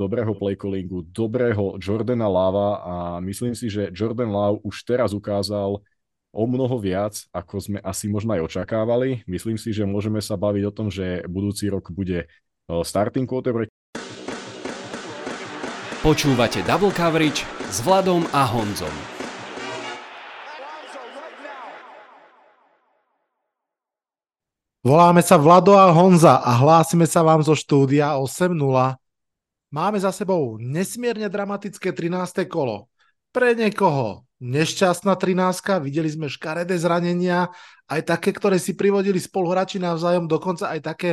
dobrého playcallingu, dobrého Jordana Lava a myslím si, že Jordan Love už teraz ukázal o mnoho viac, ako sme asi možno aj očakávali. Myslím si, že môžeme sa baviť o tom, že budúci rok bude starting quarterback. Počúvate Double Coverage s Vladom a Honzom. Voláme sa Vlado a Honza a hlásime sa vám zo štúdia 8.0. Máme za sebou nesmierne dramatické 13. kolo. Pre niekoho nešťastná 13. Videli sme škaredé zranenia, aj také, ktoré si privodili spoluhráči navzájom, dokonca aj také,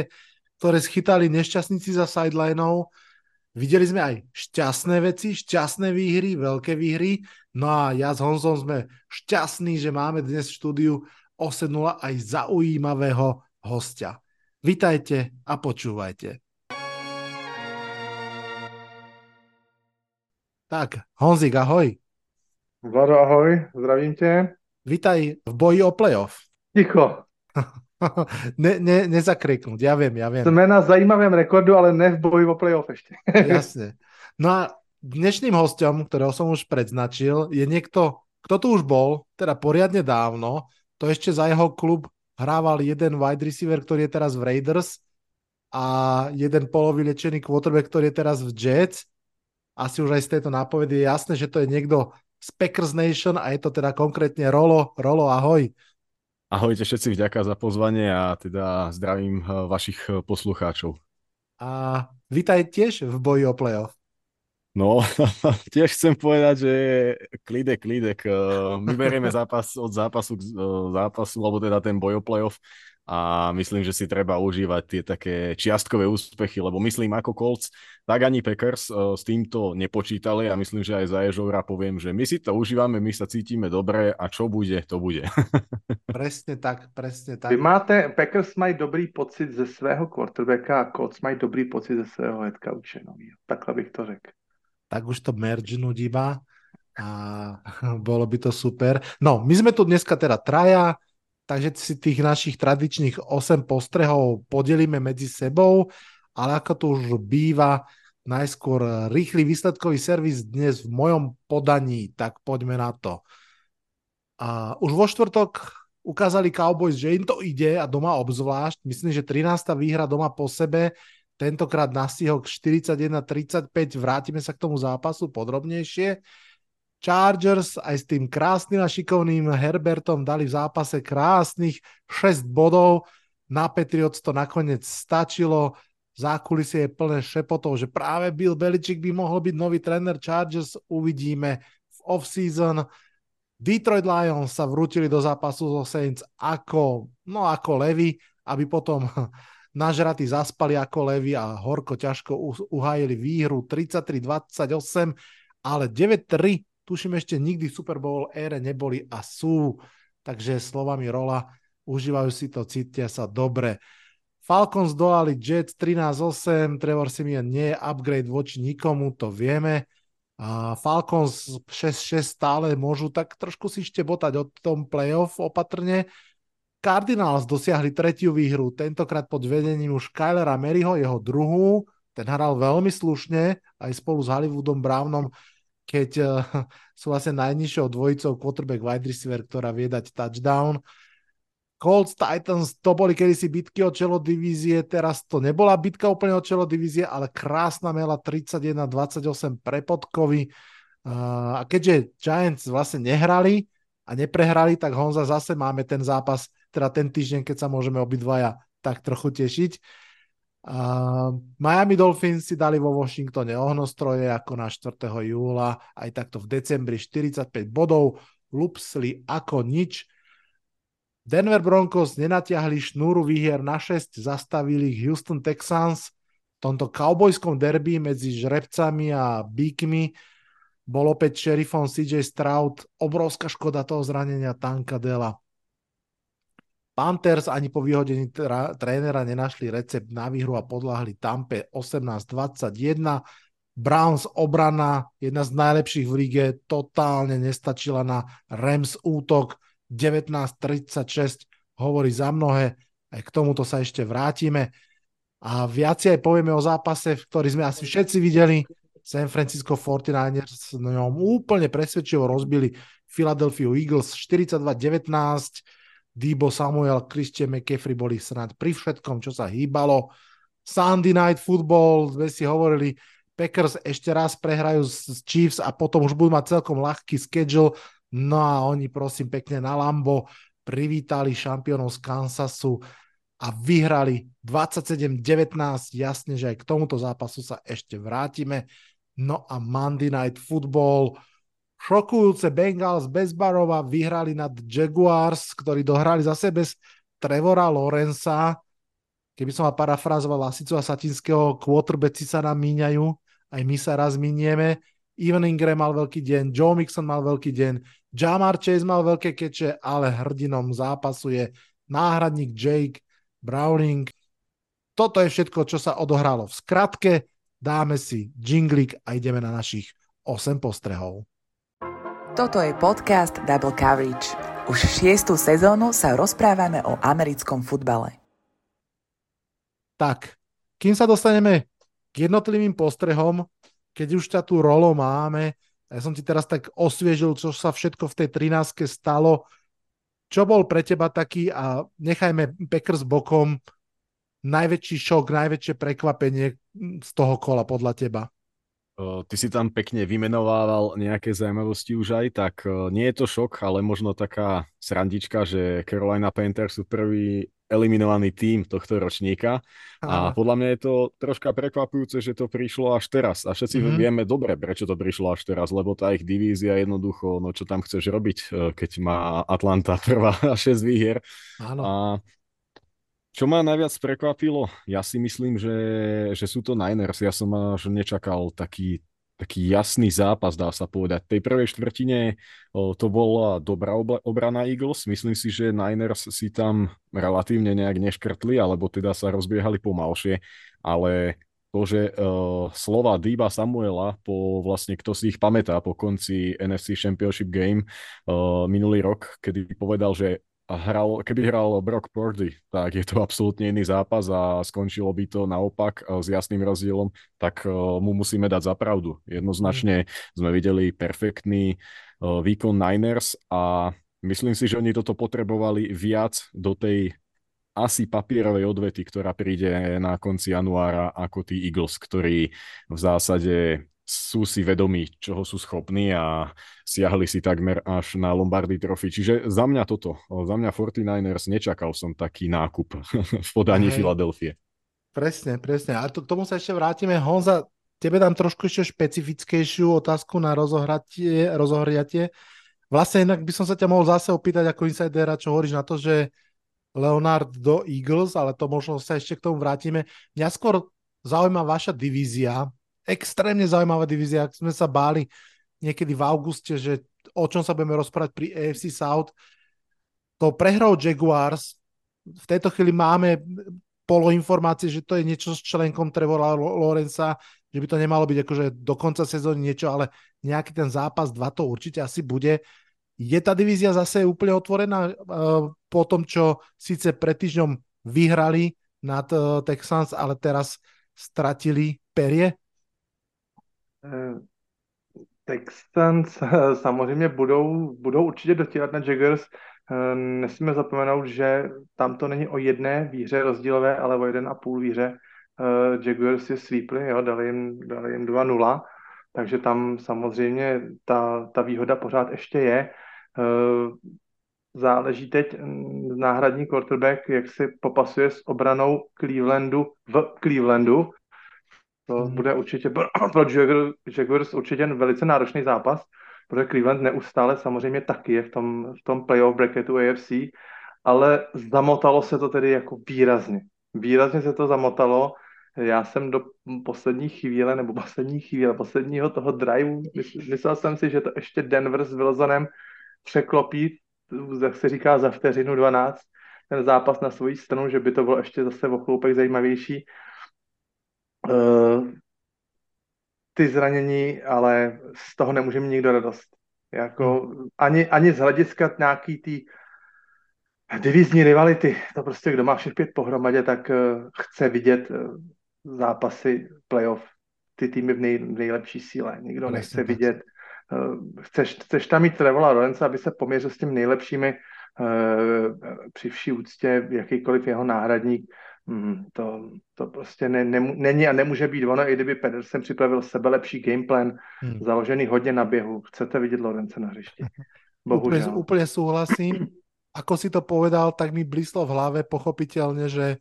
ktoré schytali nešťastníci za sidelineou. Videli sme aj šťastné veci, šťastné výhry, veľké výhry. No a ja s Honzom sme šťastní, že máme dnes v štúdiu 8.0 aj zaujímavého hostia. Vitajte a počúvajte. Tak, Honzik, ahoj. Vlado, ahoj, zdravím tě. Vítaj v boji o playoff. Ticho. ne, ne, nezakriknúť, ja viem, ja viem. Sme na zajímavém rekordu, ale ne v boji o playoff ešte. Jasne. No a dnešným hostom, ktorého som už predznačil, je niekto, kto tu už bol, teda poriadne dávno, to ešte za jeho klub hrával jeden wide receiver, ktorý je teraz v Raiders a jeden polovylečený quarterback, ktorý je teraz v Jets. Asi už aj z tejto nápovedy je jasné, že to je niekto z Packers Nation a je to teda konkrétne Rolo. Rolo, ahoj. Ahojte všetci, vďaka za pozvanie a teda zdravím eh, vašich eh, poslucháčov. A vítaj tiež v boji o playoff. No, tiež chcem povedať, že klidek, klidek. Eh, my berieme zápas od zápasu k zápasu, alebo teda ten boj o playoff a myslím, že si treba užívať tie také čiastkové úspechy, lebo myslím ako Colts, tak ani Packers uh, s týmto nepočítali a myslím, že aj za Ježovra poviem, že my si to užívame, my sa cítime dobre a čo bude, to bude. presne tak, presne tak. Vy máte, Packers mají dobrý pocit ze svého quarterbacka a Colts mají dobrý pocit ze svého head coache Takhle bych to řekl. Tak už to mergenúť iba a bolo by to super. No, my sme tu dneska teda traja, takže si tých našich tradičných 8 postrehov podelíme medzi sebou, ale ako to už býva, najskôr rýchly výsledkový servis dnes v mojom podaní, tak poďme na to. A už vo štvrtok ukázali Cowboys, že im to ide a doma obzvlášť. Myslím, že 13. výhra doma po sebe, tentokrát na stihok 41-35, vrátime sa k tomu zápasu podrobnejšie. Chargers aj s tým krásnym a šikovným Herbertom dali v zápase krásnych 6 bodov. Na Patriots to nakoniec stačilo. Zákulisie je plné šepotov, že práve Bill Belichick by mohol byť nový tréner Chargers. Uvidíme v off-season. Detroit Lions sa vrútili do zápasu so Saints ako, no ako levy, aby potom nažratí zaspali ako levy a horko ťažko uhájili výhru 33-28, ale 9-3 tuším ešte nikdy v Super Bowl ére neboli a sú. Takže slovami Rola, užívajú si to, cítia sa dobre. Falcons dolali Jets 13-8, Trevor Simeon nie je upgrade voči nikomu, to vieme. A Falcons 6-6 stále môžu tak trošku si ešte botať od tom playoff opatrne. Cardinals dosiahli tretiu výhru, tentokrát pod vedením už Kylera Maryho, jeho druhú. Ten hral veľmi slušne, aj spolu s Hollywoodom Brownom keď uh, sú vlastne najnižšou dvojicou quarterback wide receiver, ktorá vie dať touchdown. Colts, Titans, to boli kedysi bitky o čelo divízie, teraz to nebola bitka úplne o čelo divízie, ale krásna mela 31-28 pre podkovy. Uh, a keďže Giants vlastne nehrali a neprehrali, tak Honza zase máme ten zápas, teda ten týždeň, keď sa môžeme obidvaja tak trochu tešiť. Uh, Miami Dolphins si dali vo Washingtone ohnostroje ako na 4. júla, aj takto v decembri 45 bodov, lupsli ako nič. Denver Broncos nenatiahli šnúru výhier na 6, zastavili Houston Texans. V tomto kaubojskom derby medzi žrebcami a bíkmi bol opäť šerifom CJ Stroud. Obrovská škoda toho zranenia Tanka Dela. Panthers ani po vyhodení tra- trénera nenašli recept na výhru a podláhli Tampe 18-21. Browns obrana, jedna z najlepších v lige, totálne nestačila na Rams útok 19-36, hovorí za mnohé, aj k tomuto sa ešte vrátime. A viac aj povieme o zápase, v ktorý sme asi všetci videli. San Francisco 49ers ňom úplne presvedčivo rozbili Philadelphia Eagles 42-19. Debo Samuel, Christian McCaffrey boli snad pri všetkom, čo sa hýbalo. Sunday Night Football, sme si hovorili, Packers ešte raz prehrajú s Chiefs a potom už budú mať celkom ľahký schedule. No a oni prosím pekne na Lambo privítali šampiónov z Kansasu a vyhrali 27-19. Jasne, že aj k tomuto zápasu sa ešte vrátime. No a Monday Night Football, šokujúce Bengals bez Barova vyhrali nad Jaguars, ktorí dohrali zase bez Trevora Lorenza. Keby som ma parafrázoval Lasicu a Satinského, quarterbacki sa nám míňajú, aj my sa raz minieme. Evan Ingram mal veľký deň, Joe Mixon mal veľký deň, Jamar Chase mal veľké keče, ale hrdinom zápasu je náhradník Jake Browning. Toto je všetko, čo sa odohralo v skratke. Dáme si jinglik a ideme na našich 8 postrehov. Toto je podcast Double Coverage. Už šiestu sezónu sa rozprávame o americkom futbale. Tak, kým sa dostaneme k jednotlivým postrehom, keď už ťa tu rolo máme, ja som ti teraz tak osviežil, čo sa všetko v tej 13 stalo. Čo bol pre teba taký, a nechajme Packers bokom, najväčší šok, najväčšie prekvapenie z toho kola podľa teba? Ty si tam pekne vymenovával nejaké zaujímavosti už aj, tak nie je to šok, ale možno taká srandička, že Carolina Panthers sú prvý eliminovaný tým tohto ročníka. A podľa mňa je to troška prekvapujúce, že to prišlo až teraz. A všetci mm-hmm. vieme dobre, prečo to prišlo až teraz, lebo tá ich divízia jednoducho, no čo tam chceš robiť, keď má Atlanta prvá 6 výhier. Áno. A čo ma najviac prekvapilo, ja si myslím, že, že sú to Niners. Ja som až nečakal taký, taký jasný zápas, dá sa povedať. V tej prvej štvrtine to bola dobrá obrana Eagles. Myslím si, že Niners si tam relatívne nejak neškrtli, alebo teda sa rozbiehali pomalšie, ale to, že uh, slova Dýba Samuela po vlastne, kto si ich pamätá po konci NFC Championship Game uh, minulý rok, kedy povedal, že a hral, keby hral Brock Purdy, tak je to absolútne iný zápas a skončilo by to naopak s jasným rozdielom, tak mu musíme dať za pravdu. Jednoznačne sme videli perfektný výkon Niners a myslím si, že oni toto potrebovali viac do tej asi papierovej odvety, ktorá príde na konci januára ako tí Eagles, ktorí v zásade sú si vedomí, čoho sú schopní a siahli si takmer až na Lombardy Trophy. Čiže za mňa toto, za mňa 49ers nečakal som taký nákup v podaní Filadelfie. Presne, presne. A to, k tomu sa ešte vrátime. Honza, tebe dám trošku ešte špecifickejšiu otázku na rozohratie, rozohriatie. Vlastne inak by som sa ťa mohol zase opýtať ako insidera, čo hovoríš na to, že Leonard do Eagles, ale to možno sa ešte k tomu vrátime. Mňa skôr zaujíma vaša divízia, extrémne zaujímavá divízia, ak sme sa báli niekedy v auguste, že o čom sa budeme rozprávať pri AFC South. To prehrou Jaguars, v tejto chvíli máme polo informácie, že to je niečo s členkom Trevora Lorenza, že by to nemalo byť akože do konca sezóny niečo, ale nejaký ten zápas, dva to určite asi bude. Je tá divízia zase úplne otvorená uh, po tom, čo síce pred týždňom vyhrali nad uh, Texans, ale teraz stratili perie? Eh, Texans samozřejmě budou, budou určitě dotírat na Jaggers. Eh, nesmíme zapomenout, že tam to není o jedné výhře rozdílové, ale o jeden a půl výhře. Eh, Jaguars je sweepli, jo, dali jim, dali jim 2-0, takže tam samozřejmě ta, ta výhoda pořád ještě je. Záleží teď náhradní quarterback, jak si popasuje s obranou Clevelandu v Clevelandu, to hmm. bude určitě pro, pro Jaguars určitě velice náročný zápas, protože Cleveland neustále samozřejmě taky je v tom, v tom playoff bracketu AFC, ale zamotalo se to tedy jako výrazně. Výrazně se to zamotalo. Já jsem do poslední chvíle, nebo poslední chvíle, posledního toho driveu, myslel jsem si, že to ještě Denver s Wilsonem překlopí, jak se říká, za vteřinu 12, ten zápas na svoji stranu, že by to bylo ještě zase o chloupek zajímavější uh, ty zranění, ale z toho nemůže mít nikdo radost. Jako hmm. ani, ani z hlediska nějaký tý divizní rivality, to prostě kdo má všech pět pohromadě, tak uh, chce vidět uh, zápasy playoff. ty týmy v, nej, nejlepší síle. Nikdo nechce vidět. Uh, chceš, chceš tam mít Trevola Lorenza, aby se poměřil s těmi nejlepšími při vší úctě jakýkoliv jeho náhradník. Mm, to, to prostě ne, ne, není a nemůže být ono, i kdyby Pedersen připravil sebe lepší gameplan, Hmm. založený hodně na běhu. Chcete vidět Lorence na hřišti. Úplne, Bohužel. úplne súhlasím. Ako si to povedal, tak mi blíslo v hlave pochopiteľne, že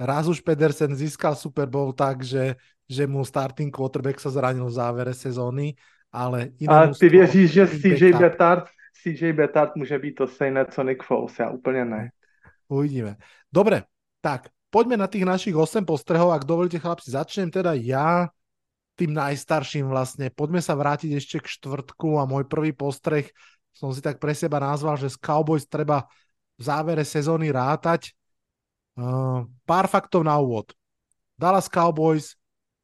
raz už Pedersen získal Super Bowl tak, že, že mu starting quarterback sa zranil v závere sezóny, ale A ty věříš, že CJ Betard, CJ Betard může být to stejné, co Nick Foles? Já úplně ne. Uvidíme. Dobre, tak poďme na tých našich 8 postrehov. Ak dovolíte, chlapci, začnem teda ja tým najstarším vlastne. Poďme sa vrátiť ešte k štvrtku a môj prvý postreh som si tak pre seba nazval, že z Cowboys treba v závere sezóny rátať. Uh, pár faktov na úvod. Dallas Cowboys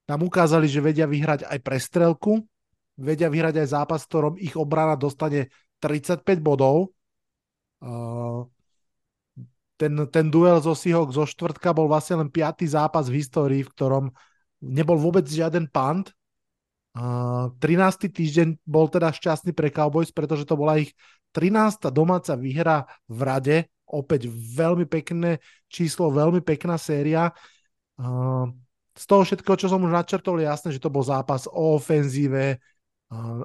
nám ukázali, že vedia vyhrať aj prestrelku, vedia vyhrať aj zápas, v ktorom ich obrana dostane 35 bodov. Uh, ten, ten duel zo Seahawks zo štvrtka bol vlastne len piatý zápas v histórii, v ktorom nebol vôbec žiaden punt. Uh, 13. týždeň bol teda šťastný pre Cowboys, pretože to bola ich 13. domáca výhra v rade. Opäť veľmi pekné číslo, veľmi pekná séria. Uh, z toho všetko, čo som už načrtol, je jasné, že to bol zápas o ofenzíve,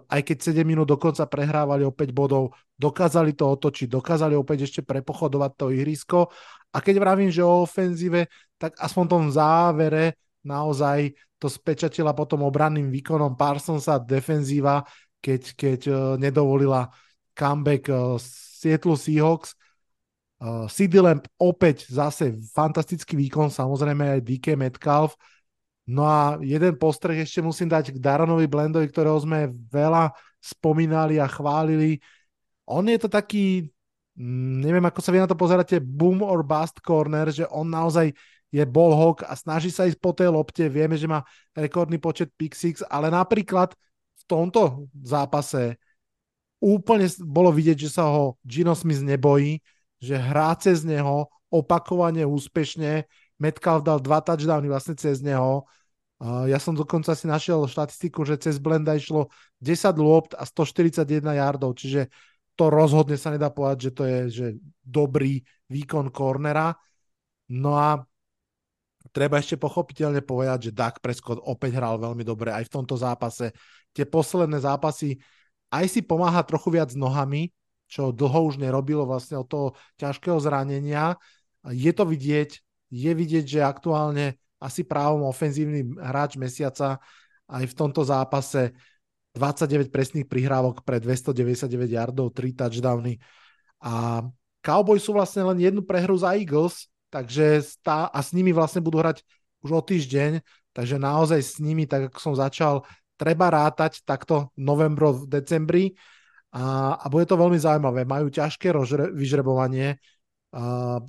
aj keď 7 minút dokonca prehrávali o 5 bodov, dokázali to otočiť, dokázali opäť ešte prepochodovať to ihrisko. A keď vravím, že o ofenzíve, tak aspoň tom závere naozaj to spečatila potom obranným výkonom Parsonsa defenzíva, keď, keď uh, nedovolila comeback uh, Seattle Seahawks. CD Lamp opäť zase fantastický výkon, samozrejme aj DK Metcalf. No a jeden postreh ešte musím dať k Daronovi Blendovi, ktorého sme veľa spomínali a chválili. On je to taký, mm, neviem ako sa vy na to pozeráte, boom or bust corner, že on naozaj je ball hawk a snaží sa ísť po tej lopte. Vieme, že má rekordný počet pick six, ale napríklad v tomto zápase úplne bolo vidieť, že sa ho Gino Smith nebojí, že hrá cez neho opakovane úspešne. Metcalf dal dva touchdowny vlastne cez neho. Ja som dokonca si našiel štatistiku, že cez Blenda išlo 10 lopt a 141 yardov, čiže to rozhodne sa nedá povedať, že to je že dobrý výkon cornera. No a treba ešte pochopiteľne povedať, že Dak Prescott opäť hral veľmi dobre aj v tomto zápase. Tie posledné zápasy aj si pomáha trochu viac nohami, čo dlho už nerobilo vlastne od toho ťažkého zranenia. Je to vidieť, je vidieť, že aktuálne asi právom ofenzívny hráč mesiaca aj v tomto zápase 29 presných prihrávok pre 299 yardov, 3 touchdowny. A Cowboys sú vlastne len jednu prehru za Eagles, takže stá, a s nimi vlastne budú hrať už o týždeň, takže naozaj s nimi, tak ako som začal, treba rátať takto novembro, v decembri a, a bude to veľmi zaujímavé. Majú ťažké rožre, vyžrebovanie,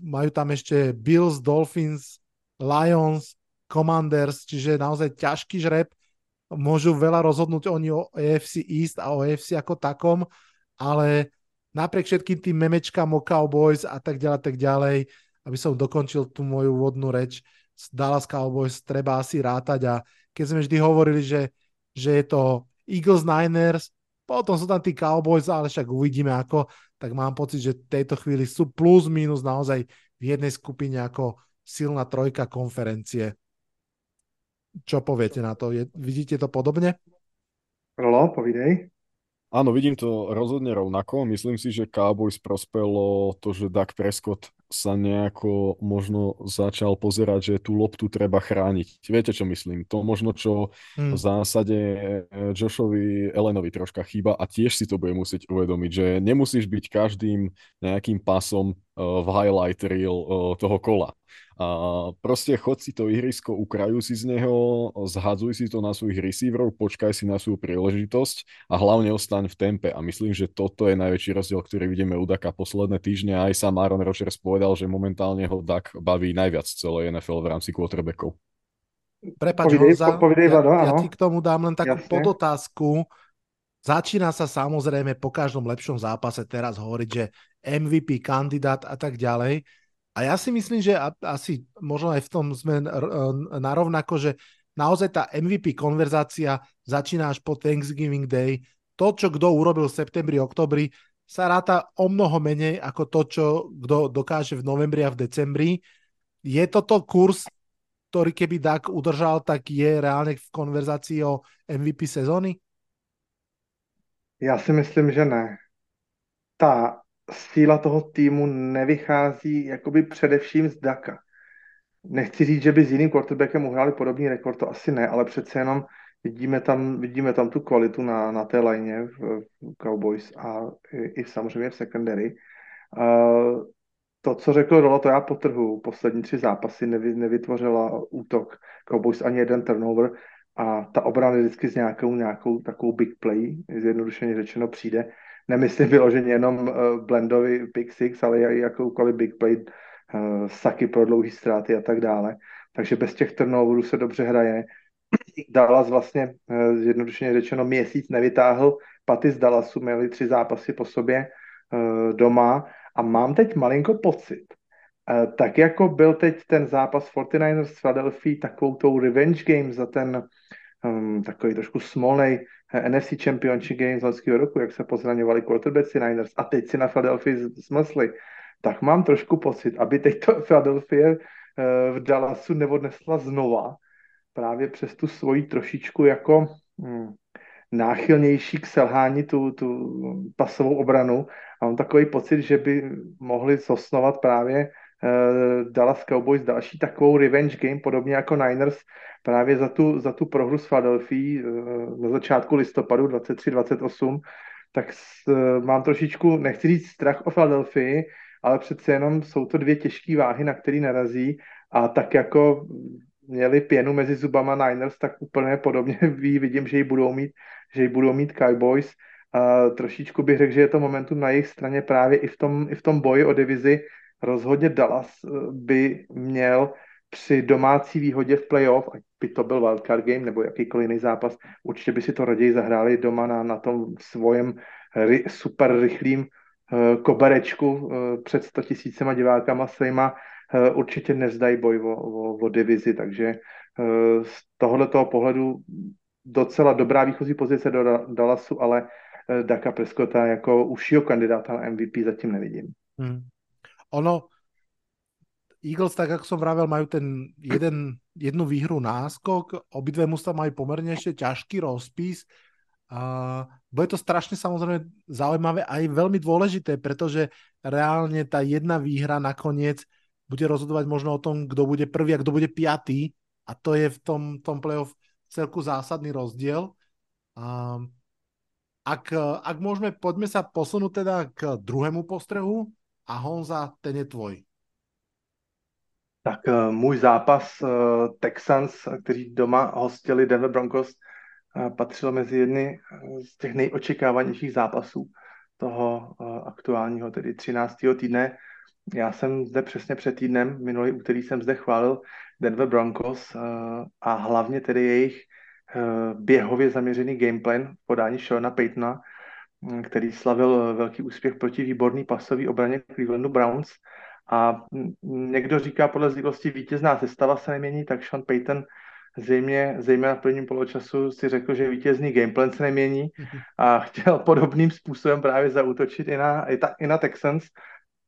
majú tam ešte Bills, Dolphins, Lions, Commanders, čiže naozaj ťažký žreb. Môžu veľa rozhodnúť oni o AFC East a o AFC ako takom, ale napriek všetkým tým memečkám o Cowboys a tak ďalej, tak ďalej, aby som dokončil tú moju úvodnú reč, z Dallas Cowboys treba asi rátať a keď sme vždy hovorili, že, že je to Eagles Niners, potom sú tam tí Cowboys, ale však uvidíme ako, tak mám pocit, že v tejto chvíli sú plus minus naozaj v jednej skupine ako silná trojka konferencie. Čo poviete na to? Je, vidíte to podobne? Rolo, povídej. Áno, vidím to rozhodne rovnako. Myslím si, že Cowboys prospelo to, že Dak Prescott sa nejako možno začal pozerať, že tú loptu treba chrániť. Viete, čo myslím? To možno, čo Hmm. v zásade eh, Joshovi Elenovi troška chýba a tiež si to bude musieť uvedomiť, že nemusíš byť každým nejakým pasom eh, v highlight reel eh, toho kola. A proste chod si to ihrisko, ukrajú si z neho, zhadzuj si to na svojich receiverov, počkaj si na svoju príležitosť a hlavne ostaň v tempe. A myslím, že toto je najväčší rozdiel, ktorý vidíme u Daka posledné týždne. Aj sám Aaron Rodgers povedal, že momentálne ho Dak baví najviac z celej NFL v rámci quarterbackov. Prepač, Honza, ja, ja ti k tomu dám len takú Jasne. podotázku. Začína sa samozrejme po každom lepšom zápase teraz hovoriť, že MVP kandidát a tak ďalej. A ja si myslím, že asi možno aj v tom sme r- narovnako, že naozaj tá MVP konverzácia začína až po Thanksgiving Day. To, čo kto urobil v septembri, oktobri, sa ráta o mnoho menej ako to, čo kto dokáže v novembri a v decembri. Je toto kurz, ktorý keby Dak udržal, tak je reálne v konverzácii o MVP sezóny? Já si myslím, že ne. Ta síla toho týmu nevychází jakoby především z Daka. Nechci říct, že by s jiným quarterbackem uhráli podobný rekord, to asi ne, ale přece jenom vidíme tam, vidíme tam tu kvalitu na, na té lajně v, v Cowboys a i, i samozřejmě v secondary. Uh, to, co řekl Rolo, to já potrhu. Poslední tři zápasy nevy, nevytvořila útok Cowboys ani jeden turnover a ta obrana vždycky s nějakou, nějakou takovou big play, zjednodušeně řečeno, přijde. Nemyslím vyloženě jenom uh, Blendovi Big Six, ale i jakoukoliv big play, uh, saky pro dlouhý ztráty a tak dále. Takže bez těch turnoverů se dobře hraje. Dallas vlastně, zjednodušeně řečeno, měsíc nevytáhl. Paty z Dallasu měli tři zápasy po sobě doma a mám teď malinko pocit, tak jako byl teď ten zápas 49ers s Philadelphia takovou tou revenge game za ten um, takový trošku smolnej eh, NFC Championship Game z loňského roku, jak se pozraňovali quarterbacki Niners a teď si na Philadelphia zmysli, tak mám trošku pocit, aby teď to Philadelphia uh, v Dallasu neodnesla znova, právě přes tu svoji trošičku jako hmm, náchylnější k selhání tu, tu pasovou obranu. A mám takový pocit, že by mohli zosnovat právě Dallas Cowboys další takovou revenge game, podobně jako Niners, právě za tu, za tu prohru s Philadelphia uh, na začátku listopadu 23-28, tak uh, mám trošičku, nechci říct strach o Philadelphia, ale přece jenom jsou to dvě těžké váhy, na který narazí a tak jako měli pěnu mezi zubama Niners, tak úplně podobně vidím, že ji budou mít, že ji budou mít Cowboys. A trošičku bych řekl, že je to momentum na jejich straně právě i v tom, i v tom boji o divizi, rozhodně Dallas eh, by měl při domácí výhodě v playoff, ať by to byl wildcard game nebo jakýkoliv jiný zápas, určitě by si to raději zahráli doma na, na tom svojem ry, super rychlým uh, koberečku uh, před 100 tisícema divákama svýma uh, určitě nevzdají boj o, o, o divizi, takže uh, z tohoto pohledu docela dobrá výchozí pozice do Dallasu, ale Daka Prescotta jako užšího kandidáta na MVP zatím nevidím. Hmm ono, Eagles, tak ako som vravel, majú ten jeden, jednu výhru náskok, obidve musia majú pomerne ešte ťažký rozpis. A bude to strašne samozrejme zaujímavé a aj veľmi dôležité, pretože reálne tá jedna výhra nakoniec bude rozhodovať možno o tom, kto bude prvý a kto bude piatý a to je v tom, tom playoff celku zásadný rozdiel. A ak, ak môžeme, poďme sa posunúť teda k druhému postrehu a Honza, ten je tvoj. Tak uh, můj zápas uh, Texans, kteří doma hostili Denver Broncos, uh, patřil mezi jedny z těch nejočekávanějších zápasů toho aktuálního, tedy 13. týdne. Já jsem zde přesně před týdnem, minulý úterý jsem zde chválil Denver Broncos a hlavně tedy jejich běhově zaměřený gameplan podání Shona Paytona, který slavil velký úspěch proti výborný pasový obraně Clevelandu Browns. A někdo říká, podle zvyklosti vítězná sestava se nemění, tak Sean Payton zřejmě, zejména v prvním poločasu si řekl, že vítězný gameplan se nemění a chtěl podobným způsobem právě zautočit i na, i, ta, i na Texans.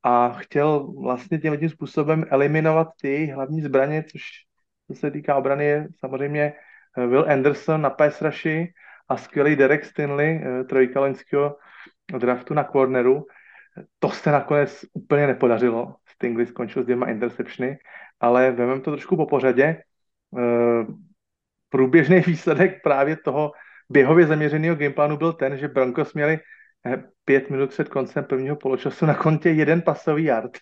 A chtěl vlastně tím tím způsobem eliminovat ty hlavní zbraně, což co se týká obrany je samozřejmě Will Anderson na pass rushy, a skvělý Derek Stinley, eh, trojka loňského draftu na corneru. To se nakonec úplně nepodařilo. Stingley skončil s dvěma interceptiony, ale vezmeme to trošku po pořadě. Eh, průběžný výsledek právě toho běhově zaměřeného gameplanu byl ten, že Broncos měli eh, pět minut před koncem prvního poločasu na kontě jeden pasový yard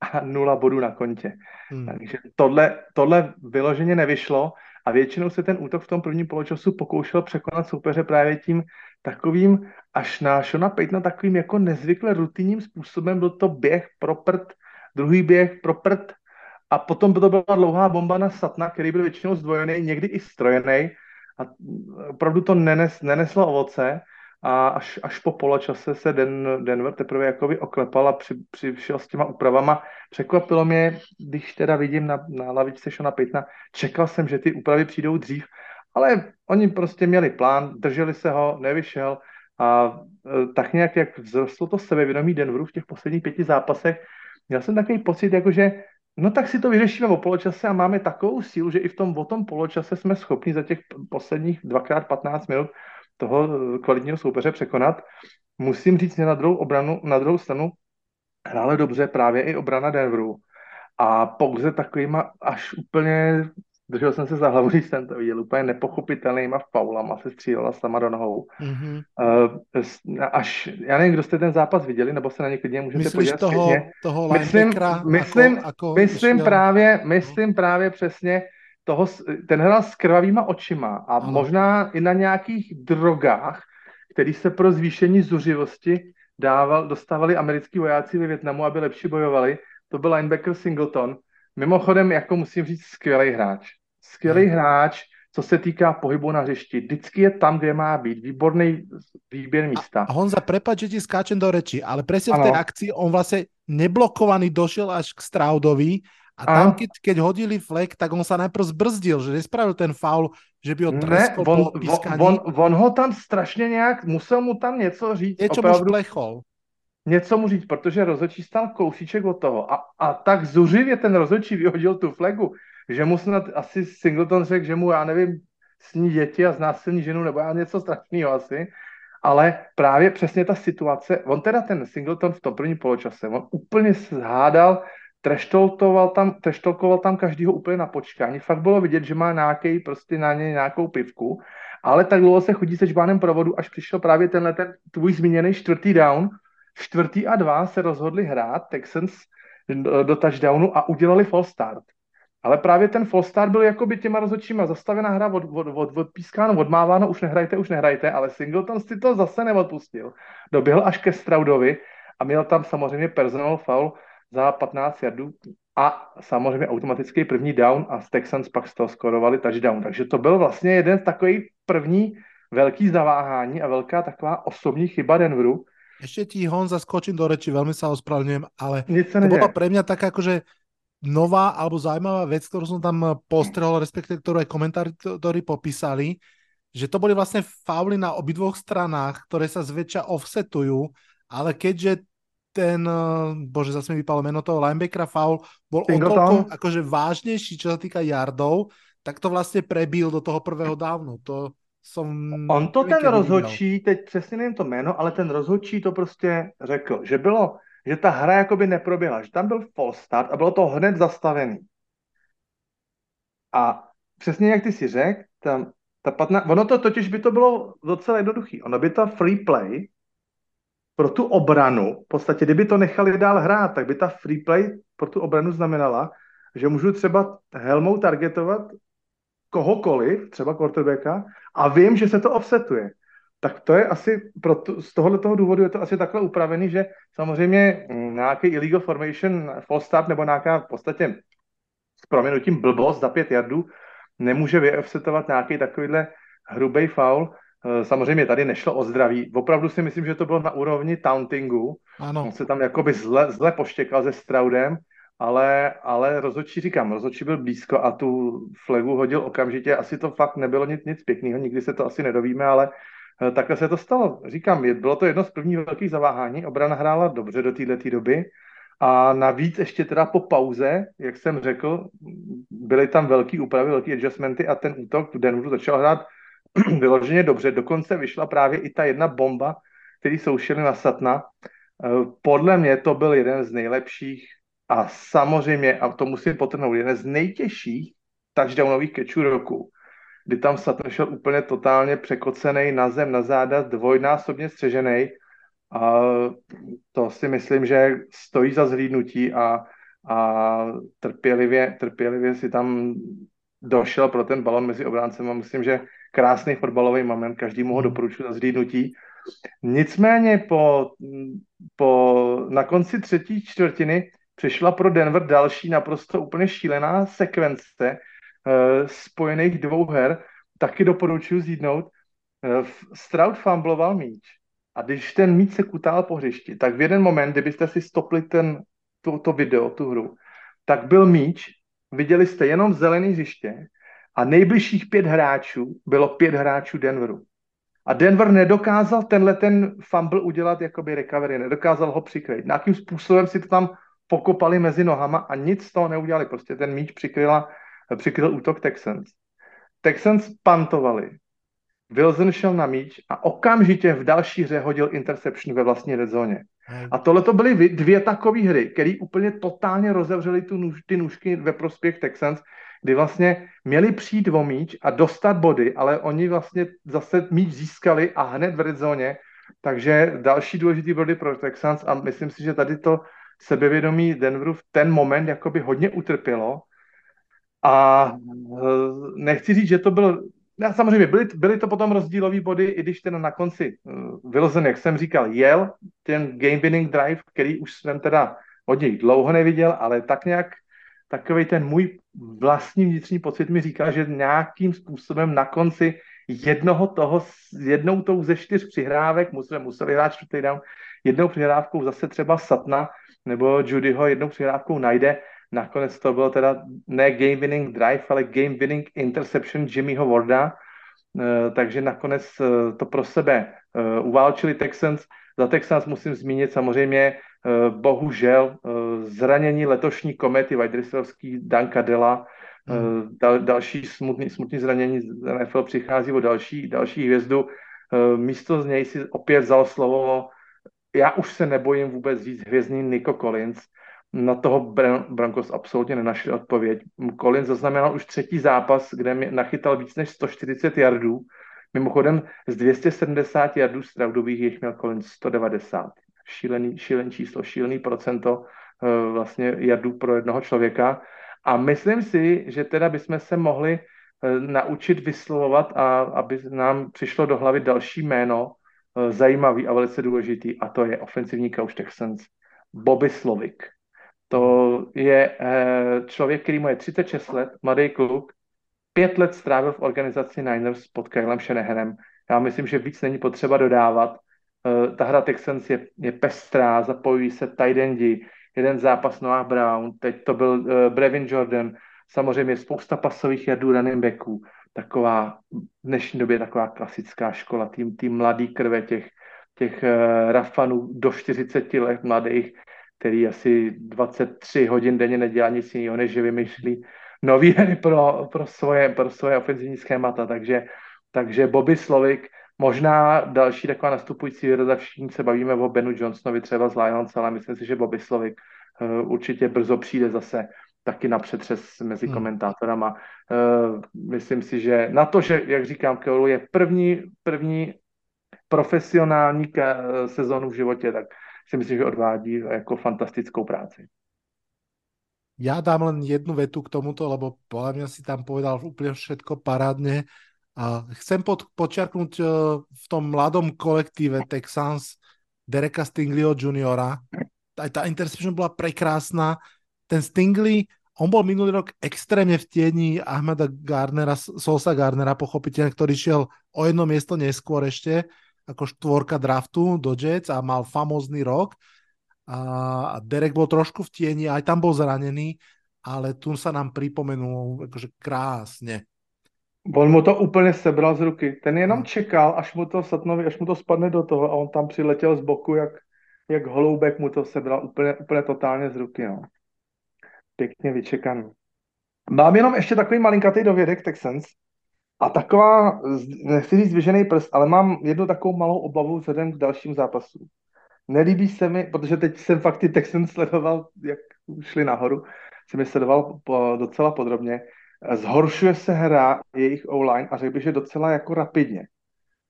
a nula bodů na kontě. Hmm. Takže tohle, tohle vyloženě nevyšlo a většinou se ten útok v tom prvním poločasu pokoušel překonat soupeře právě tím takovým, až na Shona Paytona takovým jako nezvykle rutinním způsobem, byl to běh pro prd, druhý běh pro prd. A potom to byla dlouhá bomba na Satna, který byl většinou zdvojený, někdy i strojený. A opravdu to nenes, neneslo ovoce a až, až po poločase se Den, Denver teprve jakoby oklepal a při, přišel s těma úpravama. Překvapilo mě, když teda vidím na, na lavičce Šona Pitna, čekal jsem, že ty úpravy přijdou dřív, ale oni prostě měli plán, drželi se ho, nevyšel a e, tak nějak, jak vzrostlo to sebevědomí Denveru v těch posledních pěti zápasech, měl jsem takový pocit, jakože no tak si to vyřešíme o poločase a máme takovou sílu, že i v tom o tom poločase jsme schopni za těch posledních dvakrát 15 minut toho e, kvalitního soupeře překonat. Musím říct, že na druhou, obranu, na druhou stranu hrále dobře právě i obrana Denveru. A pouze takovýma až úplně držel jsem se za hlavu, když jsem to viděl, úplně nepochopitelnýma faulama se střílela sama do nohou. Mm-hmm. Uh, až, já nevím, kdo jste ten zápas viděli, nebo se na ně klidně můžete Myslíš podívat toho, toho myslím, myslím, ako, ako myslím, právě, myslím no. právě přesně toho, ten hrál s krvavýma očima a ano. možná i na nějakých drogách, který se pro zvýšení zuřivosti dával, dostávali americký vojáci ve Větnamu, aby lepší bojovali. To byl linebacker Singleton. Mimochodem, jako musím říct, skvělý hráč skvělý hmm. hráč, co se týká pohybu na hřišti. Vždycky je tam, kde má být. Výborný výběr místa. A Honza, prepáč, že ti skáčem do reči, ale presne v tej akcii on vlastne neblokovaný došiel až k Straudovi a tam, keď, keď hodili flek, tak on sa najprv zbrzdil, že nespravil ten faul, že by ho treskol ne, on, po on, on, ho tam strašně nějak, musel mu tam něco říct. Něco opravdu, mu šplechol. Něco mu říct, protože rozhodčí stal kousíček od toho. A, a tak zuřivě ten rozhodčí vyhodil tu flegu, že mu snad asi Singleton řekl, že mu, já nevím, sní děti a znásilní ženu, nebo já něco strašného asi, ale právě přesně ta situace, on teda ten Singleton v tom prvním poločase, on úplně zhádal, treštolkoval tam, treštolkoval tam každýho úplně na počkání. Fakt bylo vidět, že má nějaký, prostě na něj nějakou pivku, ale tak dlouho se chodí se žbánem provodu, až přišel právě tenhle ten tvůj zmíněný čtvrtý down. Čtvrtý a dva se rozhodli hrát Texans do touchdownu a udělali false start. Ale právě ten false start byl jakoby těma rozhodčíma zastavená hra, od, od, od, odpískáno, odmáváno, už nehrajte, už nehrajte, ale Singleton si to zase neodpustil. Doběhl až ke Straudovi a měl tam samozřejmě personal foul za 15 jardů a samozřejmě automatický první down a Texans pak z toho skorovali touchdown. Takže to byl vlastně jeden z takových první velký zaváhání a velká taková osobní chyba Denveru. Ešte ti Hon zaskočím do reči, veľmi sa ospravedlňujem, ale to bolo pre mňa tak akože nová alebo zaujímavá vec, ktorú som tam postrehol, respektíve ktorú aj komentátori popísali, že to boli vlastne fauly na obidvoch stranách, ktoré sa zväčša offsetujú, ale keďže ten, bože, zase mi vypalo meno toho linebackera foul, bol toľko akože vážnejší, čo sa týka yardov, tak to vlastne prebil do toho prvého dávnu. To som... On to ten rozhodčí, teď přesně nevím to jméno, ale ten rozhodčí to prostě řekl, že bylo že ta hra jakoby neproběhla, že tam byl false start a bylo to hned zastavený. A přesně jak ty si řekl, tam, ta patna, ono to totiž by to bylo docela jednoduchý. Ono by ta free play pro tu obranu, v podstatě, kdyby to nechali dál hrát, tak by ta free play pro tu obranu znamenala, že můžu třeba helmou targetovat kohokoliv, třeba quarterbacka, a vím, že se to offsetuje tak to je asi, proto, z tohohle toho důvodu je to asi takhle upravený, že samozřejmě mm, nějaký illegal formation, false start nebo nějaká v podstatě s proměnutím blbost za pět jardů nemůže vyoffsetovat nějaký takovýhle hrubý foul. Eh, samozřejmě tady nešlo o zdraví. Opravdu si myslím, že to bylo na úrovni tauntingu. Ano. On se tam jakoby zle, zle poštěkal se Straudem, ale, ale rozhodčí říkám, rozhodčí byl blízko a tu flegu hodil okamžitě. Asi to fakt nebylo nic, nic pěkného, nikdy se to asi nedovíme, ale Eh, takhle se to stalo. Říkám, bylo to jedno z prvních velkých zaváhání. Obrana hrála dobře do této doby. A navíc ještě teda po pauze, jak jsem řekl, byly tam velký úpravy, velký adjustmenty a ten útok v Denveru začal hrát vyloženě dobře. Dokonce vyšla právě i ta jedna bomba, který soušili na Satna. Eh, podle mě to byl jeden z nejlepších a samozřejmě, a to musím potrhnout, jeden z nejtěžších touchdownových kečů roku kdy tam Sutton šel úplně totálně překocený na zem, na záda, dvojnásobně střežený. A to si myslím, že stojí za zhlídnutí a, a trpělivě, trpělivě si tam došel pro ten balon mezi obráncem a myslím, že krásný fotbalový moment, každý mu ho hmm. doporučuji za zhlídnutí. Nicméně po, po, na konci třetí čtvrtiny přišla pro Denver další naprosto úplně šílená sekvence, uh, spojených dvou her, taky doporučuji zjídnout. Eh, Stroud fumbloval míč a když ten míč se kutal po hřišti, tak v jeden moment, kdybyste si stopli ten, to, to video, tu hru, tak byl míč, viděli jste jenom zelený hřiště a nejbližších pět hráčů bylo pět hráčů Denveru. A Denver nedokázal tenhle ten fumble udělat jakoby recovery, nedokázal ho přikryt. Nějakým způsobem si to tam pokopali mezi nohama a nic z toho neudělali. Prostě ten míč přikryla, přikryl útok Texans. Texans pantovali. Wilson šel na míč a okamžitě v další hře hodil interception ve vlastní redzóně. A tohle to byly dvě takové hry, které úplně totálně rozevřely tu nůž, ty nůžky ve prospěch Texans, kdy vlastně měli přijít o míč a dostat body, ale oni vlastně zase míč získali a hned v redzóně, takže další důležitý body pro Texans a myslím si, že tady to sebevědomí Denveru v ten moment jakoby hodně utrpělo. A eh, nechci říct, že to byl No, samozřejmě byly, byly to potom rozdílové body, i když ten na konci uh, Wilson, jak jsem říkal, jel ten game winning drive, který už jsem teda od něj dlouho neviděl, ale tak nějak takový ten můj vlastní vnitřní pocit mi říká, že nějakým způsobem na konci jednoho toho, jednou tou ze čtyř přihrávek, museli, museli hrát čtvrtý down, jednou přihrávkou zase třeba Satna nebo Judyho jednou přihrávkou najde Nakonec to bylo teda ne game winning drive, ale game winning interception Jimmyho Warda, eh, takže nakonec eh, to pro sebe eh, uválčili Texans. Za Texans musím zmínit samozřejmě bohužel zranění letošní komety Vajdrisovský Danka Dela, hmm. Dal, další smutný, smutný zranění z NFL přichází o další, další hvězdu. Místo z něj si opět vzal slovo, já už se nebojím vůbec říct hvězdný Nico Collins, na toho Broncos absolutně nenašli odpověď. Collins zaznamenal už třetí zápas, kde nachytal víc než 140 yardů. Mimochodem z 270 yardů Straudových jich měl Collins 190. Šílený, šílený číslo, šílený procento uh, vlastně yardů pro jednoho člověka. A myslím si, že teda bychom se mohli uh, naučit vyslovovat a aby nám přišlo do hlavy další jméno, uh, zajímavý a velice důležitý, a to je ofensivní coach Texans, Bobby Slovik. To je eh, člověk, který mu je 36 let, mladý kluk, pět let strávil v organizaci Niners pod Kylem Shanahanem. Já myslím, že víc není potřeba dodávat. Eh, ta hra Texans je, je pestrá, zapojují se tight jeden zápas Noah Brown, teď to byl uh, Brevin Jordan, samozřejmě spousta pasových jadů running backů, taková v dnešní době taková klasická škola, tým, tým mladý krve těch, těch uh, rafanů do 40 let mladých, který asi 23 hodin denně nedělá nic jiného, než že vymýšlí nový hry pro, pro, svoje, pro svoje ofenzivní schémata. Takže, takže Bobby Slovik, možná další taková nastupující hvězda, všichni se bavíme o Benu Johnsonovi třeba z Lions, ale myslím si, že Bobby Slovik uh, určitě brzo přijde zase taky na přetřes mezi hmm. komentátorama. Uh, myslím si, že na to, že, jak říkám, Keolu je první, první profesionální sezónu v životě, tak si myslím, že odvádí jako fantastickou práci. Ja dám len jednu vetu k tomuto, lebo podľa mňa si tam povedal úplne všetko parádne. A chcem pod, počiarknúť uh, v tom mladom kolektíve Texans Dereka Stingleyho juniora. Aj tá interception bola prekrásna. Ten Stingley, on bol minulý rok extrémne v tieni Ahmeda Garnera, Solsa Garnera, pochopiteľne, ktorý šiel o jedno miesto neskôr ešte ako štvorka draftu do Jets a mal famózny rok. A Derek bol trošku v tieni, aj tam bol zranený, ale tu sa nám pripomenul akože krásne. On mu to úplně sebral z ruky. Ten jenom hmm. čekal, až mu to Satnovi, až mu to spadne do toho a on tam přiletěl z boku, jak, jak holoubek mu to sebral úplně, úplně totálně z ruky. No. Pěkně vyčekaný. Mám jenom ještě takový malinkatý dovědek Texans. A taková, nechci říct vyžený prst, ale mám jednu takovou malou obavu vzhledem k dalším zápasům. Nelíbí se mi, protože teď jsem fakt ty Texans sledoval, jak šli nahoru, jsem je sledoval po, docela podrobně. Zhoršuje se hra jejich online a řekl bych, že docela jako rapidně.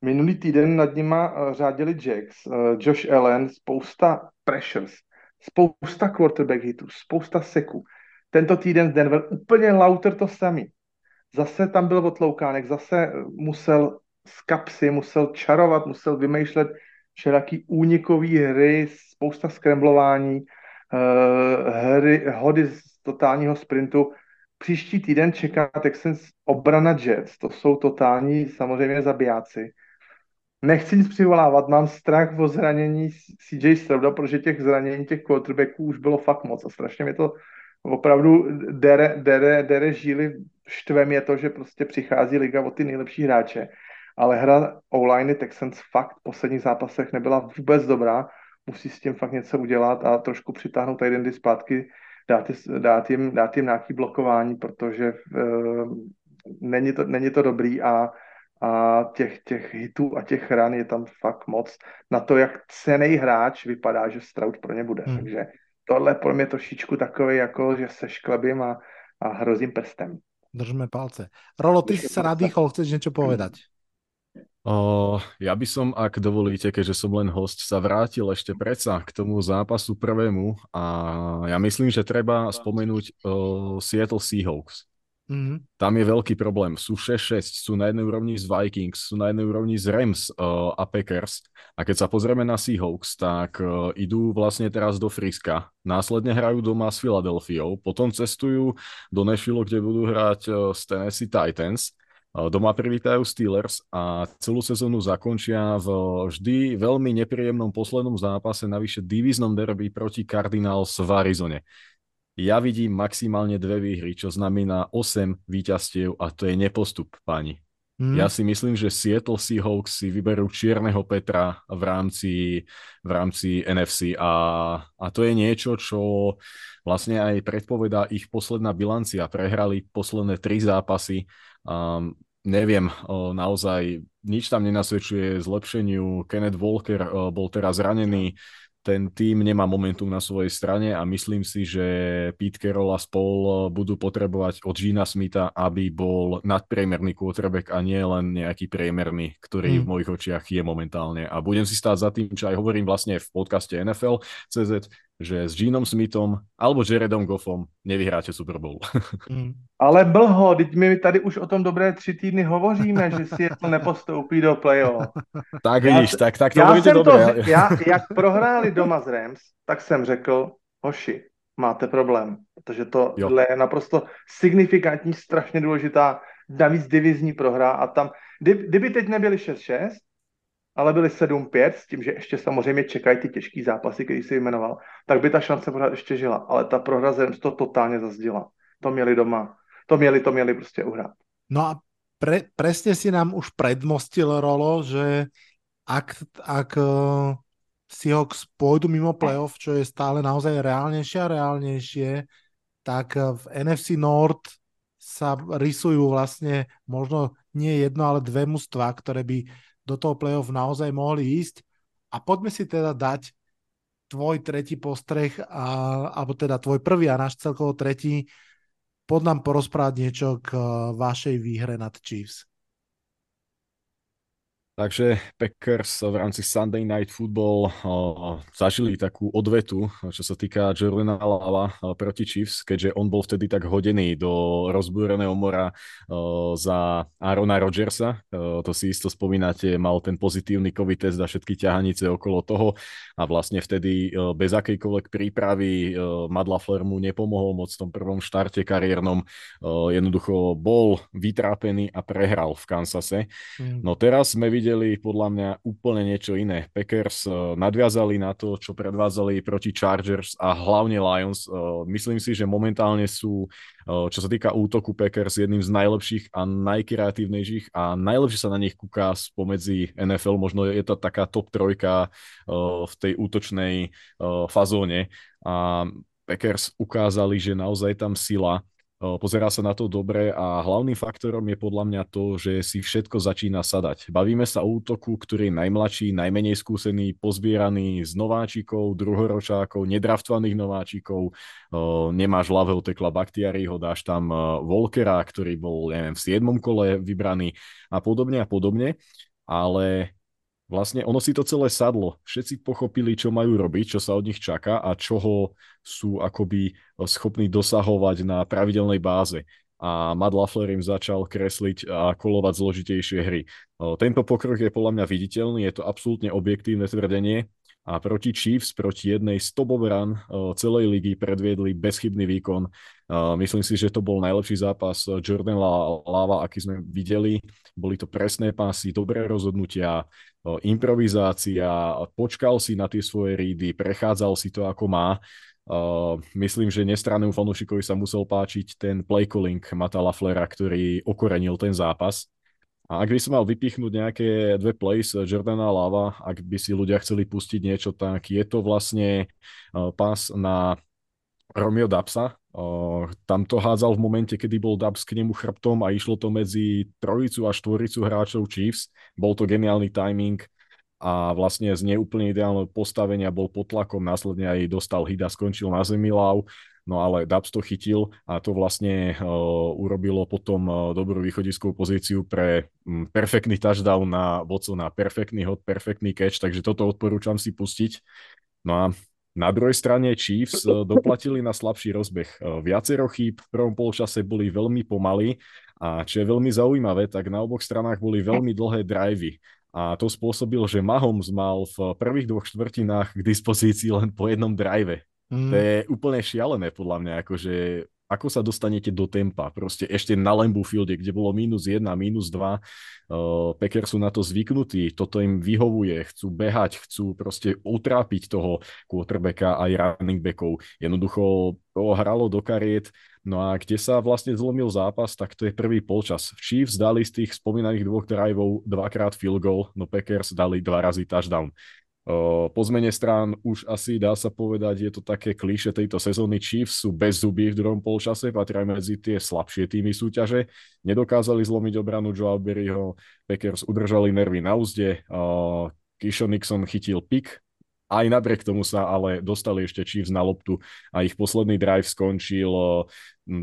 Minulý týden nad nima eh, řádili Jacks, eh, Josh Allen, spousta pressures, spousta quarterback hitů, spousta seků. Tento týden Denver úplně lauter to samý zase tam byl otloukánek, zase musel z kapsy, musel čarovat, musel vymýšlet všelaký únikový hry, spousta skremblování, uh, hry, hody z totálního sprintu. Příští týden čeká Texans obrana Jets, to jsou totální samozřejmě zabijáci. nechci nic přivolávat, mám strach o zranění CJ Strouda, protože těch zranění těch quarterbacků už bylo fakt moc a strašně mi to opravdu dere, dere, dere žíly štvem je to, že prostě přichází liga o ty nejlepší hráče. Ale hra online Texans fakt v posledních zápasech nebyla vůbec dobrá. Musí s tím fakt něco udělat a trošku přitáhnout tady zpátky, dát, dát, jim, dát jim nějaký blokování, protože uh, není, to, není to dobrý a a těch, těch hitů a těch ran je tam fakt moc na to, jak cený hráč vypadá, že Stroud pro ně bude. Hmm. Takže tohle pro mě trošičku takové, jako že se šklebím a, a hrozím prstem. Držme palce. Rolo, ty si sa nadýchol, chceš niečo povedať? O, ja by som, ak dovolíte, keďže som len host, sa vrátil ešte predsa k tomu zápasu prvému a ja myslím, že treba spomenúť o, Seattle Seahawks. Mm-hmm. Tam je veľký problém. Sú 6-6, sú na jednej úrovni z Vikings, sú na jednej úrovni z Rams uh, a Packers. A keď sa pozrieme na Seahawks, tak uh, idú vlastne teraz do Friska. Následne hrajú doma s Filadelfiou, potom cestujú do Nashville, kde budú hrať uh, s Tennessee Titans. Doma privítajú Steelers a celú sezónu zakončia v vždy veľmi nepríjemnom poslednom zápase, navyše divíznom derby proti Cardinals v Arizone. Ja vidím maximálne dve výhry, čo znamená 8 výťastiev a to je nepostup, páni. Mm. Ja si myslím, že Seattle Seahawks si vyberú Čierneho Petra v rámci, v rámci NFC a, a to je niečo, čo vlastne aj predpovedá ich posledná bilancia. Prehrali posledné tri zápasy. Um, neviem, naozaj nič tam nenasvedčuje zlepšeniu. Kenneth Walker bol teraz zranený ten tým nemá momentum na svojej strane a myslím si, že Pete Carroll a spol budú potrebovať od Gina Smitha, aby bol nadpriemerný quarterback a nie len nejaký priemerný, ktorý mm. v mojich očiach je momentálne. A budem si stáť za tým, čo aj hovorím vlastne v podcaste NFL CZ, že s Genom Smithom alebo Jaredom Goffom nevyhráte Super Bowl. Mm. Ale blho, teď my tady už o tom dobré tři týdny hovoříme, že si to nepostoupí do playoff. Tak vidíš, tak, tak to já jsem dobré. To, já, jak prohráli doma z Rams, tak jsem řekl, hoši, máte problém, protože to je naprosto signifikantní, strašně důležitá, navíc divizní prohra a tam, kdyby teď nebyli 6-6, ale byli 7-5, s tím, že ještě samozřejmě čekají ty těžký zápasy, který si jmenoval, tak by ta šance pořád ještě žila. Ale ta prohra z to totálně zazdila. To měli doma. To měli, to měli prostě uhrát. No a pre, presne si nám už predmostil Rolo, že ak, ak uh, Seahawks pôjdu mimo playoff, čo je stále naozaj reálnejšie a reálnejšie, tak uh, v NFC North sa rysujú vlastne možno nie jedno, ale dve mužstva, ktoré by do toho playoff naozaj mohli ísť. A poďme si teda dať tvoj tretí postreh, a, alebo teda tvoj prvý a náš celkovo tretí. Pod nám porozprávať niečo k vašej výhre nad Chiefs. Takže Packers v rámci Sunday Night Football uh, zažili takú odvetu, čo sa týka Jordana Lava uh, proti Chiefs, keďže on bol vtedy tak hodený do rozbúreného mora uh, za Arona Rodgersa. To si isto spomínate, mal ten pozitívny COVID test a všetky ťahanice okolo toho a vlastne vtedy bez akejkoľvek prípravy Matt LaFleur mu nepomohol moc v tom prvom štarte kariérnom. Jednoducho bol vytrápený a prehral v Kansase. Mm. No teraz sme videli videli podľa mňa úplne niečo iné. Packers uh, nadviazali na to, čo predvádzali proti Chargers a hlavne Lions. Uh, myslím si, že momentálne sú, uh, čo sa týka útoku Packers, jedným z najlepších a najkreatívnejších a najlepšie sa na nich kúka spomedzi NFL. Možno je to taká top trojka v tej útočnej fazóne. A Packers ukázali, že naozaj tam sila pozerá sa na to dobre a hlavným faktorom je podľa mňa to, že si všetko začína sadať. Bavíme sa o útoku, ktorý je najmladší, najmenej skúsený, pozbieraný z nováčikov, druhoročákov, nedraftovaných nováčikov, nemáš ľavého tekla ho dáš tam Volkera, ktorý bol, neviem, v 7. kole vybraný a podobne a podobne, ale vlastne ono si to celé sadlo. Všetci pochopili, čo majú robiť, čo sa od nich čaká a čoho sú akoby schopní dosahovať na pravidelnej báze. A Matt LaFleur im začal kresliť a kolovať zložitejšie hry. Tento pokrok je podľa mňa viditeľný, je to absolútne objektívne tvrdenie a proti Chiefs, proti jednej z top run celej ligy predviedli bezchybný výkon. Myslím si, že to bol najlepší zápas Jordan Lava, aký sme videli. Boli to presné pásy, dobré rozhodnutia, improvizácia, počkal si na tie svoje rídy, prechádzal si to ako má. Myslím, že nestrannému fanúšikovi sa musel páčiť ten play calling Mata Laflera, ktorý okorenil ten zápas. A ak by som mal vypichnúť nejaké dve plays Jordana Lava, ak by si ľudia chceli pustiť niečo, tak je to vlastne uh, pás na Romeo Dubsa. Uh, tam to hádzal v momente, kedy bol Dubs k nemu chrbtom a išlo to medzi trojicu a štvoricu hráčov Chiefs. Bol to geniálny timing a vlastne z neúplne ideálneho postavenia bol pod tlakom, následne aj dostal hit a skončil na zemi Lau, no ale Dubs to chytil a to vlastne uh, urobilo potom uh, dobrú východiskovú pozíciu pre um, perfektný touchdown na na perfektný hod, perfektný catch, takže toto odporúčam si pustiť. No a na druhej strane Chiefs uh, doplatili na slabší rozbeh. Viacero chýb v prvom polčase boli veľmi pomalí a čo je veľmi zaujímavé, tak na oboch stranách boli veľmi dlhé drivey a to spôsobilo, že Mahomes mal v prvých dvoch štvrtinách k dispozícii len po jednom drive. Mm. To je úplne šialené podľa mňa, akože ako sa dostanete do tempa, proste ešte na Lambu Fielde, kde bolo minus 1, minus 2, uh, Packers sú na to zvyknutí, toto im vyhovuje, chcú behať, chcú proste utrápiť toho quarterbacka aj running backov. Jednoducho to hralo do kariet No a kde sa vlastne zlomil zápas, tak to je prvý polčas. Chiefs dali z tých spomínaných dvoch driveov dvakrát field goal, no Packers dali dva razy touchdown. Po zmene strán už asi dá sa povedať, je to také klíše tejto sezóny. Chiefs sú bez zuby v druhom polčase, patria medzi tie slabšie týmy súťaže. Nedokázali zlomiť obranu Joe Berryho, Packers udržali nervy na úzde, Kishon Nixon chytil pik aj napriek tomu sa ale dostali ešte Chiefs na loptu a ich posledný drive skončil uh,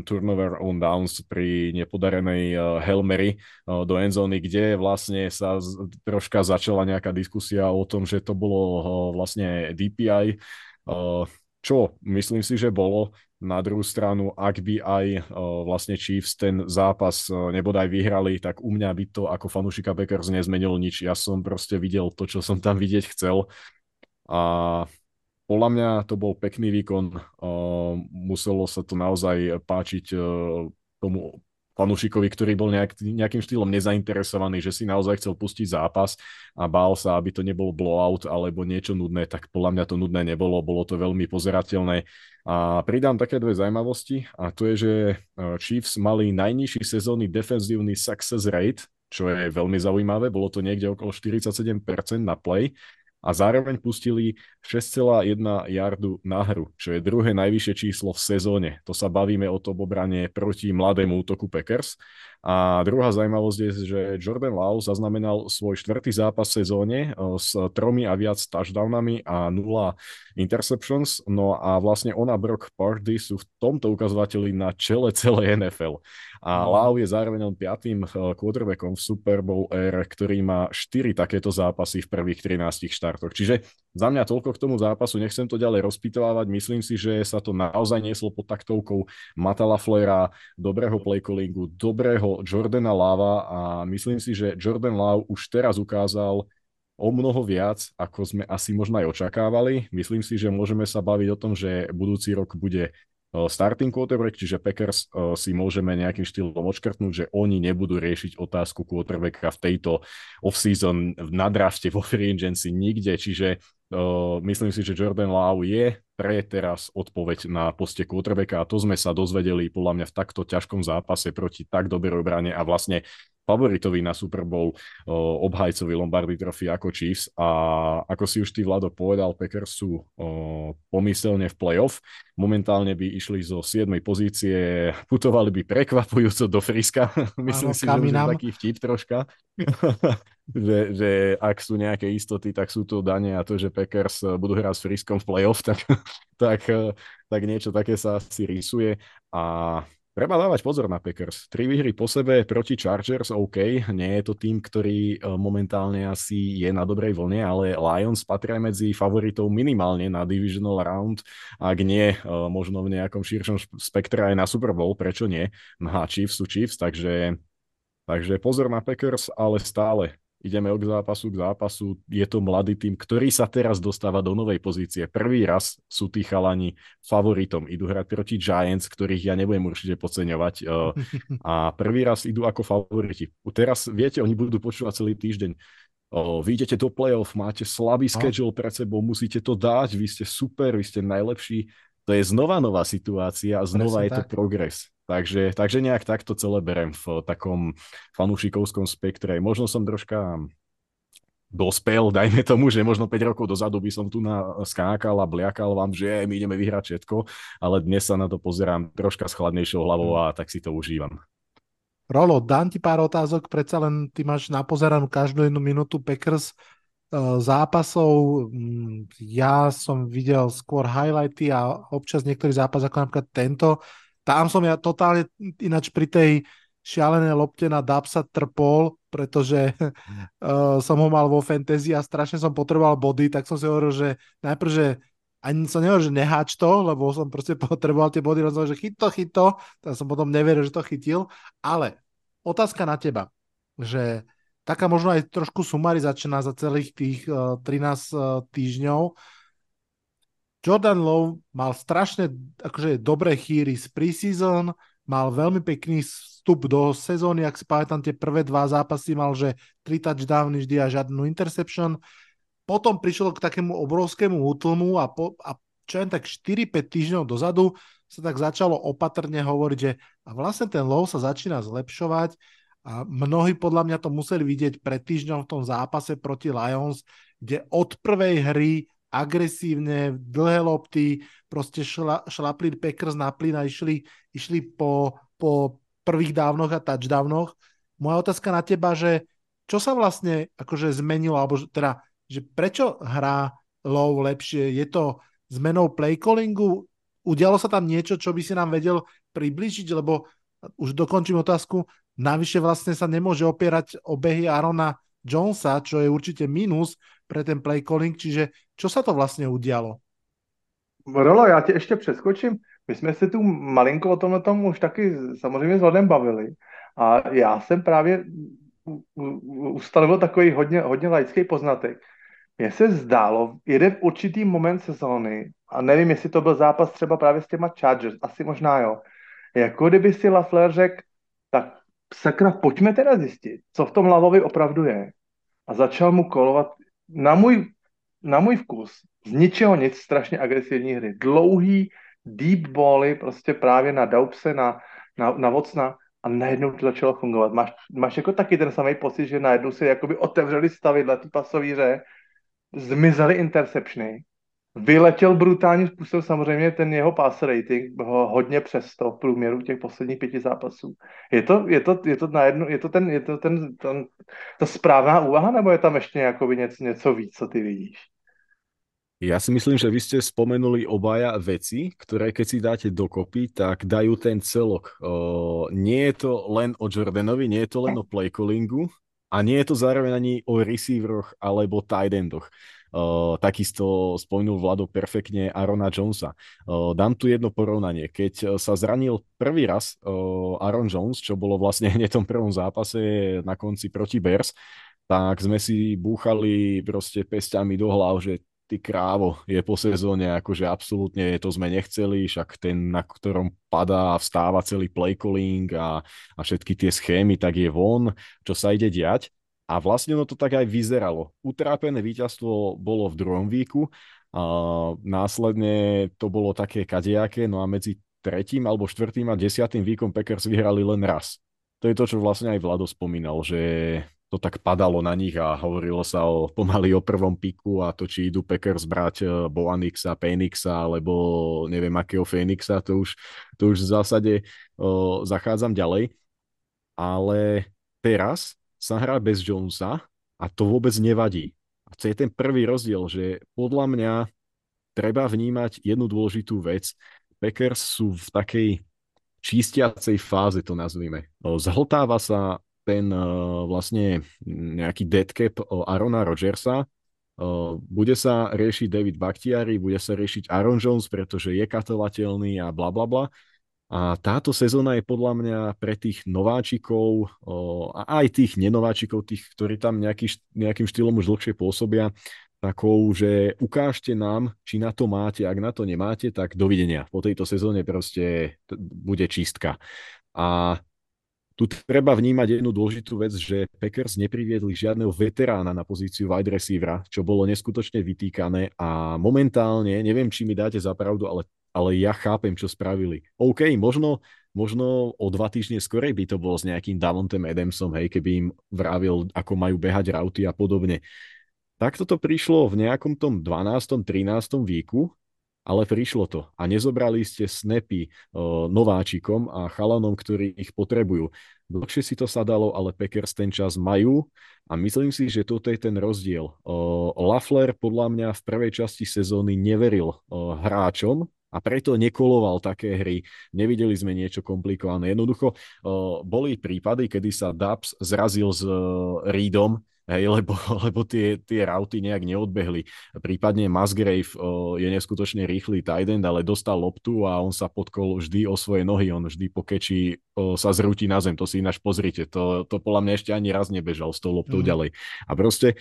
turnover on downs pri nepodarenej uh, Hail uh, do endzóny, kde vlastne sa troška začala nejaká diskusia o tom, že to bolo vlastne DPI, čo myslím si, že bolo. Na druhú stranu, ak by aj uh, vlastne Chiefs ten zápas uh, nebodaj vyhrali, tak u mňa by to ako fanúšika Packers nezmenilo nič. Ja som proste videl to, čo som tam vidieť chcel a podľa mňa to bol pekný výkon, muselo sa to naozaj páčiť uh, tomu fanúšikovi, ktorý bol nejak, nejakým štýlom nezainteresovaný, že si naozaj chcel pustiť zápas a bál sa, aby to nebol blowout alebo niečo nudné, tak podľa mňa to nudné nebolo, bolo to veľmi pozerateľné. A pridám také dve zaujímavosti a to je, že Chiefs mali najnižší sezónny defenzívny success rate, čo je veľmi zaujímavé, bolo to niekde okolo 47% na play a zároveň pustili 6,1 yardu na hru, čo je druhé najvyššie číslo v sezóne. To sa bavíme o tom obrane proti mladému útoku Packers. A druhá zaujímavosť je, že Jordan Lau zaznamenal svoj štvrtý zápas v sezóne e, s tromi a viac touchdownami a nula interceptions. No a vlastne ona Brock Party sú v tomto ukazovateli na čele celej NFL. A no. Lau je zároveň len piatým e, quarterbackom v Super Bowl R, ktorý má 4 takéto zápasy v prvých 13 štartoch. Čiže za mňa toľko k tomu zápasu, nechcem to ďalej rozpitovať. Myslím si, že sa to naozaj nieslo pod taktovkou Matala Flera, dobrého playcallingu, dobrého Jordana Lava a myslím si, že Jordan Love už teraz ukázal o mnoho viac, ako sme asi možno aj očakávali. Myslím si, že môžeme sa baviť o tom, že budúci rok bude starting quarterback, čiže Packers si môžeme nejakým štýlom odškrtnúť, že oni nebudú riešiť otázku quarterbacka v tejto off-season, na drafte, vo free agency, nikde, čiže myslím si, že Jordan Lau je pre teraz odpoveď na poste quarterbacka a to sme sa dozvedeli podľa mňa v takto ťažkom zápase proti tak dobrej obrane a vlastne favoritovi na Super Bowl, obhajcovi Lombardy Trophy ako Chiefs a ako si už ty Vlado povedal, Packers sú pomyselne v playoff. Momentálne by išli zo 7. pozície, putovali by prekvapujúco do Friska. Myslím Áno, si, že je taký vtip troška. že, že ak sú nejaké istoty, tak sú to dane a to, že Packers budú hrať s Friskom v playoff, tak, tak, tak niečo také sa asi rysuje a Treba dávať pozor na Packers. Tri výhry po sebe proti Chargers, OK, nie je to tým, ktorý e, momentálne asi je na dobrej vlne, ale Lions patria medzi favoritov minimálne na divisional round, ak nie, e, možno v nejakom širšom spektre aj na Super Bowl, prečo nie? No a Chiefs sú Chiefs, takže, takže pozor na Packers, ale stále ideme od zápasu k zápasu. Je to mladý tým, ktorý sa teraz dostáva do novej pozície. Prvý raz sú tí chalani favoritom. Idú hrať proti Giants, ktorých ja nebudem určite podceňovať. Uh, a prvý raz idú ako favoriti. Teraz, viete, oni budú počúvať celý týždeň. Uh, vy idete do playoff, máte slabý schedule pred sebou, musíte to dať, vy ste super, vy ste najlepší. To je znova nová situácia a znova Presne je tak. to progres. Takže, takže nejak takto celé berem v takom fanúšikovskom spektre. Možno som troška dospel, dajme tomu, že možno 5 rokov dozadu by som tu na skákal a bliakal vám, že my ideme vyhrať všetko, ale dnes sa na to pozerám troška s chladnejšou hlavou a tak si to užívam. Rolo, dám ti pár otázok, predsa len ty máš napozeranú každú jednu minútu Packers uh, zápasov. Mm, ja som videl skôr highlighty a občas niektorý zápas, ako napríklad tento, tam som ja totálne ináč pri tej šialené lopte na Dapsa trpol, pretože uh, som ho mal vo fantasy a strašne som potreboval body, tak som si hovoril, že najprv, že ani som nehovoril, že neháč to, lebo som proste potreboval tie body, som že chyť to, chyť to, tak som potom neveril, že to chytil, ale otázka na teba, že taká možno aj trošku sumarizačná za celých tých uh, 13 uh, týždňov, Jordan Lowe mal strašne akože dobré chýry z preseason, mal veľmi pekný vstup do sezóny, ak pamätám tie prvé dva zápasy, mal že tri touchdowny vždy a žiadnu interception. Potom prišlo k takému obrovskému útlmu a, po, a čo len tak 4-5 týždňov dozadu sa tak začalo opatrne hovoriť, že a vlastne ten low sa začína zlepšovať a mnohí podľa mňa to museli vidieť pred týždňom v tom zápase proti Lions, kde od prvej hry agresívne, dlhé lopty, proste šla, šlapli Packers na plyn a išli, išli po, po prvých dávnoch a touchdownoch. Moja otázka na teba, že čo sa vlastne akože zmenilo, alebo teda, že prečo hrá Low lepšie? Je to zmenou play callingu? Udialo sa tam niečo, čo by si nám vedel približiť, lebo už dokončím otázku, navyše vlastne sa nemôže opierať o behy Arona Jonesa, čo je určite minus pre ten play calling, čiže čo sa to vlastně udialo? Rolo, já tě ještě přeskočím. My jsme si tu malinko o tomhle tom už taky samozřejmě s Vladem bavili. A já jsem právě ustanovil takový hodně, hodně laický poznatek. Mně se zdálo, jeden určitý moment sezóny, a nevím, jestli to byl zápas třeba právě s těma Chargers, asi možná jo, jako kdyby si Lafleur řekl, sakra, pojďme teda zjistit, co v tom Lavovi opravdu je. A začal mu kolovat na můj, na můj vkus z ničeho nic strašně agresivní hry. Dlouhý deep bally prostě právě na Daupse, na, na, na Vocna a najednou to začalo fungovat. Máš, máš jako taky ten samý pocit, že najednou si otevřeli stavidla ty pasový hře, zmizely interceptiony Vyletěl brutálním způsobem samozřejmě ten jeho pass rating, ho hodně přes to v průměru těch posledních pěti zápasů. Je to, je to, je to, najednou, je to, ten, je to ten, ten, ta správná úvaha, nebo je tam ještě něco, něco víc, co ty vidíš? Ja si myslím, že vy ste spomenuli obaja veci, ktoré keď si dáte dokopy, tak dajú ten celok. O, nie je to len o Jordanovi, nie je to len o playcallingu a nie je to zároveň ani o receiveroch alebo tight endoch. Takisto spomenul Vlado perfektne Arona Jonesa. Dám tu jedno porovnanie. Keď sa zranil prvý raz Aaron Jones, čo bolo vlastne hneď tom prvom zápase na konci proti Bears, tak sme si búchali proste pestiami do hlav, že ty krávo, je po sezóne, akože absolútne to sme nechceli, však ten, na ktorom padá a vstáva celý play calling a, a všetky tie schémy, tak je von, čo sa ide diať. A vlastne ono to tak aj vyzeralo. Utrápené víťazstvo bolo v druhom výku, a následne to bolo také kadejaké, no a medzi tretím alebo štvrtým a desiatým výkom Packers vyhrali len raz. To je to, čo vlastne aj Vlado spomínal, že to tak padalo na nich a hovorilo sa o, pomaly o prvom piku a to, či idú Packers brať e, Boanixa, Phoenixa alebo neviem akého Phoenixa, to už, to už v zásade o, zachádzam ďalej. Ale teraz sa hrá bez Jonesa a to vôbec nevadí. A to je ten prvý rozdiel, že podľa mňa treba vnímať jednu dôležitú vec. Packers sú v takej čistiacej fáze, to nazvime. Zhltáva sa ten vlastne nejaký deadcap Arona Rodgersa, bude sa riešiť David Bakhtiari, bude sa riešiť Aaron Jones, pretože je katovateľný a bla bla bla. A táto sezóna je podľa mňa pre tých nováčikov a aj tých nenováčikov, tých, ktorí tam nejaký, nejakým štýlom už dlhšie pôsobia, takou, že ukážte nám, či na to máte. Ak na to nemáte, tak dovidenia. Po tejto sezóne proste bude čistka. A tu treba vnímať jednu dôležitú vec, že Packers nepriviedli žiadneho veterána na pozíciu wide receivera, čo bolo neskutočne vytýkané a momentálne, neviem, či mi dáte za pravdu, ale, ale ja chápem, čo spravili. OK, možno, možno o dva týždne skorej by to bolo s nejakým Davontem Adamsom, hej, keby im vravil, ako majú behať rauty a podobne. Takto to prišlo v nejakom tom 12. 13. výku ale prišlo to a nezobrali ste snapy uh, nováčikom a chalanom, ktorí ich potrebujú. Dlhšie si to sadalo, ale Packers ten čas majú a myslím si, že toto je ten rozdiel. Uh, Lafler podľa mňa v prvej časti sezóny neveril uh, hráčom, a preto nekoloval také hry. Nevideli sme niečo komplikované. Jednoducho boli prípady, kedy sa Dubs zrazil s uh, Reedom hej, lebo, lebo tie, tie rauty nejak neodbehli. Prípadne Musgrave je neskutočne rýchly tight end, ale dostal loptu a on sa podkol vždy o svoje nohy, on vždy po keči sa zrúti na zem, to si ináč pozrite, to, to podľa mňa ešte ani raz nebežal s tou loptou mm. ďalej. A proste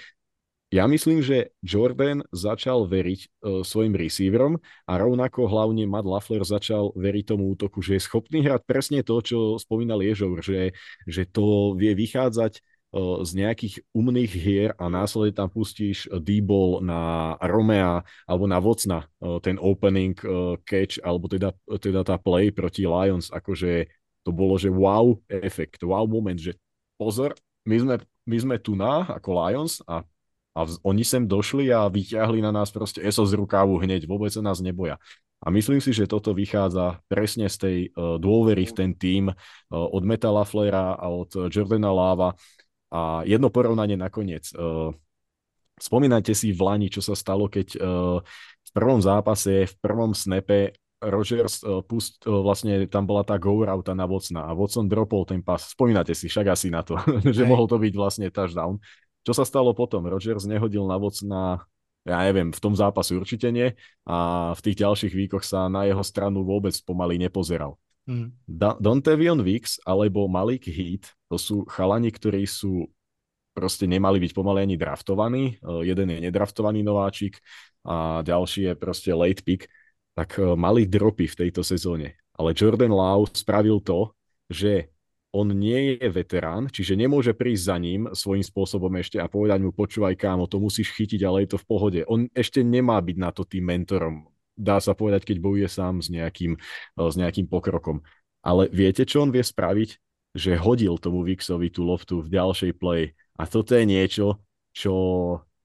ja myslím, že Jordan začal veriť uh, svojim receiverom a rovnako hlavne Matt Lafler začal veriť tomu útoku, že je schopný hrať presne to, čo spomínal Ježov, že, že to vie vychádzať z nejakých umných hier a následne tam pustíš D-ball na Romea alebo na Vocna, ten opening catch alebo teda, teda tá play proti Lions, akože to bolo, že wow efekt, wow moment, že pozor, my sme, my sme tu na ako Lions a, a oni sem došli a vyťahli na nás proste ESO z rukávu hneď, vôbec sa nás neboja. A myslím si, že toto vychádza presne z tej uh, dôvery v ten tým uh, od Metala Flera a od Jordana Lava, a jedno porovnanie nakoniec. Uh, spomínajte si v Lani, čo sa stalo, keď uh, v prvom zápase, v prvom snape Rogers uh, pust, uh, vlastne tam bola tá go route na Vocna a Watson dropol ten pas. Spomínate si však asi na to, že mohol to byť vlastne touchdown. Čo sa stalo potom? Rogers nehodil na Vocna ja neviem, v tom zápase určite nie a v tých ďalších výkoch sa na jeho stranu vôbec pomaly nepozeral. Mm. Dontevion Wix alebo Malik Heat, to sú chalani, ktorí sú proste nemali byť pomaly ani draftovaní. E, jeden je nedraftovaný nováčik a ďalší je proste late pick. Tak e, mali dropy v tejto sezóne. Ale Jordan Lau spravil to, že on nie je veterán, čiže nemôže prísť za ním svojím spôsobom ešte a povedať mu, počúvaj kámo, to musíš chytiť, ale je to v pohode. On ešte nemá byť na to tým mentorom dá sa povedať, keď bojuje sám s nejakým, eh, s nejakým pokrokom. Ale viete, čo on vie spraviť? Že hodil tomu Vixovi tú loftu v ďalšej play. A toto je niečo, čo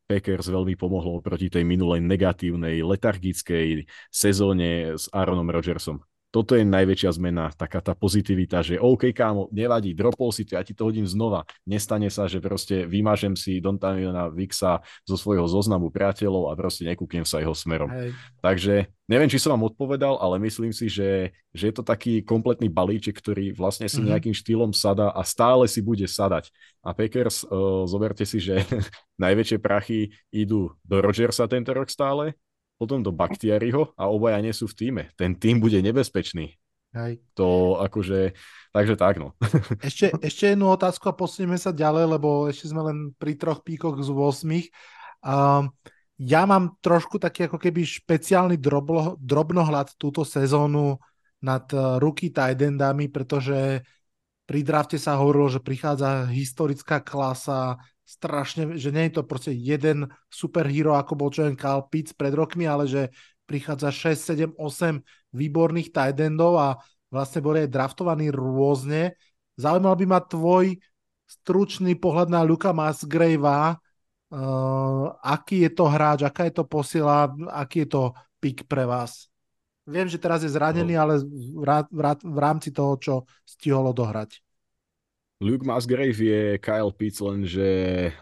Packers veľmi pomohlo proti tej minulej negatívnej, letargickej sezóne s Aaronom Rodgersom toto je najväčšia zmena, taká tá pozitivita, že OK, kámo, nevadí, dropol si to, ja ti to hodím znova. Nestane sa, že proste vymažem si Dontaniona Vixa zo svojho zoznamu priateľov a proste nekúknem sa jeho smerom. Hej. Takže neviem, či som vám odpovedal, ale myslím si, že, že je to taký kompletný balíček, ktorý vlastne si mm-hmm. nejakým štýlom sada a stále si bude sadať. A Packers, uh, zoberte si, že najväčšie prachy idú do Rodgersa tento rok stále, potom do Baktiariho a obaja nie sú v týme. Ten tým bude nebezpečný. Hej. To akože, takže tak no. Ešte, ešte jednu otázku a posunieme sa ďalej, lebo ešte sme len pri troch píkoch z 8. Um, ja mám trošku taký ako keby špeciálny droblo, drobnohľad túto sezónu nad uh, ruky Tidendami, pretože pri drafte sa hovorilo, že prichádza historická klasa strašne, že nie je to proste jeden superhero, ako bol Joan Kyle Pitts pred rokmi, ale že prichádza 6, 7, 8 výborných tight endov a vlastne boli aj draftovaní rôzne. Zaujímal by ma tvoj stručný pohľad na Luka Musgravea, uh, aký je to hráč, aká je to posila, aký je to pick pre vás? Viem, že teraz je zranený, no. ale v, v, v rámci toho, čo stihol odohrať. Luke Musgrave je Kyle Pitts, lenže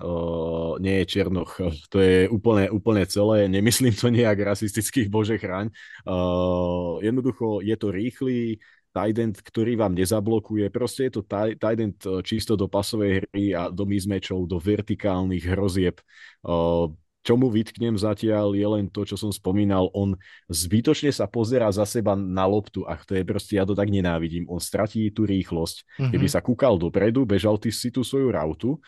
uh, nie je Černoch. To je úplne, úplne celé. Nemyslím to nejak rasistických, bože chráň. Uh, jednoducho je to rýchly tight ktorý vám nezablokuje. Proste je to tight čisto do pasovej hry a do mismatchov, do vertikálnych hrozieb. Uh, čo mu vytknem zatiaľ je len to, čo som spomínal, on zbytočne sa pozerá za seba na loptu a to je proste, ja to tak nenávidím, on stratí tú rýchlosť. Mm-hmm. Keby sa kúkal dopredu, bežal ty si tú svoju rautu,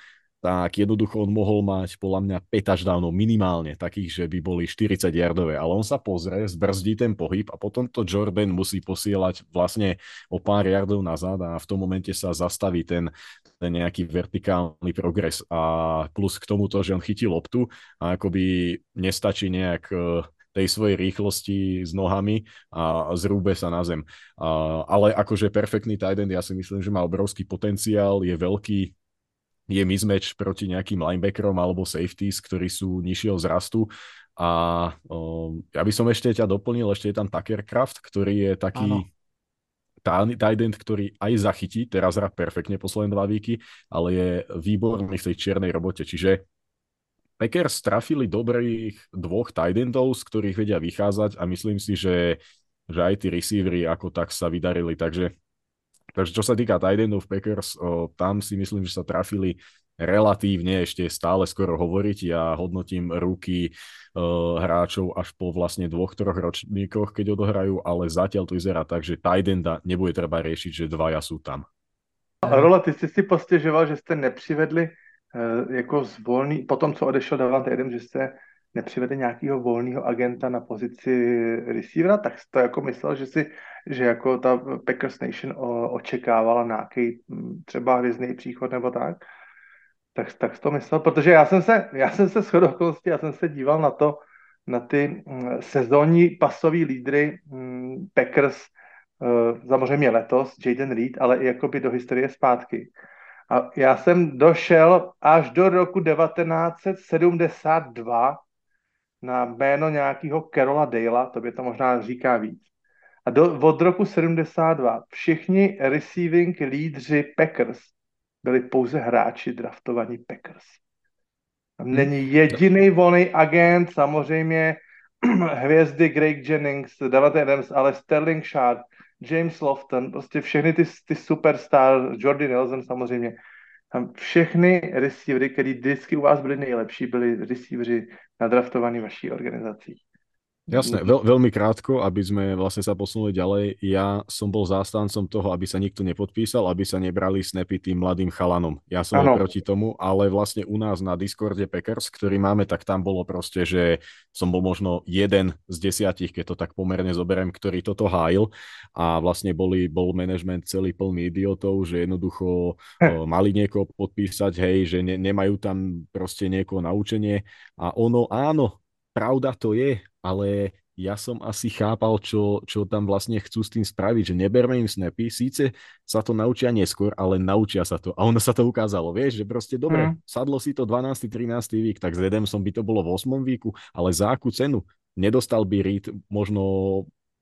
tak jednoducho on mohol mať podľa mňa 5 touchdownov minimálne, takých, že by boli 40 yardové, ale on sa pozrie, zbrzdí ten pohyb a potom to Jordan musí posielať vlastne o pár yardov nazad a v tom momente sa zastaví ten, ten nejaký vertikálny progres a plus k tomu to, že on chytí loptu a akoby nestačí nejak e, tej svojej rýchlosti s nohami a zrúbe sa na zem. A, ale akože perfektný tight end, ja si myslím, že má obrovský potenciál, je veľký, je mismatch proti nejakým linebackerom alebo safeties, ktorí sú nižšieho zrastu. A um, ja by som ešte ťa doplnil, ešte je tam Tucker Craft, ktorý je taký tight ktorý aj zachytí, teraz hrá perfektne posledné dva víky, ale je výborný v tej čiernej robote. Čiže Packers trafili dobrých dvoch tight z ktorých vedia vychádzať a myslím si, že, že aj tí receivery ako tak sa vydarili. Takže Takže čo sa týka tight endov Packers, o, tam si myslím, že sa trafili relatívne, ešte stále skoro hovoriť. Ja hodnotím ruky o, hráčov až po vlastne dvoch, troch ročníkoch, keď odohrajú, ale zatiaľ to vyzerá tak, že tight enda nebude treba riešiť, že dvaja sú tam. Rola, ty jsi si postěžoval, že jste nepřivedli uh, jako zvolný, po tom, co odešel Davante Adams, že jste nepřivede nějakého volného agenta na pozici receivera, tak to jako myslel, že si, že jako ta Packers Nation očekávala nějaký hm, třeba hvězdný příchod nebo tak. Tak, tak to myslel, protože já jsem se, já jsem se shodou já jsem se díval na to, na ty hm, sezónní pasový lídry hm, Packers, uh, samozřejmě letos, Jaden Reed, ale i jakoby do historie zpátky. A já jsem došel až do roku 1972, na jméno nějakého Carola Dale'a, to by to možná říká víc. A do, od roku 72 všichni receiving lídři Packers byli pouze hráči draftovaní Packers. Tam hmm. není jediný volný agent, samozřejmě hvězdy Greg Jennings, Davante Adams, ale Sterling Sharp, James Lofton, prostě všechny ty, ty superstar, Jordy Nelson samozřejmě, tam všechny receivery, který vždycky u vás byli nejlepší, byli receivery nadraftovaní vaší organizací. Jasné, veľ, veľmi krátko, aby sme vlastne sa posunuli ďalej. Ja som bol zástancom toho, aby sa nikto nepodpísal, aby sa nebrali snapy tým mladým chalanom. Ja som ano. proti tomu, ale vlastne u nás na Discorde Packers, ktorý máme, tak tam bolo proste, že som bol možno jeden z desiatich, keď to tak pomerne zoberiem, ktorý toto hájil a vlastne boli, bol management celý plný idiotov, že jednoducho hm. mali niekoho podpísať, hej, že ne, nemajú tam proste niekoho naučenie a ono áno, pravda to je, ale ja som asi chápal, čo, čo tam vlastne chcú s tým spraviť, že neberme im snapy, síce sa to naučia neskôr, ale naučia sa to. A ono sa to ukázalo, vieš, že proste dobre, mm. sadlo si to 12. 13. vík, tak s som by to bolo v 8. víku, ale za akú cenu? Nedostal by Reed možno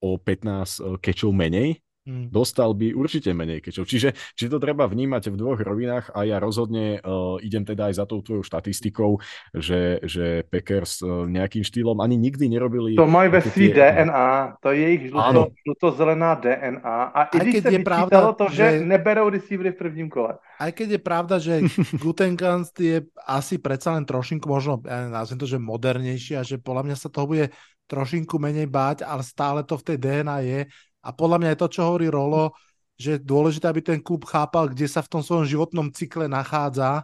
o 15 kečov menej, Hmm. Dostal by určite menej kečov. Čiže, čiže to treba vnímať v dvoch rovinách a ja rozhodne uh, idem teda aj za tou tvojou štatistikou, že, že Packers uh, nejakým štýlom ani nikdy nerobili... To majú ve svý tie... DNA, to je jejich žluto, žluto-zelená DNA a i když se pravda, to, že, že neberou receivery v prvním kole. Aj keď je pravda, že Gutenkans je asi predsa len trošinku možno, ja nazviem to, že modernejší a že podľa mňa sa toho bude trošinku menej báť, ale stále to v tej DNA je a podľa mňa je to, čo hovorí Rolo, že je dôležité, aby ten klub chápal, kde sa v tom svojom životnom cykle nachádza.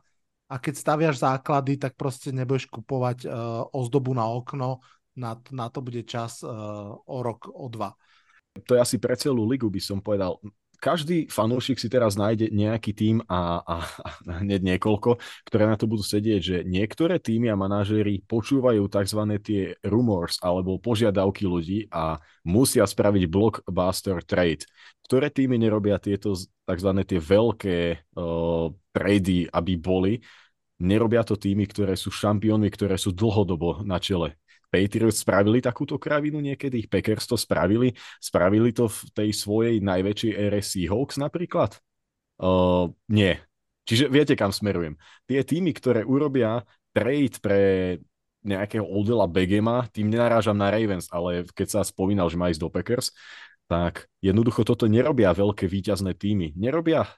A keď staviaš základy, tak proste nebudeš kupovať uh, ozdobu na okno, na, na to bude čas uh, o rok, o dva. To je asi pre celú ligu, by som povedal každý fanúšik si teraz nájde nejaký tým a, a, a hneď niekoľko, ktoré na to budú sedieť, že niektoré týmy a manažéri počúvajú tzv. tie rumors alebo požiadavky ľudí a musia spraviť blockbuster trade. Ktoré týmy nerobia tieto tzv. tie veľké uh, trady, aby boli, nerobia to týmy, ktoré sú šampiónmi, ktoré sú dlhodobo na čele. Patriots spravili takúto kravinu niekedy, Packers to spravili, spravili to v tej svojej najväčšej ére Seahawks napríklad? Uh, nie. Čiže viete, kam smerujem. Tie týmy, ktoré urobia trade pre nejakého Odela Begema, tým nenarážam na Ravens, ale keď sa spomínal, že má ísť do Packers, tak jednoducho toto nerobia veľké výťazné týmy. Nerobia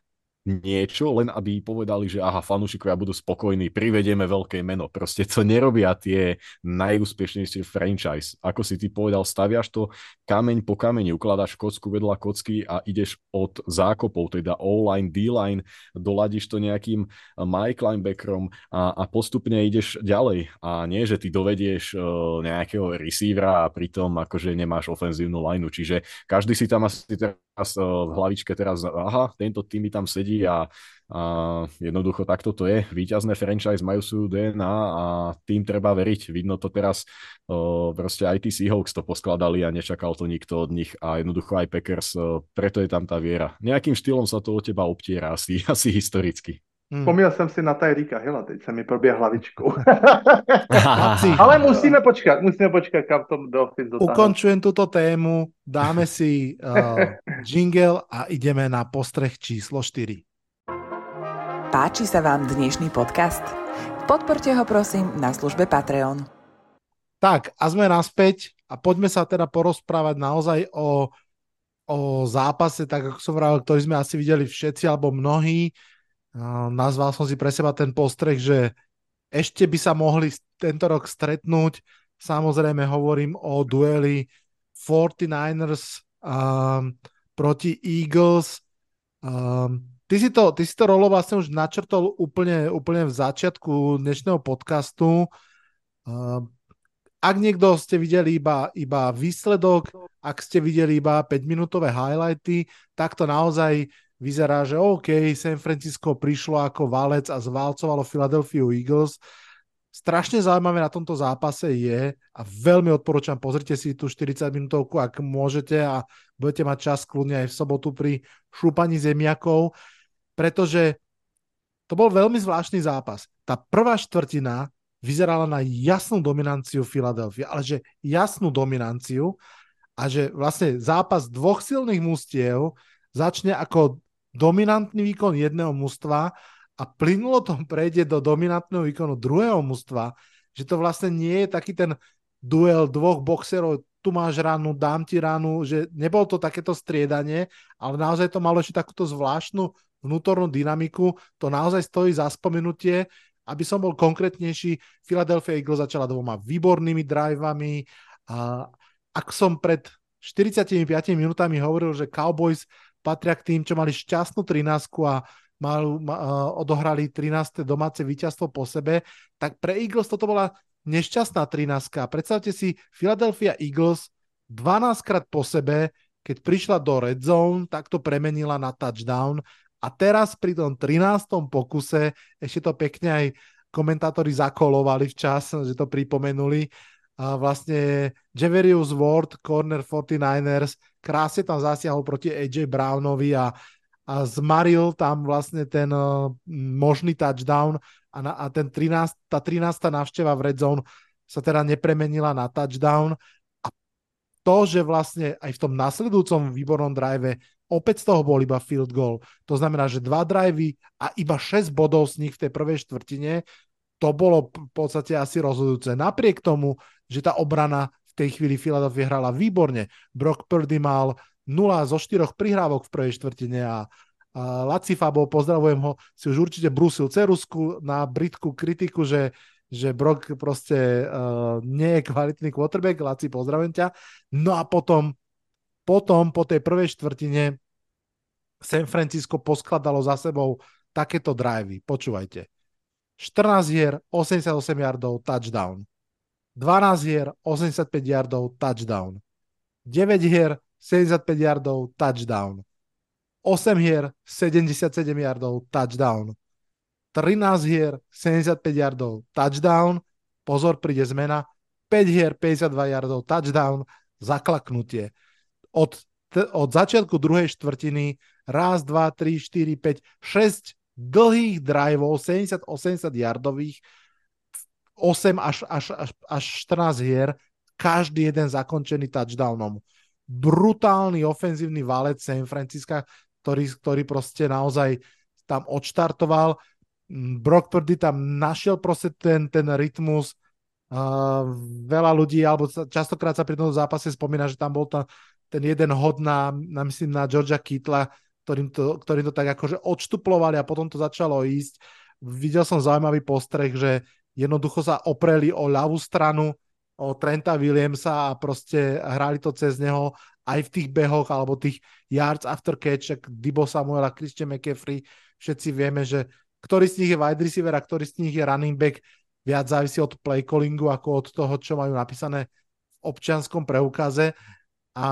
niečo, len aby povedali, že aha, fanúšikovia budú spokojní, privedieme veľké meno. Proste to nerobia tie najúspešnejšie franchise. Ako si ty povedal, staviaš to kameň po kameni, ukladáš kocku vedľa kocky a ideš od zákopov, teda O-line, D-line, doladíš to nejakým Mike linebackerom a, a postupne ideš ďalej. A nie, že ty dovedieš uh, nejakého receivera a pritom akože nemáš ofenzívnu lineu. Čiže každý si tam asi teraz uh, v hlavičke teraz, aha, tento tým mi tam sedí a, a jednoducho takto to je. Výťazné franchise majú svoju DNA a tým treba veriť. Vidno to teraz, uh, proste aj tí Seahawks to poskladali a nečakal to nikto od nich a jednoducho aj Packers, uh, preto je tam tá viera. Nejakým štýlom sa to od teba obtiera asi, asi historicky. Hmm. Pomíl jsem si na Tyrika Hilla, teď se mi proběh hlavičkou. Ale musíme počkat, musíme počkat, kam to Dolphins dotáhne. Ukončujem túto tému, dáme si uh, jingle a ideme na postreh číslo 4. Páči sa vám dnešný podcast? Podporte ho prosím na službe Patreon. Tak, a sme naspäť a poďme sa teda porozprávať naozaj o, o zápase, tak ako som vravil, ktorý sme asi videli všetci alebo mnohí. Nazval som si pre seba ten postreh, že ešte by sa mohli tento rok stretnúť. Samozrejme hovorím o dueli 49ers um, proti Eagles. Um, ty, si to, ty si to rolo vlastne už načrtol úplne, úplne v začiatku dnešného podcastu. Um, ak niekto ste videli iba, iba výsledok, ak ste videli iba 5-minútové highlighty, tak to naozaj vyzerá, že OK, San Francisco prišlo ako valec a zvalcovalo Philadelphia Eagles. Strašne zaujímavé na tomto zápase je, a veľmi odporúčam, pozrite si tú 40 minútovku, ak môžete a budete mať čas kľudne aj v sobotu pri šúpaní zemiakov, pretože to bol veľmi zvláštny zápas. Tá prvá štvrtina vyzerala na jasnú dominanciu Philadelphia, ale že jasnú dominanciu a že vlastne zápas dvoch silných mústiev začne ako dominantný výkon jedného mužstva a plynulo to prejde do dominantného výkonu druhého mužstva, že to vlastne nie je taký ten duel dvoch boxerov, tu máš ránu, dám ti ránu, že nebolo to takéto striedanie, ale naozaj to malo ešte takúto zvláštnu vnútornú dynamiku, to naozaj stojí za spomenutie, aby som bol konkrétnejší, Philadelphia Eagles začala dvoma výbornými drivami a ak som pred 45 minútami hovoril, že Cowboys patria k tým, čo mali šťastnú 13 a mal, ma, odohrali 13. domáce víťazstvo po sebe, tak pre Eagles toto bola nešťastná 13. Predstavte si, Philadelphia Eagles 12 krát po sebe, keď prišla do red zone, tak to premenila na touchdown a teraz pri tom 13. pokuse, ešte to pekne aj komentátori zakolovali včas, že to pripomenuli, a vlastne Javerius Ward, corner 49ers, krásne tam zasiahol proti AJ Brownovi a, a zmaril tam vlastne ten uh, možný touchdown a, na, a ten 13, tá 13. návšteva v red zone sa teda nepremenila na touchdown a to, že vlastne aj v tom nasledujúcom výbornom drive opäť z toho bol iba field goal. To znamená, že dva drivey a iba 6 bodov z nich v tej prvej štvrtine, to bolo v podstate asi rozhodujúce. Napriek tomu, že tá obrana v tej chvíli Philadelphia hrala výborne. Brock Purdy mal 0 zo 4 prihrávok v prvej štvrtine a, Laci Fabo, pozdravujem ho, si už určite brúsil cerusku na britku kritiku, že, že Brock proste uh, nie je kvalitný quarterback, Laci, pozdravujem ťa. No a potom, potom po tej prvej štvrtine San Francisco poskladalo za sebou takéto drivey. Počúvajte. 14 hier, 88 yardov, touchdown. 12 hier, 85 yardov, touchdown. 9 hier, 75 yardov, touchdown. 8 hier, 77 yardov, touchdown. 13 hier, 75 yardov, touchdown. Pozor, príde zmena. 5 hier, 52 yardov, touchdown. Zaklaknutie. Od, od začiatku druhej štvrtiny raz, dva, tri, štyri, 5, 6 dlhých driveov, 70-80 yardových, 8 až, až, až, až 14 hier, každý jeden zakončený touchdownom. Brutálny ofenzívny válec San Francisca, ktorý, ktorý proste naozaj tam odštartoval. Mm, Brock Purdy tam našiel proste ten, ten rytmus. Uh, veľa ľudí, alebo častokrát sa pri tom zápase spomína, že tam bol ta, ten jeden hod na, na myslím, na Georgia Kittla, ktorým to, ktorým to tak akože odštuplovali a potom to začalo ísť. Videl som zaujímavý postreh, že jednoducho sa opreli o ľavú stranu, o Trenta Williamsa a proste hrali to cez neho aj v tých behoch alebo tých yards after catch, Dibo Samuel a Christian McCaffrey, všetci vieme, že ktorý z nich je wide receiver a ktorý z nich je running back, viac závisí od play callingu ako od toho, čo majú napísané v občianskom preukaze. A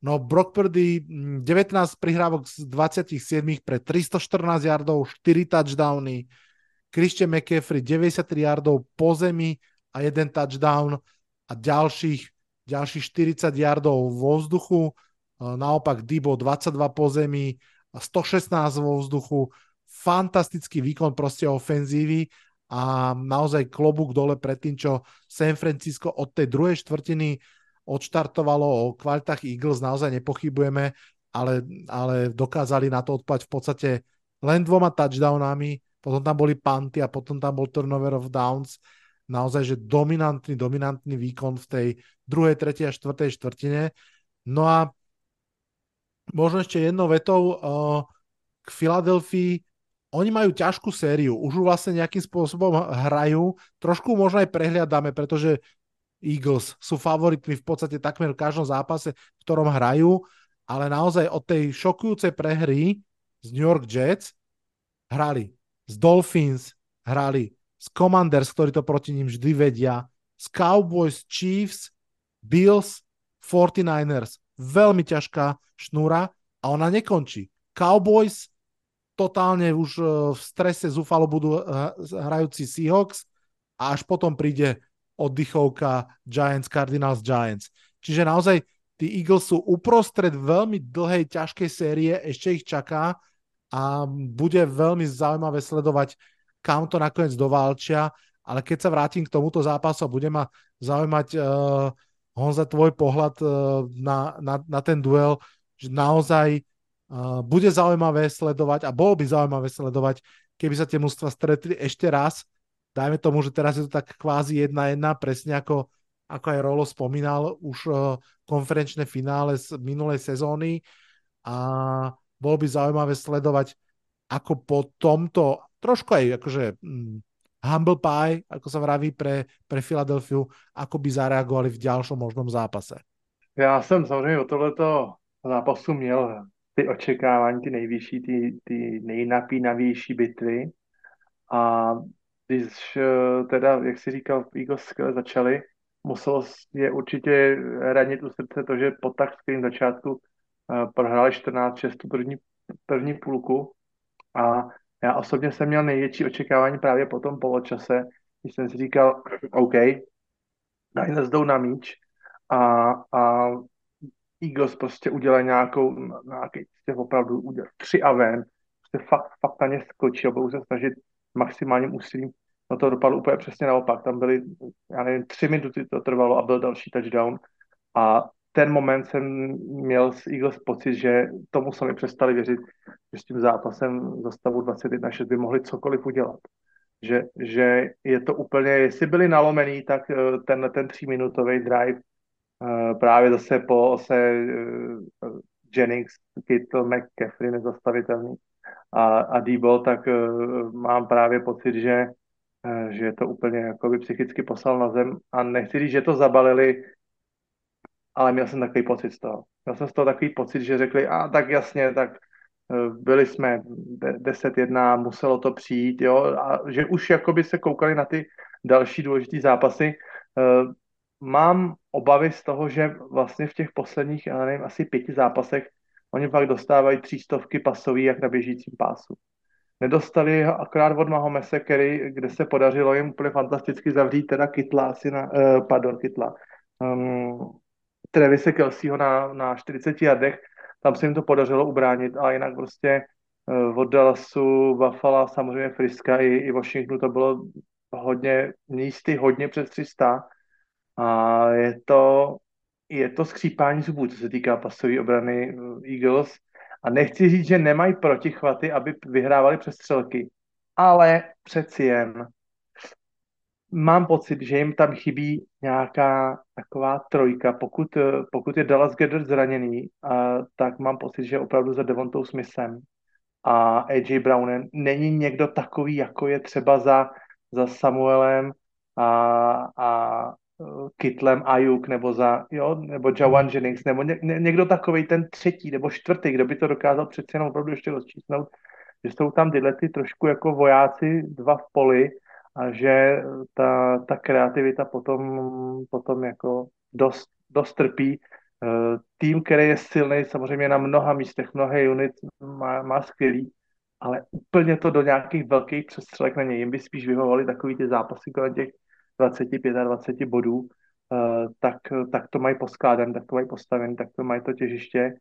no Brock Purdy 19 mm, prihrávok z 27 pre 314 yardov, 4 touchdowny, Christian McCaffrey 93 yardov po zemi a jeden touchdown a ďalších, ďalších 40 yardov vo vzduchu. Naopak Dibo 22 po zemi a 116 vo vzduchu. Fantastický výkon proste ofenzívy a naozaj klobúk dole pred tým, čo San Francisco od tej druhej štvrtiny odštartovalo o kvalitách Eagles, naozaj nepochybujeme, ale, ale dokázali na to odpať v podstate len dvoma touchdownami, potom tam boli panty a potom tam bol turnover of downs. Naozaj, že dominantný, dominantný výkon v tej druhej, tretej a štvrtej štvrtine. No a možno ešte jednou vetou uh, k Filadelfii oni majú ťažkú sériu, už vlastne nejakým spôsobom hrajú, trošku možno aj prehliadáme, pretože Eagles sú favoritmi v podstate takmer v každom zápase, v ktorom hrajú, ale naozaj od tej šokujúcej prehry z New York Jets hrali z Dolphins, hrali z Commanders, ktorí to proti ním vždy vedia, z Cowboys, Chiefs, Bills, 49ers. Veľmi ťažká šnúra a ona nekončí. Cowboys, totálne už e, v strese zúfalo budú e, hrajúci Seahawks a až potom príde oddychovka Giants, Cardinals, Giants. Čiže naozaj tí Eagles sú uprostred veľmi dlhej, ťažkej série, ešte ich čaká a bude veľmi zaujímavé sledovať, kam to nakoniec dovalčia, ale keď sa vrátim k tomuto zápasu, bude ma zaujímať uh, Honza, tvoj pohľad uh, na, na, na ten duel, že naozaj Uh, bude zaujímavé sledovať a bolo by zaujímavé sledovať, keby sa tie mužstva stretli ešte raz. Dajme tomu, že teraz je to tak kvázi jedna jedna, presne ako, ako aj Rolo spomínal, už uh, konferenčné finále z minulej sezóny a bolo by zaujímavé sledovať, ako po tomto trošku aj akože hm, humble pie, ako sa vraví pre, pre Filadelfiu, ako by zareagovali v ďalšom možnom zápase. Já jsem samozřejmě o tohleto zápasu měl ty očekávání, ty nejvyšší, ty, ty nejnapínavější bitvy. A když eh, teda, jak si říkal, Eagles skvěle začali, muselo je určitě ranit u srdce to, že po tak skvělém začátku uh, prohráli 14-6 tu první, první půlku a já osobně jsem měl největší očekávání právě po tom poločase, když jsem si říkal, OK, Niners jdou na míč a, a Eagles prostě udělají nějakou, nějaký, prostě opravdu udělat tři a ven, prostě fakt, fakt na ně skočí a budou se snažit maximálním úsilím. No to dopadlo úplně přesně naopak. Tam byly, já nevím, tři minuty to trvalo a byl další touchdown. A ten moment jsem měl s Eagles pocit, že tomu sami přestali věřit, že s tím zápasem za stavu 21-6 by mohli cokoliv udělat. Že, že je to úplně, jestli byli nalomený, tak eh, ten, ten tříminutový drive Eh, právě zase po ose eh, Jennings, Kittle, McCaffrey nezastavitelný a, a Debo, tak mám právě pocit, že, že je to úplně jakoby psychicky poslal na zem a nechci říct, že to zabalili, ale měl jsem takový pocit z toho. Měl jsem z toho takový pocit, že řekli, a tak jasně, tak uh, byli jsme 10-1, muselo to přijít, jo, a že už jakoby se koukali na ty další důležité zápasy. Uh, mám obavy z toho, že vlastně v těch posledních, já nevím, asi pěti zápasech oni pak dostávají třístovky pasový jak na běžícím pásu. Nedostali akorát od Mahomese, který, kde se podařilo jim úplně fantasticky zavřít teda Kytla asi na, uh, pardon, Kytla, um, Trevise Kelseyho na, na 40 jardech, tam se jim to podařilo ubránit, ale jinak prostě uh, od Dallasu, Buffalo, samozřejmě Friska i, i Washingtonu to bylo hodně místy, hodně přes 300 a je to, je to skřípání zubů, co se týká pasové obrany eh, Eagles. A nechci říct, že nemají protichvaty, aby vyhrávali přestřelky, ale přeci jen mám pocit, že jim tam chybí nějaká taková trojka. Pokud, pokud je Dallas Gedder zraněný, uh, tak mám pocit, že opravdu za Devontou Smithem a AJ Brownem není někdo takový, jako je třeba za, za Samuelem a, a Kitlem Ayuk nebo za, jo, nebo Jawan Jennings, nebo ně, ně, někdo takový ten třetí nebo čtvrtý, kdo by to dokázal přece jenom opravdu ještě rozčísnout, že jsou tam tyhle ty trošku jako vojáci dva v poli a že ta, ta kreativita potom, potom jako dost, dost trpí. Eh, tým, který je silný samozřejmě na mnoha místech, mnohé unit má, má skvělý, ale úplně to do nějakých velkých přestřelek na něj. Jim by spíš vyhovovali takový ty zápasy kolem těch 25 a 20 bodů, eh, tak, tak to mají poskládané, tak to mají postavené, tak to mají to těžiště,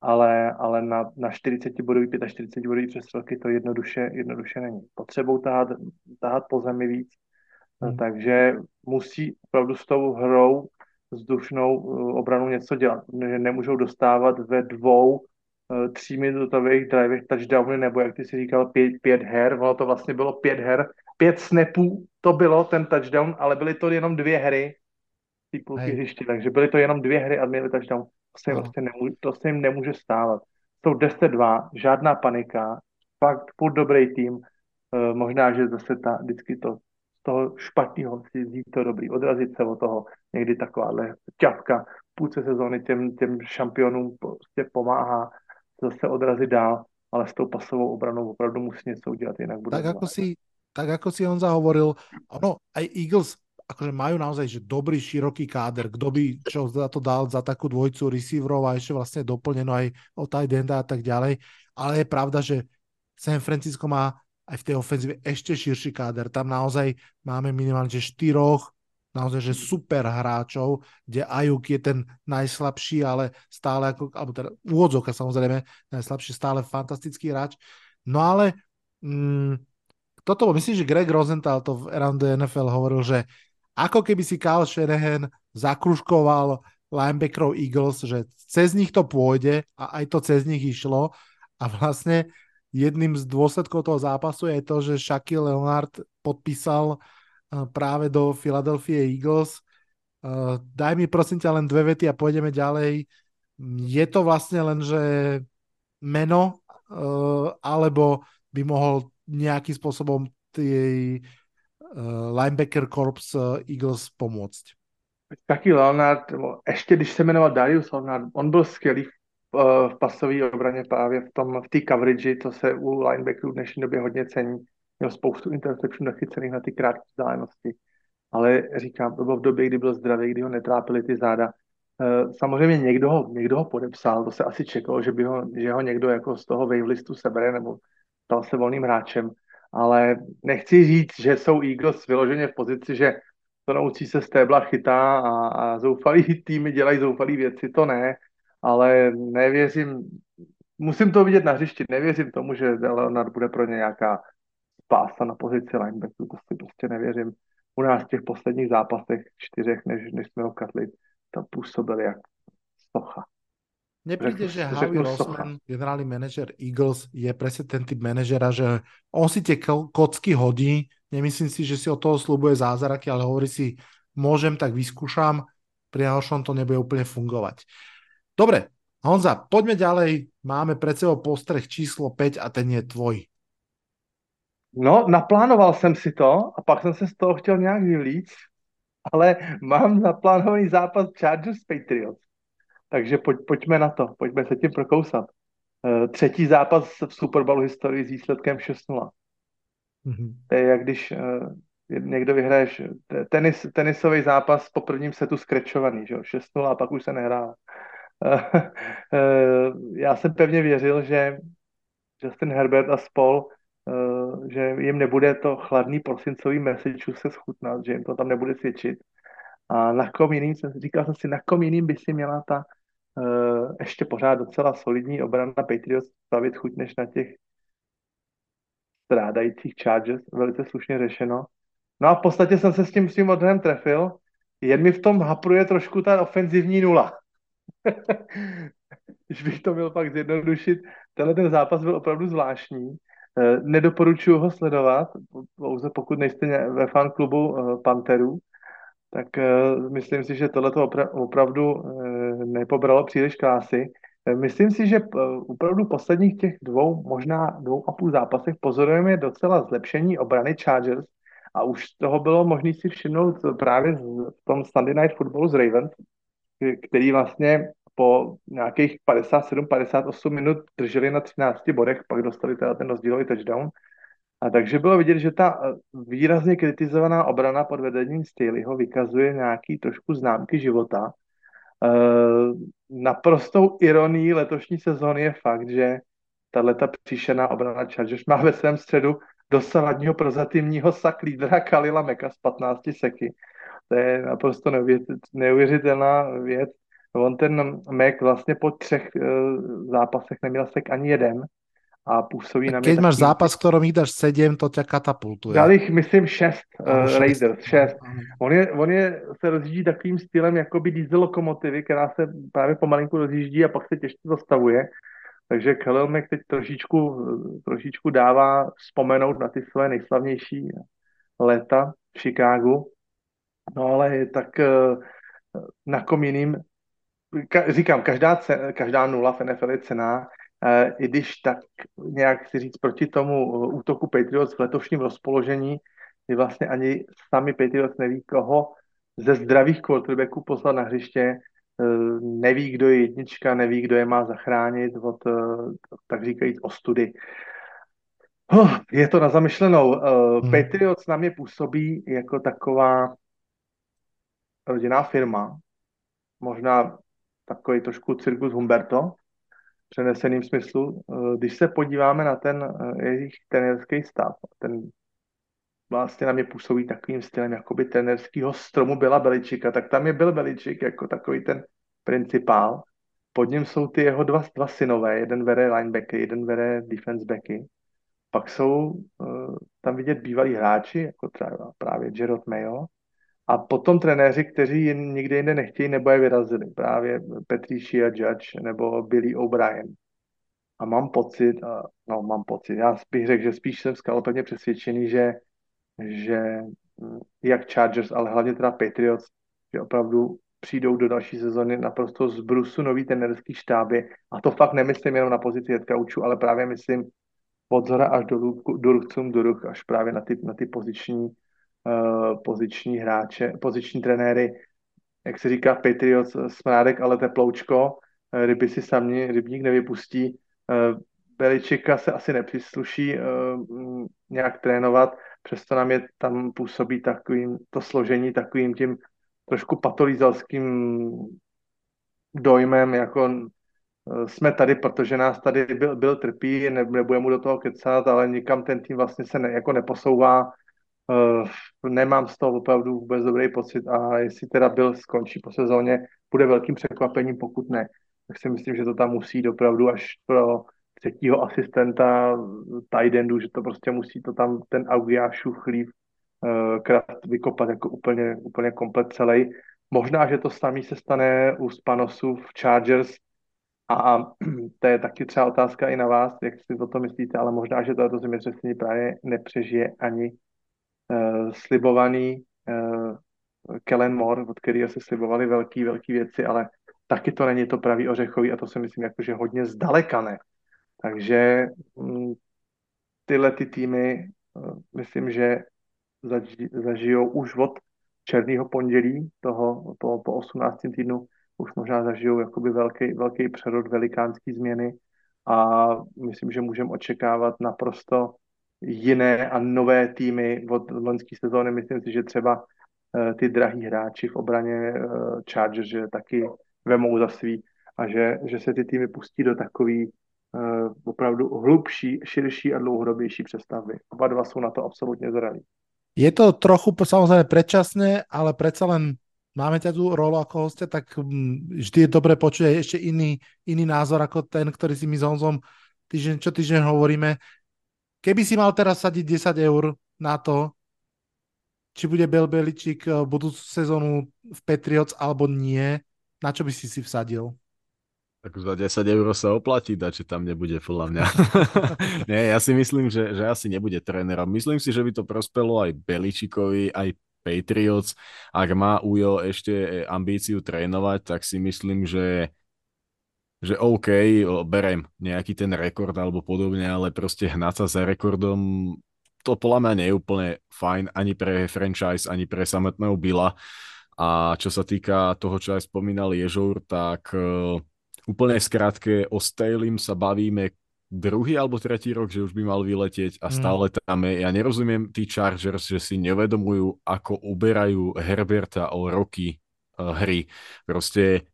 ale, ale na, na 40 bodový, 45 bodový přestřelky to jednoduše, jednoduše není. Potřebou tahat, tahat po zemi víc, hmm. takže musí opravdu s tou hrou vzdušnou eh, obranou něco dělat. Že nemůžou dostávat ve dvou eh, tříminutových drivech touchdowny, nebo jak ty si říkal, pět, pět her. Ono to vlastně bylo pět her, pět snapů, to bylo ten touchdown, ale byly to jenom dvě hry ty půlky hřiště, takže byly to jenom dvě hry a měli touchdown. To se, jim, no. vlastně nemůže, to se jim nemůže stávat. Jsou 10-2, žádná panika, fakt furt dobrý tým. Uh, možná, že zase ta, vždycky to z toho špatného si vzít to dobrý, odrazit se od toho. Někdy takováhle ťapka půlce sezóny těm, těm šampionům prostě pomáhá zase odrazit dál, ale s tou pasovou obranou opravdu musí něco udělat, jinak bude. Tak jako si, tak ako si on zahovoril, ono, aj Eagles akože majú naozaj že dobrý, široký káder, kto by čo za to dal za takú dvojcu receiverov a ešte vlastne doplneno aj o tight enda a tak ďalej, ale je pravda, že San Francisco má aj v tej ofenzíve ešte širší káder. Tam naozaj máme minimálne že štyroch naozaj že super hráčov, kde Ajuk je ten najslabší, ale stále ako, alebo teda úvodzoka samozrejme, najslabší, stále fantastický hráč. No ale mm, toto, myslím, že Greg Rosenthal to v Around NFL hovoril, že ako keby si Kyle Shanahan zakruškoval linebackerov Eagles, že cez nich to pôjde a aj to cez nich išlo a vlastne jedným z dôsledkov toho zápasu je to, že Shaquille Leonard podpísal eh, práve do Philadelphia Eagles. Eh, daj mi prosím ťa len dve vety a pôjdeme ďalej. Je to vlastne len, že meno, eh, alebo by mohol nejakým spôsobom tej linebacker corps Eagles pomôcť. Taky Leonard, ještě když se jmenoval Darius Leonard, on byl skvělý v, v pasové obraně právě v tom, v té coverage, to se u linebackerů v dnešní době hodně cení. Měl spoustu interception nachycených na ty krátké vzdálenosti. Ale říkám, to bylo v době, kdy byl zdravý, kdy ho netrápili ty záda. Uh, samozřejmě někdo ho, někdo ho podepsal, to se asi čekalo, že, by ho, že ho někdo jako z toho wavelistu sebere nebo stal se volným hráčem ale nechci říct, že jsou Eagles vyloženě v pozici, že to naučí se stébla chytá a, a zoufalí týmy dělají zoufalý věci, to ne, ale nevěřím, musím to vidět na hřišti, nevěřím tomu, že Leonard bude pro ně nějaká spása na pozici linebacku, to si prostě nevěřím. U nás v těch posledních zápasech, čtyřech, než, než jsme ho katli, tam působil jak socha. Nepríde, že Howie Roseman, generálny manažer Eagles, je presne ten typ manažera, že on si tie kocky hodí, nemyslím si, že si od toho slúbuje zázraky, ale hovorí si, môžem, tak vyskúšam, pri to nebude úplne fungovať. Dobre, Honza, poďme ďalej, máme pred sebou postreh číslo 5 a ten je tvoj. No, naplánoval jsem si to a pak jsem se z toho chtěl nějak vylíct, ale mám naplánovaný zápas Chargers Patriots. Takže pojď, pojďme na to, pojďme se tím prokousat. Uh, třetí zápas v Super Bowlu historii s výsledkem 6-0. Mm-hmm. To je jak když uh, někdo vyhraješ tenis, tenisový zápas po prvním setu skrečovaný, že 6-0 a pak už se nehrál. Uh, já jsem pevně věřil, že Justin Herbert a spol, že jim nebude to chladný prosincový se schutnat, že jim to tam nebude svědčit. A na kom jiným, říkal jsem si, na kom jiným by si měla ta uh, ještě pořád docela solidní obrana Patriots stavit chuť než na těch strádajících Chargers, velice slušně řešeno. No a v podstatě jsem se s tím svým odhledem trefil, jen mi v tom hapruje trošku ta ofenzivní nula. Když bych to měl pak zjednodušit, tenhle ten zápas byl opravdu zvláštní. Eh, nedoporučuji ho sledovat, pouze pokud nejste ve fanklubu eh, Panterů, tak myslím si, že tohle opravdu nepobralo příliš krásy. Myslím si, že opravdu posledních těch dvou, možná dvou a půl zápasech pozorujeme docela zlepšení obrany Chargers a už toho bylo možné si všimnout právě v tom Sunday Night Footballu z Ravens, který vlastně po nějakých 57-58 minut drželi na 13 bodech, pak dostali teda ten rozdílový touchdown. A takže bylo vidět, že ta eh, výrazně kritizovaná obrana pod vedením Staleyho vykazuje nějaký trošku známky života. E, naprostou ironií letošní sezóny je fakt, že tato příšená obrana Chargers má ve svém středu dosavadního prozatímního sak lídra Kalila Meka z 15 seky. To je naprosto neuvěřitelná věc. On ten Mac vlastně po třech uh, zápasech neměl sek ani jeden a působí na mě Keď máš zápas, v ktorom dáš sedm, to tě katapultuje. Dal jich, myslím, šest uh, šest. Raiders, šest. On je, on je, se rozjíždí takovým stylem jakoby diesel lokomotivy, která se právě pomalinku rozjíždí a pak se těžce zastavuje. Takže Khalil Mack teď trošičku, trošičku dává vzpomenout na ty své nejslavnější léta v Chicagu. No ale tak na kom jiným ka, říkám, každá, cena, každá nula v NFL je cená, e, i když tak nějak si říct proti tomu eh, útoku Patriots v letošním rozpoložení, kdy vlastně ani sami Patriots neví, koho ze zdravých quarterbacků poslat na hřiště, e, neví, kdo je jednička, neví, kdo je má zachránit od, e, tak říkajíc, ostudy. Oh, je to na zamyšlenou. Hmm. Patriots na mě působí jako taková rodinná firma, možná takový trošku cirkus Humberto, přeneseným smyslu. Eh, když se podíváme na ten eh, jejich trenerský stav, ten vlastně na mě působí takovým stylem jakoby trenerského stromu byla Beličika, tak tam je byl Beličik jako takový ten principál. Pod ním jsou ty jeho dva, dva synové, jeden vere linebacky, jeden vere defense backy. Pak jsou uh, tam vidět bývalí hráči, jako třeba právě Gerard Mayo, a potom trenéři, kteří nikdy jinde nechtějí nebo je vyrazili. Právě Patricia Judge nebo Billy O'Brien. A mám pocit, no mám pocit, já bych řekl, že spíš jsem skalopevně přesvědčený, že, že hm, jak Chargers, ale hlavně teda Patriots, že opravdu přijdou do další sezóny naprosto z brusu nový trenerský štáby. A to fakt nemyslím jenom na pozici head coachu, ale právě myslím od zhora až do, do ruchcům, do ruch, až právě na ty, na ty poziční uh, poziční hráče, poziční trenéry, jak se říká Patriots, smrádek, ale teploučko, uh, ryby si sami rybník nevypustí. Beličika se asi nepřísluší uh, nějak trénovat, přesto nám je tam působí takovým, to složení takovým tím trošku patolízalským dojmem, jako jsme tady, protože nás tady byl, byl trpí, ne, nebudeme mu do toho kecat, ale nikam ten tým vlastně se ne, jako neposouvá. Uh, nemám z toho opravdu vůbec dobrý pocit a jestli teda byl skončí po sezóně, bude velkým překvapením, pokud ne. Tak si myslím, že to tam musí jít opravdu až pro třetího asistenta tight endu, že to prostě musí to tam ten Augiášův chlív uh, Kraft vykopat jako úplně, úplně komplet celý. Možná, že to samý se stane u Spanosů v Chargers a to je taky třeba otázka i na vás, jak si o to myslíte, ale možná, že toto zemětřesení právě nepřežije ani slibovaný uh, Kellen Moore, od kterého se slibovaly velký, velký věci, ale taky to není to pravý ořechový a to si myslím jakože hodně zdaleka ne. Takže um, tyhle ty týmy uh, myslím, že zaži, zažijou už od černého pondělí, toho po, po 18. týdnu, už možná zažijou jakoby velký, velký přerod, velikánský změny a myslím, že můžeme očekávat naprosto jiné a nové týmy od loňské sezóny. Myslím si, že třeba uh, ty drahý hráči v obraně uh, Chargers, že taky vemou za svý a že, že se ty týmy pustí do takový uh, opravdu hlubší, širší a dlouhodobější přestavby. Oba dva jsou na to absolutně zralí. Je to trochu samozrejme predčasné, ale predsa len máme ťa tu rolu ako hostia, tak mm, vždy je dobre počuť aj ešte iný, iný názor ako ten, ktorý si my s Honzom týždeň, čo týždeň hovoríme. Keby si mal teraz sadiť 10 eur na to, či bude Bel Beličík eh, budúcu sezónu v Patriots alebo nie, na čo by si si vsadil? Tak za 10 eur sa oplatí že tam nebude podľa mňa. Nie, ja si myslím, že, že asi nebude trénerom. Myslím si, že by to prospelo aj Beličikovi, aj Patriots. Ak má Ujo ešte ambíciu trénovať, tak si myslím, že že OK, berem nejaký ten rekord alebo podobne, ale proste hnať sa za rekordom, to podľa mňa nie je úplne fajn ani pre franchise, ani pre samotného Billa. A čo sa týka toho, čo aj spomínal Ježour, tak uh, úplne skrátke o Stalym sa bavíme druhý alebo tretí rok, že už by mal vyletieť a mm. stále tam je. Ja nerozumiem tí Chargers, že si nevedomujú, ako uberajú Herberta o roky uh, hry. Proste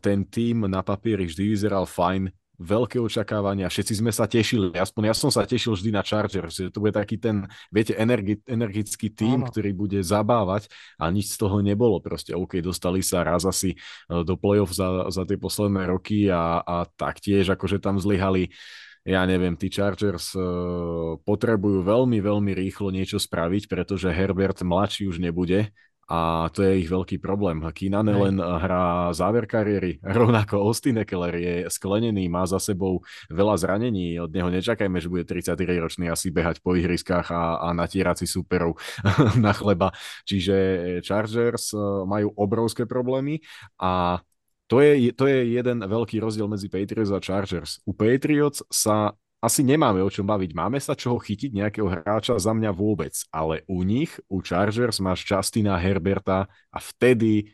ten tým na papieri vždy vyzeral fajn, veľké očakávania, všetci sme sa tešili, aspoň ja som sa tešil vždy na Chargers, že to bude taký ten, viete, energi- energický tým, Áno. ktorý bude zabávať a nič z toho nebolo, proste OK, dostali sa raz asi e, do play-off za, za tie posledné roky a, a taktiež akože tam zlyhali ja neviem, tí Chargers uh, potrebujú veľmi, veľmi rýchlo niečo spraviť, pretože Herbert mladší už nebude a to je ich veľký problém. Keenan len hrá záver kariéry, rovnako Austin Eckler je sklenený, má za sebou veľa zranení, od neho nečakajme, že bude 33-ročný asi behať po ihriskách a, a natierať si superov na chleba. Čiže Chargers eh, majú obrovské problémy a to je, to je jeden veľký rozdiel medzi Patriots a Chargers. U Patriots sa asi nemáme o čom baviť. Máme sa čoho chytiť nejakého hráča za mňa vôbec, ale u nich, u Chargers máš Justina Herberta a vtedy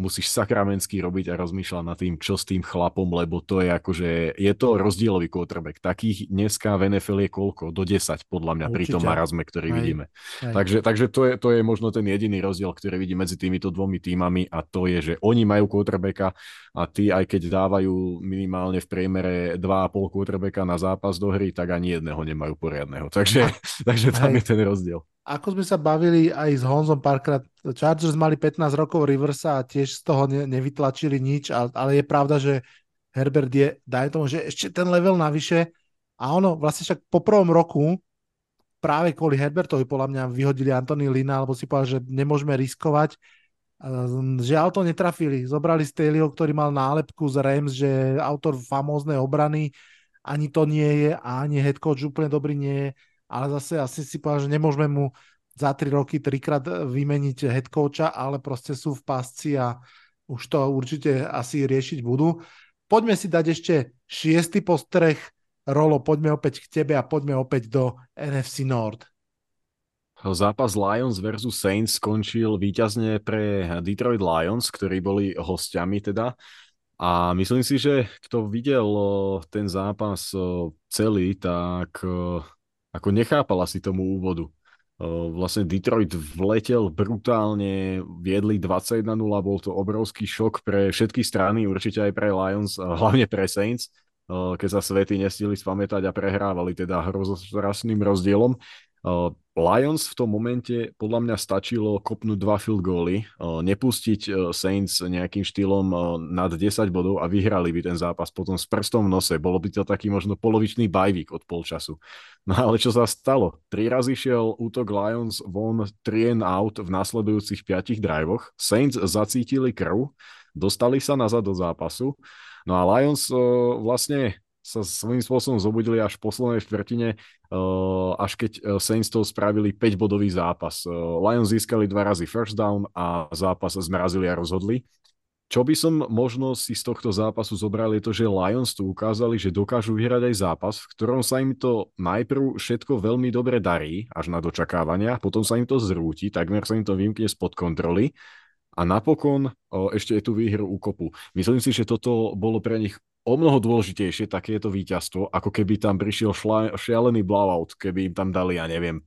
musíš sakramentsky robiť a rozmýšľať nad tým, čo s tým chlapom, lebo to je akože, je to rozdielový quarterback. Takých dneska v NFL je koľko? Do 10 podľa mňa Určite. pri tom marazme, ktorý aj, vidíme. Aj. Takže, takže to, je, to je možno ten jediný rozdiel, ktorý vidím medzi týmito dvomi týmami a to je, že oni majú quarterbacka a tí aj keď dávajú minimálne v priemere 2,5 quarterbacka na zápas do hry, tak ani jedného nemajú poriadneho. Takže, takže tam aj. je ten rozdiel ako sme sa bavili aj s Honzom párkrát, Chargers mali 15 rokov Riversa a tiež z toho ne, nevytlačili nič, ale, ale je pravda, že Herbert je, daj tomu, že ešte ten level navyše a ono vlastne však po prvom roku práve kvôli Herbertovi podľa mňa vyhodili Antony Lina, alebo si povedal, že nemôžeme riskovať. Žiaľ to netrafili. Zobrali Staleyho, ktorý mal nálepku z Rams, že autor famóznej obrany, ani to nie je a ani head coach úplne dobrý nie je ale zase asi si povedal, že nemôžeme mu za tri roky trikrát vymeniť head coacha, ale proste sú v pásci a už to určite asi riešiť budú. Poďme si dať ešte šiestý postreh. Rolo, poďme opäť k tebe a poďme opäť do NFC Nord. Zápas Lions versus Saints skončil víťazne pre Detroit Lions, ktorí boli hostiami teda. A myslím si, že kto videl ten zápas celý, tak ako nechápal asi tomu úvodu. Vlastne Detroit vletel brutálne, viedli 21-0, bol to obrovský šok pre všetky strany, určite aj pre Lions, hlavne pre Saints, keď sa svety nestili spamätať a prehrávali teda hrozostrášným rozdielom. Lions v tom momente podľa mňa stačilo kopnúť dva field goaly, nepustiť Saints nejakým štýlom nad 10 bodov a vyhrali by ten zápas potom s prstom v nose. Bolo by to taký možno polovičný bajvík od polčasu. No ale čo sa stalo? Tri razy šiel útok Lions von 3 and out v následujúcich piatich drivoch. Saints zacítili krv, dostali sa nazad do zápasu. No a Lions vlastne sa svojím spôsobom zobudili až v poslednej štvrtine, uh, až keď uh, Saints to spravili 5-bodový zápas. Uh, Lions získali dva razy first down a zápas zmrazili a rozhodli. Čo by som možno si z tohto zápasu zobral je to, že Lions tu ukázali, že dokážu vyhrať aj zápas, v ktorom sa im to najprv všetko veľmi dobre darí, až na dočakávania, potom sa im to zrúti, takmer sa im to vymkne spod kontroly a napokon o, ešte je tu výhru u kopu. Myslím si, že toto bolo pre nich o mnoho dôležitejšie takéto víťazstvo, ako keby tam prišiel šla, šialený blowout, keby im tam dali, ja neviem,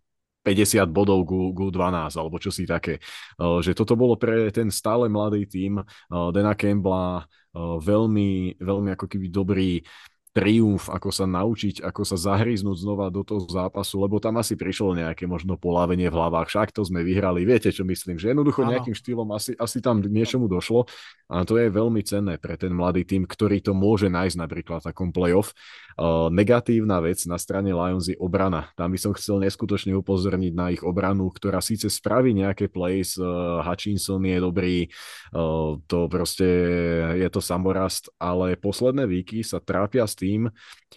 50 bodov ku, ku 12, alebo čo si také. Že toto bolo pre ten stále mladý tím Dana Campbella veľmi, veľmi ako keby dobrý triumf, ako sa naučiť, ako sa zahryznúť znova do toho zápasu, lebo tam asi prišlo nejaké možno polávenie v hlavách, však to sme vyhrali, viete čo myslím, že jednoducho Áno. nejakým štýlom asi, asi tam niečomu došlo a to je veľmi cenné pre ten mladý tým, ktorý to môže nájsť napríklad v takom playoff. Uh, negatívna vec na strane Lions je obrana. Tam by som chcel neskutočne upozorniť na ich obranu, ktorá síce spraví nejaké plays, uh, Hutchinson je dobrý, uh, to proste je to samorast, ale posledné víky sa trápia s tým,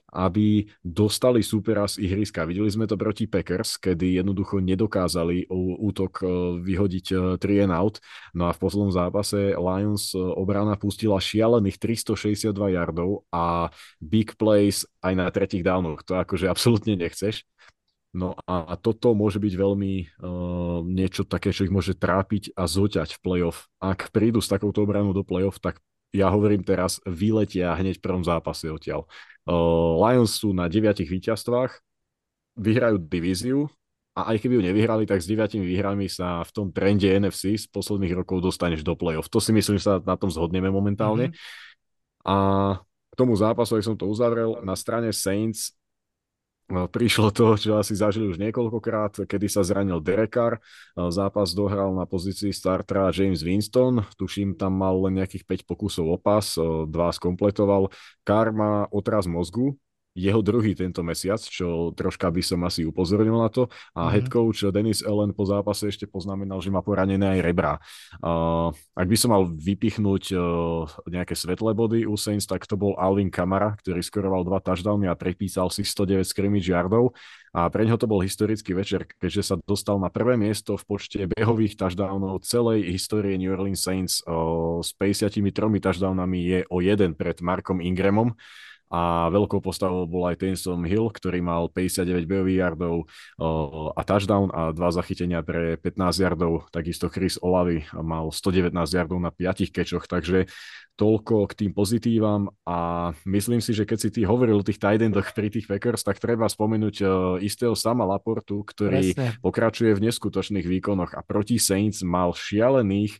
aby dostali supera z ihriska. Videli sme to proti Packers, kedy jednoducho nedokázali útok e, vyhodiť 3 e, and out. No a v poslednom zápase Lions e, obrana pustila šialených 362 yardov a big plays aj na tretich downoch. To akože absolútne nechceš. No a toto môže byť veľmi uh, niečo také, čo ich môže trápiť a zoťať v playoff. Ak prídu s takouto obranou do playoff, tak ja hovorím teraz, vyletia hneď v prvom zápase odtiaľ. Uh, Lions sú na deviatich víťazstvách, vyhrajú divíziu a aj keby ju nevyhrali, tak s deviatimi výhrami sa v tom trende NFC z posledných rokov dostaneš do play-off. To si myslím, že sa na tom zhodneme momentálne. Mm-hmm. A k tomu zápasu, ak som to uzavrel, na strane Saints prišlo to, čo asi zažili už niekoľkokrát, kedy sa zranil Derek Carr. Zápas dohral na pozícii startera James Winston. Tuším, tam mal len nejakých 5 pokusov o pas, dva skompletoval. Carr má otraz mozgu, jeho druhý tento mesiac, čo troška by som asi upozornil na to. A mm-hmm. head coach Denis Ellen po zápase ešte poznamenal, že má poranené aj rebra. Uh, ak by som mal vypichnúť uh, nejaké svetlé body u Saints, tak to bol Alvin Kamara, ktorý skoroval dva touchdowny a prepísal si 109 scrimmage yardov. A pre neho to bol historický večer, keďže sa dostal na prvé miesto v počte behových touchdownov celej histórie New Orleans Saints uh, s 53 touchdownami je o jeden pred Markom Ingramom a veľkou postavou bol aj Taysom Hill, ktorý mal 59 bojových yardov a touchdown a dva zachytenia pre 15 yardov. Takisto Chris Olavy mal 119 yardov na 5 kečoch, takže toľko k tým pozitívam a myslím si, že keď si ty hovoril o tých tight endoch pri tých Packers, tak treba spomenúť istého sama Laportu, ktorý Presne. pokračuje v neskutočných výkonoch a proti Saints mal šialených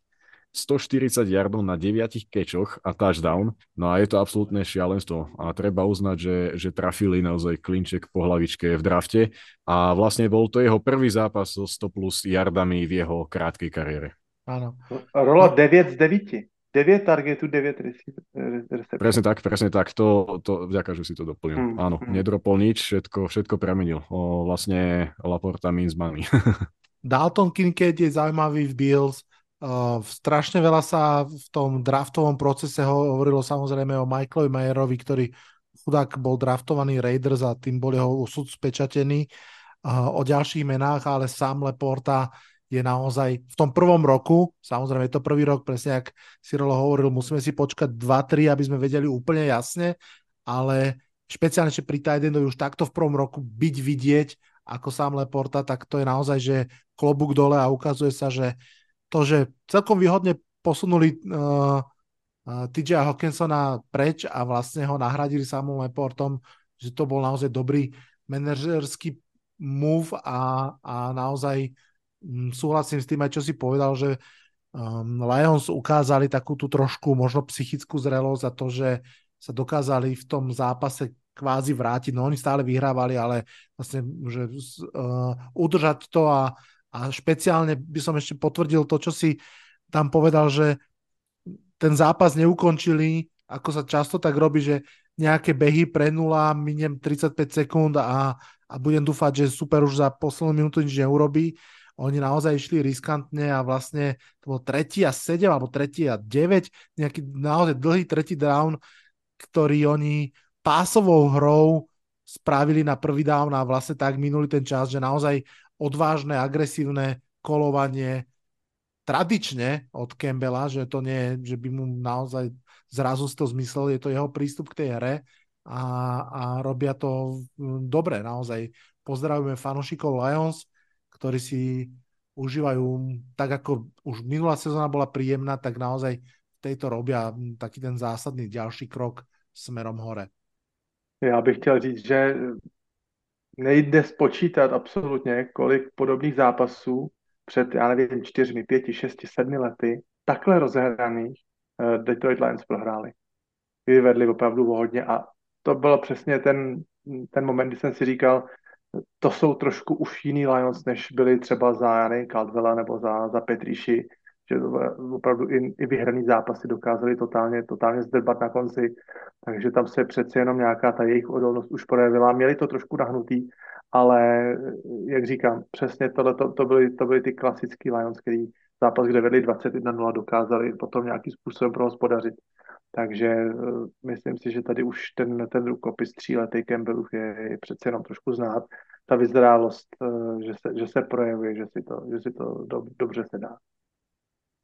140 yardov na 9 kečoch a touchdown. No a je to absolútne šialenstvo. A treba uznať, že, že trafili naozaj klinček po hlavičke v drafte. A vlastne bol to jeho prvý zápas so 100 plus yardami v jeho krátkej kariére. Áno. Rola 9 z 9. 9 targetu, 9 recepcií. Presne tak, presne tak. To, to vďaka, že si to doplnil. Hmm, Áno, hmm. nedropol nič, všetko, všetko premenil. O, vlastne Laporta means money. Dalton Kincaid je zaujímavý v Bills. Uh, strašne veľa sa v tom draftovom procese hovorilo samozrejme o Michaelovi Mayerovi, ktorý chudák bol draftovaný Raiders a tým bol jeho úsud spečatený. Uh, o ďalších menách, ale sám Leporta je naozaj v tom prvom roku, samozrejme je to prvý rok, presne ak Rolo hovoril, musíme si počkať 2-3, aby sme vedeli úplne jasne, ale špeciálne, že pri Tidendovi už takto v prvom roku byť vidieť ako sám Leporta, tak to je naozaj, že klobúk dole a ukazuje sa, že to, že celkom výhodne posunuli uh, uh, TJ Hawkinsona preč a vlastne ho nahradili samým Leportom, že to bol naozaj dobrý manažerský move a, a naozaj um, súhlasím s tým aj, čo si povedal, že um, Lions ukázali takú tú trošku možno psychickú zrelosť a to, že sa dokázali v tom zápase kvázi vrátiť. No oni stále vyhrávali, ale vlastne, že uh, udržať to a a špeciálne by som ešte potvrdil to, čo si tam povedal, že ten zápas neukončili, ako sa často tak robí, že nejaké behy pre nula, miniem 35 sekúnd a, a budem dúfať, že super už za poslednú minútu nič neurobí. Oni naozaj išli riskantne a vlastne to bol tretí a 7 alebo tretí a 9, nejaký naozaj dlhý tretí down, ktorý oni pásovou hrou spravili na prvý down a vlastne tak minuli ten čas, že naozaj odvážne, agresívne kolovanie tradične od Campbella, že to nie že by mu naozaj zrazu to zmyslel, je to jeho prístup k tej hre a, a robia to dobre, naozaj. Pozdravujeme fanúšikov Lions, ktorí si užívajú, tak ako už minulá sezóna bola príjemná, tak naozaj v tejto robia taký ten zásadný ďalší krok smerom hore. Já bych chtěl říct, že nejde spočítat absolutně, kolik podobných zápasů před, já nevím, čtyřmi, pěti, šesti, sedmi lety, takhle rozehraných uh, Detroit Lions prohráli. Vyvedli opravdu hodně a to byl přesně ten, ten moment, kdy jsem si říkal, to jsou trošku už jiný Lions, než byli třeba za Jany Caldwella nebo za, za Petríši, že opravdu i, i vyhraný zápasy dokázali totálně, totálně zdrbat na konci, takže tam se přece jenom nějaká ta jejich odolnost už projevila. Měli to trošku nahnutý, ale jak říkám, přesně tohle to, to, byly, to byly ty klasický Lions, který zápas, kde vedli 21-0, dokázali potom nějakým způsobem prohospodařit. Takže eh, myslím si, že tady už ten, ten rukopis tříletý Campbellův je, je přece jenom trošku znát. Ta vyzrálost, eh, že se, že se projevuje, že si to, že si to do, dobře se dá.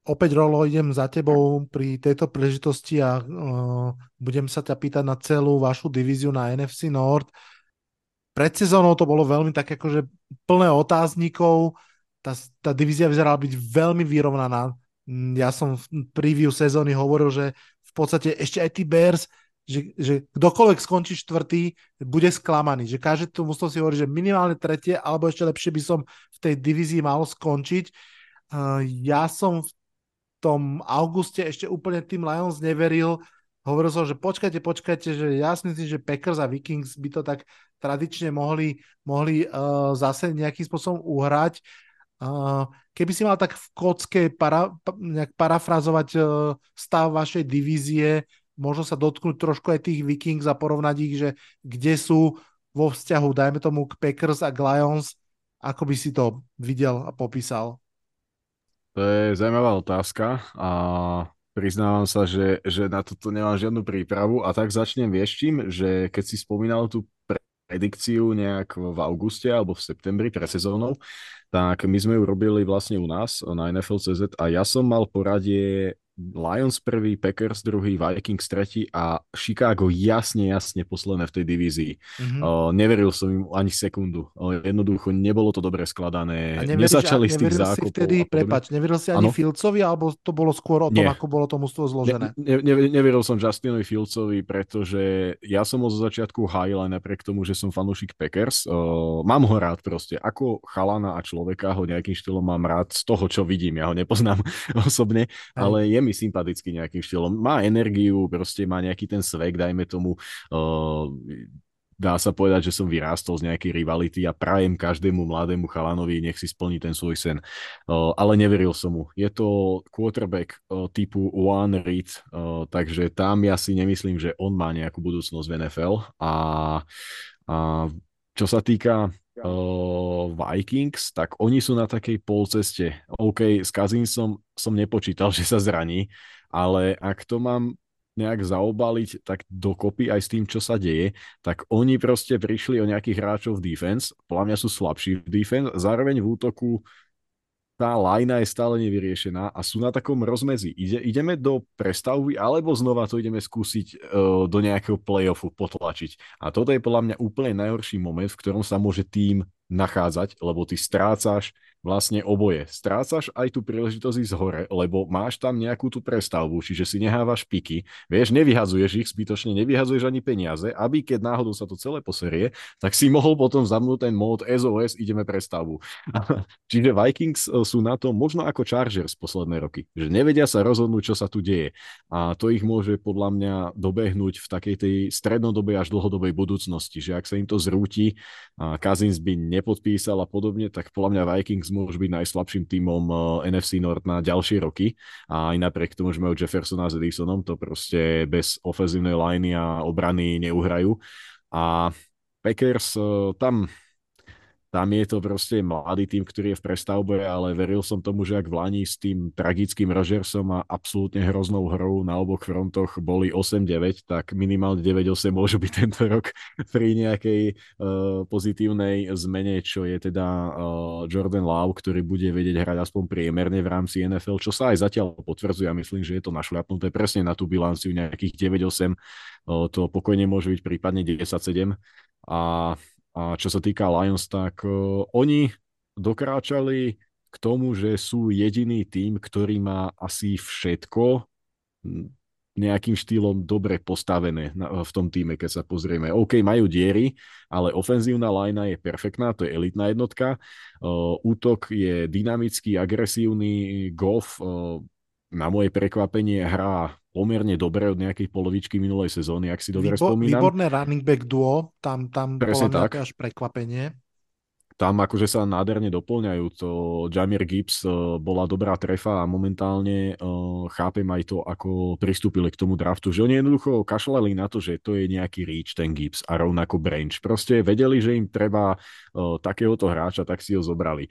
Opäť, Rolo, idem za tebou pri tejto príležitosti a uh, budem sa ťa pýtať na celú vašu divíziu na NFC Nord. Pred sezónou to bolo veľmi tak akože plné otáznikov, tá, tá divízia vyzerala byť veľmi vyrovnaná. Ja som v preview sezóny hovoril, že v podstate ešte aj tí Bears, že, že kdokoľvek skončí štvrtý, bude sklamaný. Že každé to musel si hovoriť, že minimálne tretie, alebo ešte lepšie by som v tej divízii mal skončiť. Uh, ja som v tom auguste ešte úplne tým Lions neveril. Hovoril som, že počkajte, počkajte, že ja si myslím, že Packers a Vikings by to tak tradične mohli, mohli uh, zase nejakým spôsobom uhrať. Uh, keby si mal tak v kocke para, nejak parafrazovať uh, stav vašej divízie, možno sa dotknúť trošku aj tých Vikings a porovnať ich, že kde sú vo vzťahu, dajme tomu k Packers a k Lions, ako by si to videl a popísal? To je zaujímavá otázka a priznávam sa, že, že na toto nemám žiadnu prípravu. A tak začnem vieš čím, že keď si spomínal tú predikciu nejak v auguste alebo v septembri pre sezónou, tak my sme ju robili vlastne u nás na NFL.cz a ja som mal poradie Lions prvý, Packers druhý, Vikings tretí a Chicago jasne, jasne posledné v tej divízii. Mm-hmm. Uh, neveril som im ani sekundu. Uh, jednoducho nebolo to dobre skladané. Neveríš, Nezačali z tých zákopov. Vtedy, prepač, neveril si ani ano? Filcovi, alebo to bolo skôr o tom, Nie. ako bolo to mústvo zložené? Ne, ne, neveril som Justinovi Filcovi, pretože ja som ho zo začiatku hájil aj napriek tomu, že som fanúšik Packers. Uh, mám ho rád proste. Ako chalana a človeka ho nejakým štýlom mám rád z toho, čo vidím. Ja ho nepoznám osobne, ale je mi sympatický nejakým štýlom. Má energiu, proste má nejaký ten svek, dajme tomu. Uh, dá sa povedať, že som vyrástol z nejakej rivality a prajem každému mladému chalanovi, nech si splní ten svoj sen. Uh, ale neveril som mu. Je to quarterback uh, typu One Reed, uh, takže tam ja si nemyslím, že on má nejakú budúcnosť v NFL a, a čo sa týka Vikings, tak oni sú na takej polceste. OK, s Kazinsom som nepočítal, že sa zraní, ale ak to mám nejak zaobaliť tak dokopy aj s tým, čo sa deje, tak oni proste prišli o nejakých hráčov v defense, podľa mňa sú slabší v defense, zároveň v útoku tá lajna je stále nevyriešená a sú na takom rozmedzi. Ide, ideme do prestavby, alebo znova to ideme skúsiť uh, do nejakého playoffu potlačiť. A toto je podľa mňa úplne najhorší moment, v ktorom sa môže tým nachádzať, lebo ty strácaš vlastne oboje. Strácaš aj tú príležitosť ísť hore, lebo máš tam nejakú tú prestavbu, čiže si nehávaš piky, vieš, nevyhazuješ ich zbytočne, nevyhazuješ ani peniaze, aby keď náhodou sa to celé poserie, tak si mohol potom zamnúť ten mód SOS, ideme prestavbu. čiže Vikings e, sú na to možno ako Chargers posledné roky, že nevedia sa rozhodnúť, čo sa tu deje. A to ich môže podľa mňa dobehnúť v takej tej strednodobej až dlhodobej budúcnosti, že ak sa im to zrúti, a Kazins by nepodpísal a podobne, tak podľa mňa Vikings môžu byť najslabším tímom eh, NFC Nord na ďalšie roky. A aj napriek tomu, že majú Jeffersona s Edisonom, to proste bez ofenzívnej liney a obrany neuhrajú. A Packers uh, tam tam je to proste mladý tým, ktorý je v prestavbe, ale veril som tomu, že ak v Lani s tým tragickým Rogersom a absolútne hroznou hrou na oboch frontoch boli 8-9, tak minimálne 9-8 môžu byť tento rok pri nejakej uh, pozitívnej zmene, čo je teda uh, Jordan Love, ktorý bude vedieť hrať aspoň priemerne v rámci NFL, čo sa aj zatiaľ potvrdzuje. A myslím, že je to našľapnuté presne na tú bilanciu nejakých 9-8, uh, to pokojne môže byť prípadne 10-7 a a čo sa týka Lions, tak uh, oni dokráčali k tomu, že sú jediný tým, ktorý má asi všetko nejakým štýlom dobre postavené v tom týme, keď sa pozrieme. OK, majú diery, ale ofenzívna lajna je perfektná, to je elitná jednotka. Uh, útok je dynamický, agresívny, golf, uh, na moje prekvapenie hrá pomerne dobre od nejakej polovičky minulej sezóny, ak si dobre Výbo- spomínam. Výborné running back duo, tam, tam Presne bola tak. až prekvapenie. Tam akože sa nádherne doplňajú. To Jamir Gibbs uh, bola dobrá trefa a momentálne uh, chápem aj to, ako pristúpili k tomu draftu, že oni jednoducho kašľali na to, že to je nejaký reach ten Gibbs a rovnako Branch. Proste vedeli, že im treba uh, takéhoto hráča, tak si ho zobrali.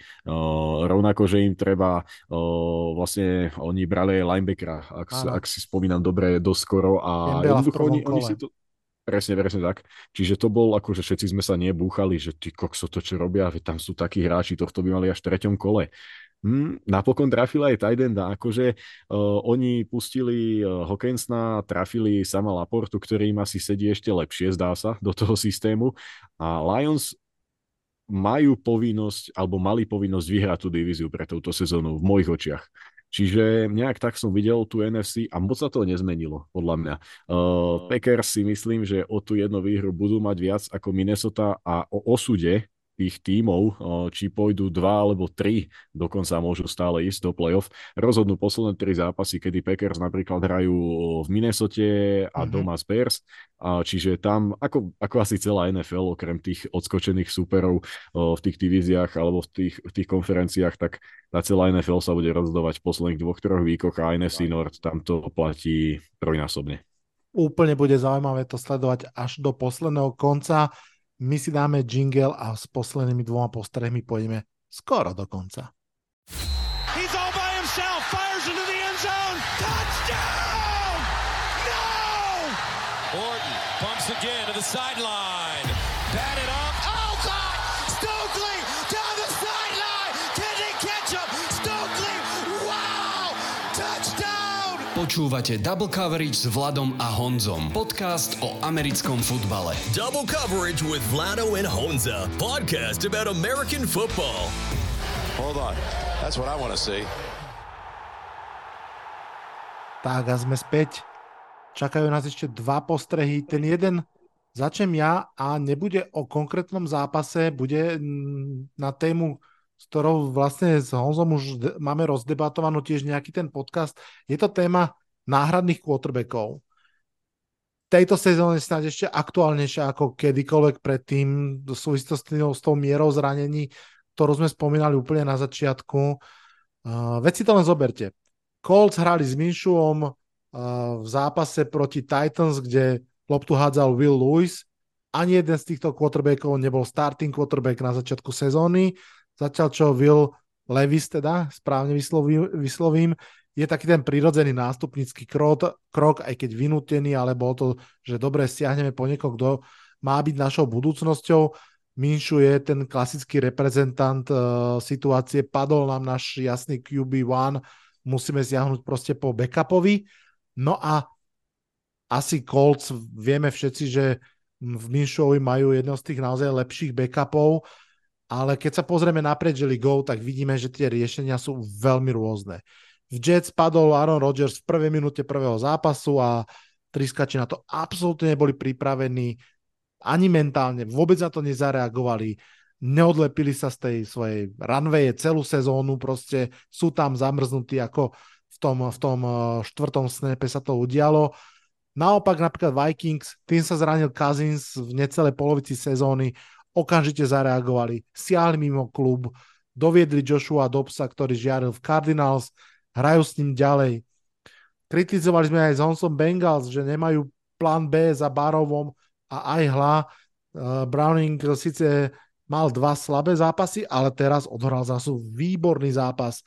Rovnako, že im treba vlastne oni brali aj linebackera, ak, ak si spomínam dobre, doskoro a jednoducho oni, oni si to Presne, presne tak. Čiže to bol ako, že všetci sme sa nebúchali, že ty kokso to čo robia, veď tam sú takí hráči, tohto by mali až v treťom kole. Hm, napokon trafila aj Tidenda, akože uh, oni pustili uh, Hawkinsona, trafili sama Laportu, ktorý im asi sedí ešte lepšie, zdá sa, do toho systému a Lions majú povinnosť, alebo mali povinnosť vyhrať tú divíziu pre touto sezónu v mojich očiach. Čiže nejak tak som videl tú NFC a moc sa to nezmenilo, podľa mňa. Uh, Packers si myslím, že o tú jednu výhru budú mať viac ako Minnesota a o osude tých tímov, či pôjdu dva alebo tri, dokonca môžu stále ísť do playoff, rozhodnú posledné tri zápasy, kedy Packers napríklad hrajú v Minnesote a Mhm. doma a čiže tam, ako, ako asi celá NFL, okrem tých odskočených súperov uh, v tých divíziách alebo v tých, v tých konferenciách, tak tá celá NFL sa bude rozdávať v posledných dvoch, troch výkoch a NFC tam to platí trojnásobne. Úplne bude zaujímavé to sledovať až do posledného konca. My si dáme jingle a s poslednými dvoma postrehmi pôjdeme skoro do konca. Počúvate Double Coverage s Vladom a Honzom. Podcast o americkom futbale. Double coverage with Vlado and Honza. Podcast about American football. Hold on. That's what I want to see. Tak a sme späť. Čakajú nás ešte dva postrehy. Ten jeden začnem ja a nebude o konkrétnom zápase, bude mm, na tému, s ktorou vlastne s Honzom už máme rozdebatovanú tiež nejaký ten podcast. Je to téma náhradných quarterbackov. Tejto sezóne snáď ešte aktuálnejšia ako kedykoľvek predtým v súvislosti s tou mierou zranení, ktorú sme spomínali úplne na začiatku. Uh, veď si to len zoberte. Colts hrali s Minšuom uh, v zápase proti Titans, kde loptu hádzal Will Lewis. Ani jeden z týchto quarterbackov nebol starting quarterback na začiatku sezóny. Zatiaľ čo Will Levis, teda správne vyslovím, vyslovím je taký ten prirodzený nástupnícky krok, krok, aj keď vynútený, ale bol to, že dobre stiahneme po niekoho, kto má byť našou budúcnosťou. Minšu je ten klasický reprezentant uh, situácie, padol nám náš jasný QB1, musíme siahnuť proste po backupovi. No a asi Colts, vieme všetci, že v Minšovi majú jedno z tých naozaj lepších backupov, ale keď sa pozrieme naprieč ligou, tak vidíme, že tie riešenia sú veľmi rôzne. V Jets padol Aaron Rodgers v prvej minúte prvého zápasu a triskači na to absolútne neboli pripravení ani mentálne, vôbec na to nezareagovali, neodlepili sa z tej svojej runwaye celú sezónu, proste sú tam zamrznutí, ako v tom, v tom eh, štvrtom snepe sa to udialo. Naopak napríklad Vikings, tým sa zranil Cousins v necelej polovici sezóny, okamžite zareagovali, siahli mimo klub, doviedli Joshua Dobsa, ktorý žiaril v Cardinals, hrajú s ním ďalej. Kritizovali sme aj Zonson Bengals, že nemajú plán B za Barovom a aj hla. Uh, Browning síce mal dva slabé zápasy, ale teraz odhral zase výborný zápas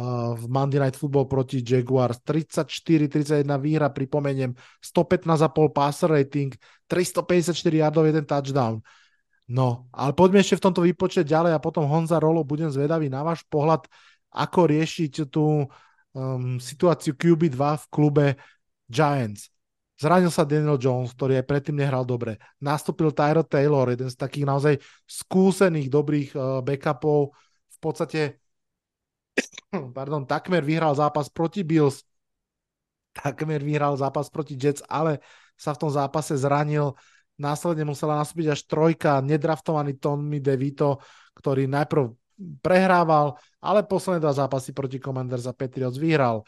uh, v Monday Night Football proti Jaguars. 34-31 výhra, pripomeniem, 115,5 passer rating, 354 yardov, jeden touchdown. No, ale poďme ešte v tomto vypočet ďalej a potom Honza Rolo, budem zvedavý na váš pohľad, ako riešiť tú um, situáciu QB2 v klube Giants. Zranil sa Daniel Jones, ktorý aj predtým nehral dobre. Nastúpil Tyro Taylor, jeden z takých naozaj skúsených, dobrých uh, backupov. V podstate pardon, takmer vyhral zápas proti Bills, takmer vyhral zápas proti Jets, ale sa v tom zápase zranil. Následne musela nastúpiť až trojka, nedraftovaný Tommy DeVito, ktorý najprv prehrával, ale posledné dva zápasy proti Commanders a Patriots vyhral.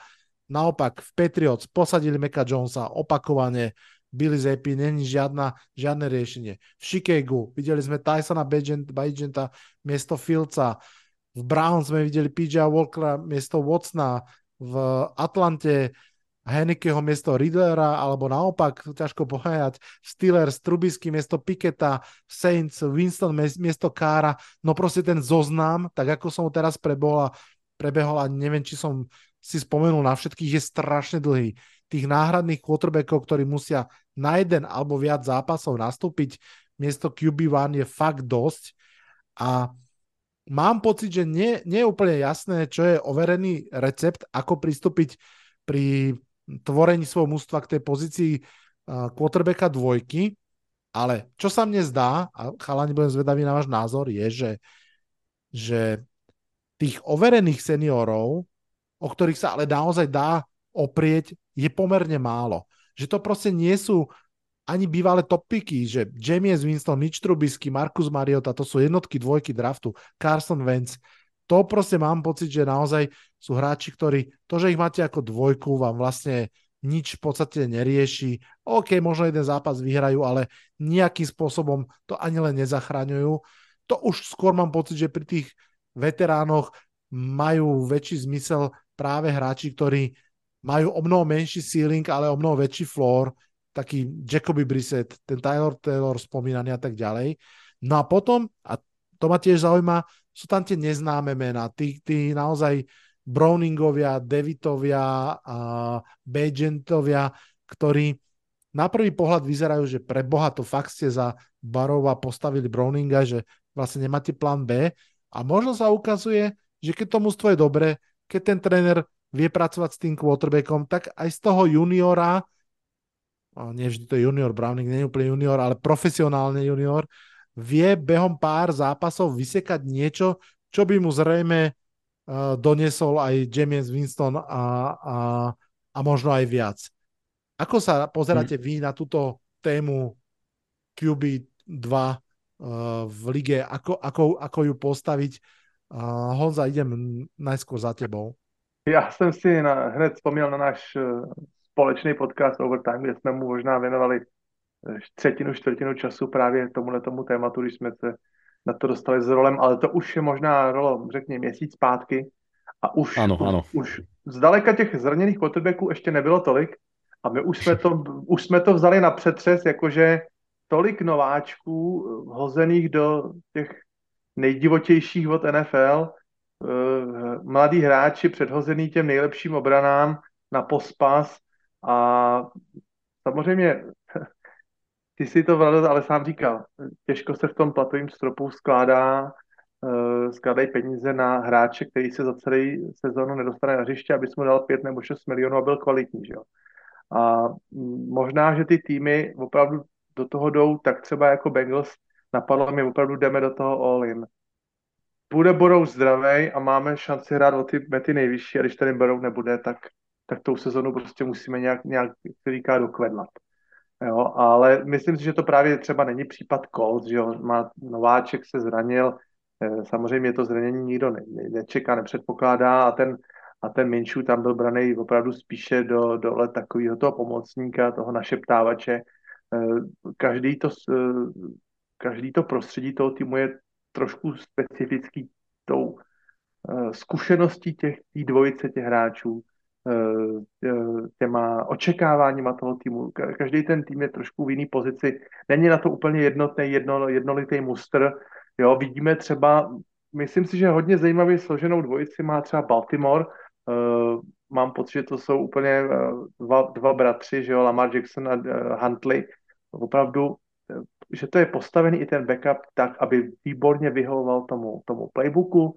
naopak v Patriots posadili Meka Jonesa opakovane, Billy Zappi, není žiadna, žiadne riešenie. V Chicagu videli sme Tysona Bajenta miesto Filca, v Browns sme videli PJ Walkera miesto Watsona, v Atlante Henikeho miesto Riddlera, alebo naopak, ťažko povedať, Steelers, Trubisky miesto Piketa, Saints, Winston miesto Kára, no proste ten zoznam, tak ako som ho teraz prebohol a prebehol a neviem, či som si spomenul na všetkých, je strašne dlhý. Tých náhradných quarterbackov, ktorí musia na jeden alebo viac zápasov nastúpiť miesto QB1 je fakt dosť a mám pocit, že nie, nie je úplne jasné, čo je overený recept, ako pristúpiť pri tvorení svojho mústva k tej pozícii uh, quarterbacka dvojky, ale čo sa mne zdá, a chalani budem zvedavý na váš názor, je, že, že tých overených seniorov, o ktorých sa ale naozaj dá oprieť, je pomerne málo. Že to proste nie sú ani bývalé topiky, že James Winston, Mitch Trubisky, Marcus Mariota, to sú jednotky, dvojky draftu, Carson Wentz, to proste mám pocit, že naozaj sú hráči, ktorí to, že ich máte ako dvojku, vám vlastne nič v podstate nerieši. OK, možno jeden zápas vyhrajú, ale nejakým spôsobom to ani len nezachraňujú. To už skôr mám pocit, že pri tých veteránoch majú väčší zmysel práve hráči, ktorí majú o mnoho menší ceiling, ale o mnoho väčší floor, taký Jacoby Brissett, ten Tyler Taylor spomínaný a tak ďalej. No a potom, a to ma tiež zaujíma, sú tam tie neznáme mená, tí, tí naozaj Browningovia, Davitovia, a Bagentovia, ktorí na prvý pohľad vyzerajú, že pre Boha to fakt ste za Barova postavili Browninga, že vlastne nemáte plán B. A možno sa ukazuje, že keď to mústvo je dobre, keď ten tréner vie pracovať s tým quarterbackom, tak aj z toho juniora, nie vždy to je junior, Browning nie je úplne junior, ale profesionálne junior, vie behom pár zápasov vysekať niečo, čo by mu zrejme uh, donesol aj James Winston a, a, a možno aj viac. Ako sa pozeráte hmm. vy na túto tému QB2 uh, v lige? Ako, ako, ako ju postaviť? Uh, Honza, idem najskôr za tebou. Já jsem si na, hned vzpomněl na náš uh, společný podcast Overtime, kde jsme mu možná věnovali třetinu, čtvrtinu času právě tomuhle tomu tématu, když jsme se na to dostali s rolem, ale to už je možná rolo, řekněme, měsíc zpátky a už, ano, ano. už zdaleka těch zraněných quarterbacků ještě nebylo tolik a my už jsme to, už jsme to vzali na přetřes, jakože tolik nováčků hozených do těch nejdivotějších od NFL, eh, mladí hráči předhozený těm nejlepším obranám na pospas a samozřejmě ty si to, Vlado, ale sám říkal, těžko se v tom platovém stropu skládá, uh, skládají peníze na hráče, který se za celý sezónu nedostane na hřiště, aby mu dal 5 nebo 6 milionů a byl kvalitní. Že jo? A možná, že ty týmy opravdu do toho jdou, tak třeba jako Bengals napadlo mi, opravdu jdeme do toho all in. Bude Borou zdravý a máme šanci hrát o ty mety nejvyšší a když tady Borou nebude, tak, tak tou sezonu prostě musíme nějak, nějak říká, dokvedlat. Jo, ale myslím si, že to právě třeba není případ Colts, že jo, má nováček se zranil, eh, samozřejmě to zranění nikdo ne, nečeká, nepředpokládá a ten, a ten Minčů tam byl braný opravdu spíše do, do takového toho pomocníka, toho našeptávače. Eh, každý to, eh, každý to prostředí toho týmu je trošku specifický tou zkušeností těch tý dvojice těch hráčů těma očekáváníma toho týmu. Každý ten tým je trošku v jiný pozici. Není na to úplně jednotný, jedno, jednolitý mustr. Jo, vidíme třeba, myslím si, že hodně zajímavý složenou dvojici má třeba Baltimore. Uh, mám pocit, že to jsou úplně dva, dva bratři, že jo, Lamar Jackson a Huntley. Opravdu, že to je postavený i ten backup tak, aby výborně vyhovoval tomu, tomu playbooku,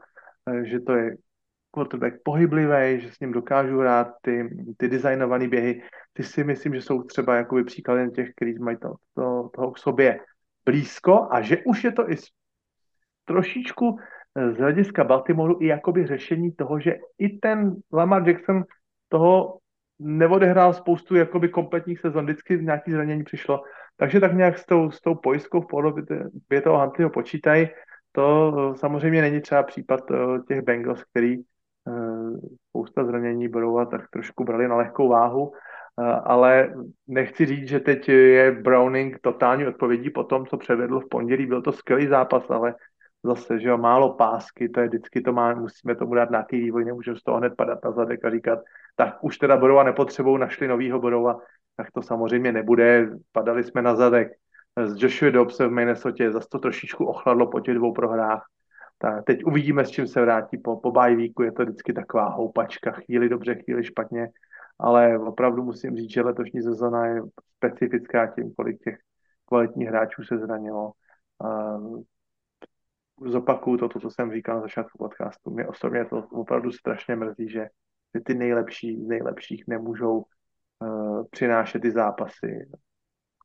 že to je quarterback pohyblivý, že s ním dokážu hrát ty, ty designované běhy. Ty si myslím, že jsou třeba jakoby příkladem těch, kteří mají to, to, toho k sobě blízko a že už je to i trošičku eh, z hlediska Baltimoru i jakoby řešení toho, že i ten Lamar Jackson toho neodehrál spoustu jakoby kompletních sezon, vždycky nějaký zranění přišlo, takže tak nějak s tou, s tou pojistkou v podobě toho Huntleyho počítají. To eh, samozřejmě není třeba případ eh, těch Bengals, který spousta zranění Borova tak trošku brali na lehkou váhu, ale nechci říct, že teď je Browning totální odpovědí po tom, co předvedl v pondělí. Byl to skvělý zápas, ale zase, že jo, málo pásky, to je vždycky to má, musíme tomu dát nějaký vývoj, nemůžeme z toho hned padat na zadek a říkat, tak už teda Borova nepotřebou, našli novýho Borova, tak to samozřejmě nebude, padali jsme na zadek. S Joshua Dobbsem v Minnesota, zase to trošičku ochladlo po těch dvou prohrách, tak teď uvidíme, s čím se vrátí po, po bajvíku, je to vždycky taková houpačka, chvíli dobře, chvíli špatně, ale opravdu musím říct, že letošní sezona je specifická tím, kolik těch kvalitních hráčů se zranilo. Zopakuju to, to, co jsem říkal na začátku podcastu. Mě osobně to opravdu strašně mrzí, že ty nejlepší z nejlepších nemůžou uh, přinášet ty zápasy.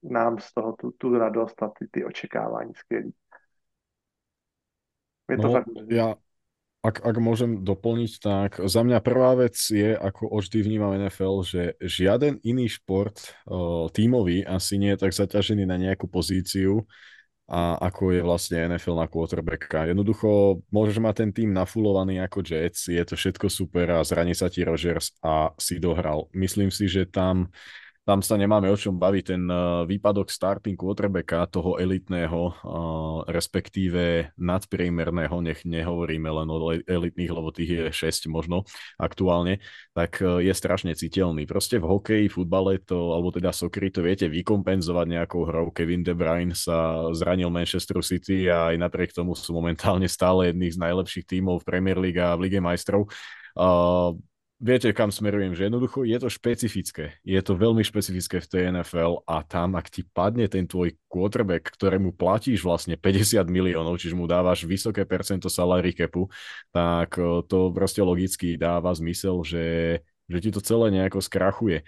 Nám z toho tu, tu radost a ty, ty očekávání skvělý. Je to no, tak. Ja, ak, ak môžem doplniť, tak za mňa prvá vec je, ako vždy vnímam NFL, že žiaden iný šport o, tímový asi nie je tak zaťažený na nejakú pozíciu, a ako je vlastne NFL na quarterbacka. Jednoducho môžeš mať ten tým nafulovaný ako Jets, je to všetko super a zraní sa ti Rogers a si dohral. Myslím si, že tam tam sa nemáme o čom baviť. Ten uh, výpadok starting quarterbacka, toho elitného, uh, respektíve nadpriemerného, nech nehovoríme len o elitných, lebo tých je 6 možno aktuálne, tak uh, je strašne citeľný. Proste v hokeji, futbale to, alebo teda sokry to viete vykompenzovať nejakou hrou. Kevin De Bruyne sa zranil Manchester City a aj napriek tomu sú momentálne stále jedných z najlepších tímov v Premier League a v Lige majstrov. Uh, viete, kam smerujem, že jednoducho je to špecifické. Je to veľmi špecifické v tej NFL a tam, ak ti padne ten tvoj quarterback, ktorému platíš vlastne 50 miliónov, čiže mu dávaš vysoké percento salary capu, tak eh, to proste logicky dáva zmysel, že že ti to celé nejako skrachuje.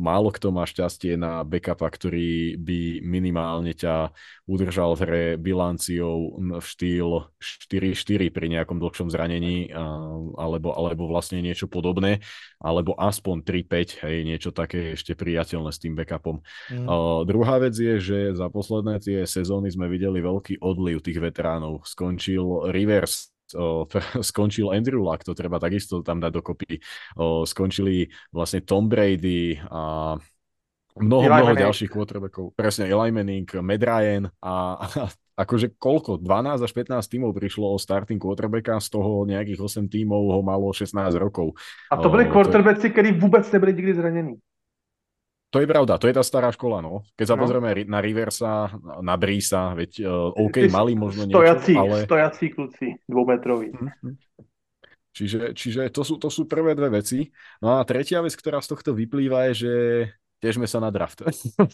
Málo kto má šťastie na backupa, ktorý by minimálne ťa udržal v hre bilanciou v štýl 4-4 pri nejakom dlhšom zranení alebo, alebo vlastne niečo podobné, alebo aspoň 3-5, hej, niečo také ešte priateľné s tým backupom. Mm. Druhá vec je, že za posledné tie sezóny sme videli veľký odliv tých veteránov. Skončil Rivers o, skončil Andrew Luck, to treba takisto tam dať dokopy. O, skončili vlastne Tom Brady a mnoho, Eli mnoho Manning. ďalších quarterbackov. Presne, Eli Manning, Matt Ryan a, a akože koľko? 12 až 15 tímov prišlo o starting quarterbacka, z toho nejakých 8 tímov ho malo 16 rokov. A to byli quarterbacki, to... ktorí vôbec nebyli nikdy zranení. To je pravda, to je tá stará škola, no. Keď sa no. pozrieme na Riversa, na Brisa, veď uh, OK, mali možno stojací, niečo, ale... Stojací kluci, dvoumetroví. Mm-hmm. Čiže, čiže to, sú, to sú prvé dve veci. No a tretia vec, ktorá z tohto vyplýva, je, že Težme sa na draft.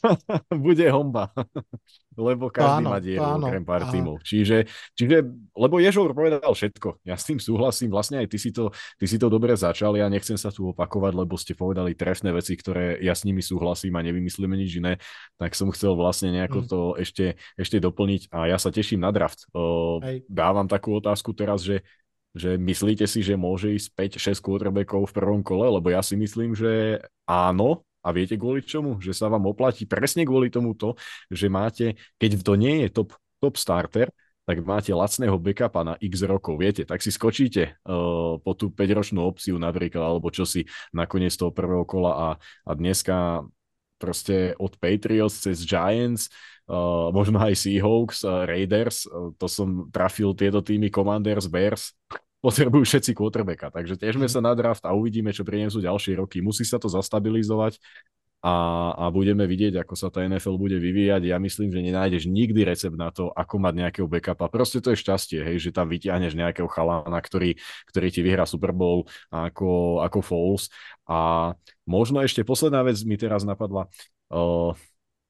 Bude homba. lebo každý áno, má dieru, okrem pár áno. tímov. Čiže, čiže, lebo Ježor povedal všetko. Ja s tým súhlasím. Vlastne aj ty si, to, ty si to dobre začal. Ja nechcem sa tu opakovať, lebo ste povedali trefné veci, ktoré ja s nimi súhlasím a nevymyslíme nič iné. Tak som chcel vlastne nejako mm. to ešte, ešte doplniť a ja sa teším na draft. O, dávam takú otázku teraz, že že myslíte si, že môže ísť 5-6 quarterbackov v prvom kole? Lebo ja si myslím, že áno, a viete kvôli čomu? Že sa vám oplatí presne kvôli tomuto, že máte, keď to nie je top, top starter, tak máte lacného backupa na x rokov, viete, tak si skočíte uh, po tú 5-ročnú opciu napríklad, alebo čo si nakoniec toho prvého kola a, a dneska proste od Patriots cez Giants, uh, možno aj Seahawks, uh, Raiders, uh, to som trafil tieto týmy Commanders, Bears, potrebujú všetci quarterbacka. Takže tiežme mhm. sa na draft a uvidíme, čo prinesú ďalšie roky. Musí sa to zastabilizovať a, a budeme vidieť, ako sa tá NFL bude vyvíjať. Ja myslím, že nenájdeš nikdy recept na to, ako mať nejakého backupa. Proste to je šťastie, hej, že tam vyťahneš nejakého chalana, ktorý, ktorý ti vyhrá Super Bowl ako, ako Foles. A možno ešte posledná vec mi teraz napadla. Uh,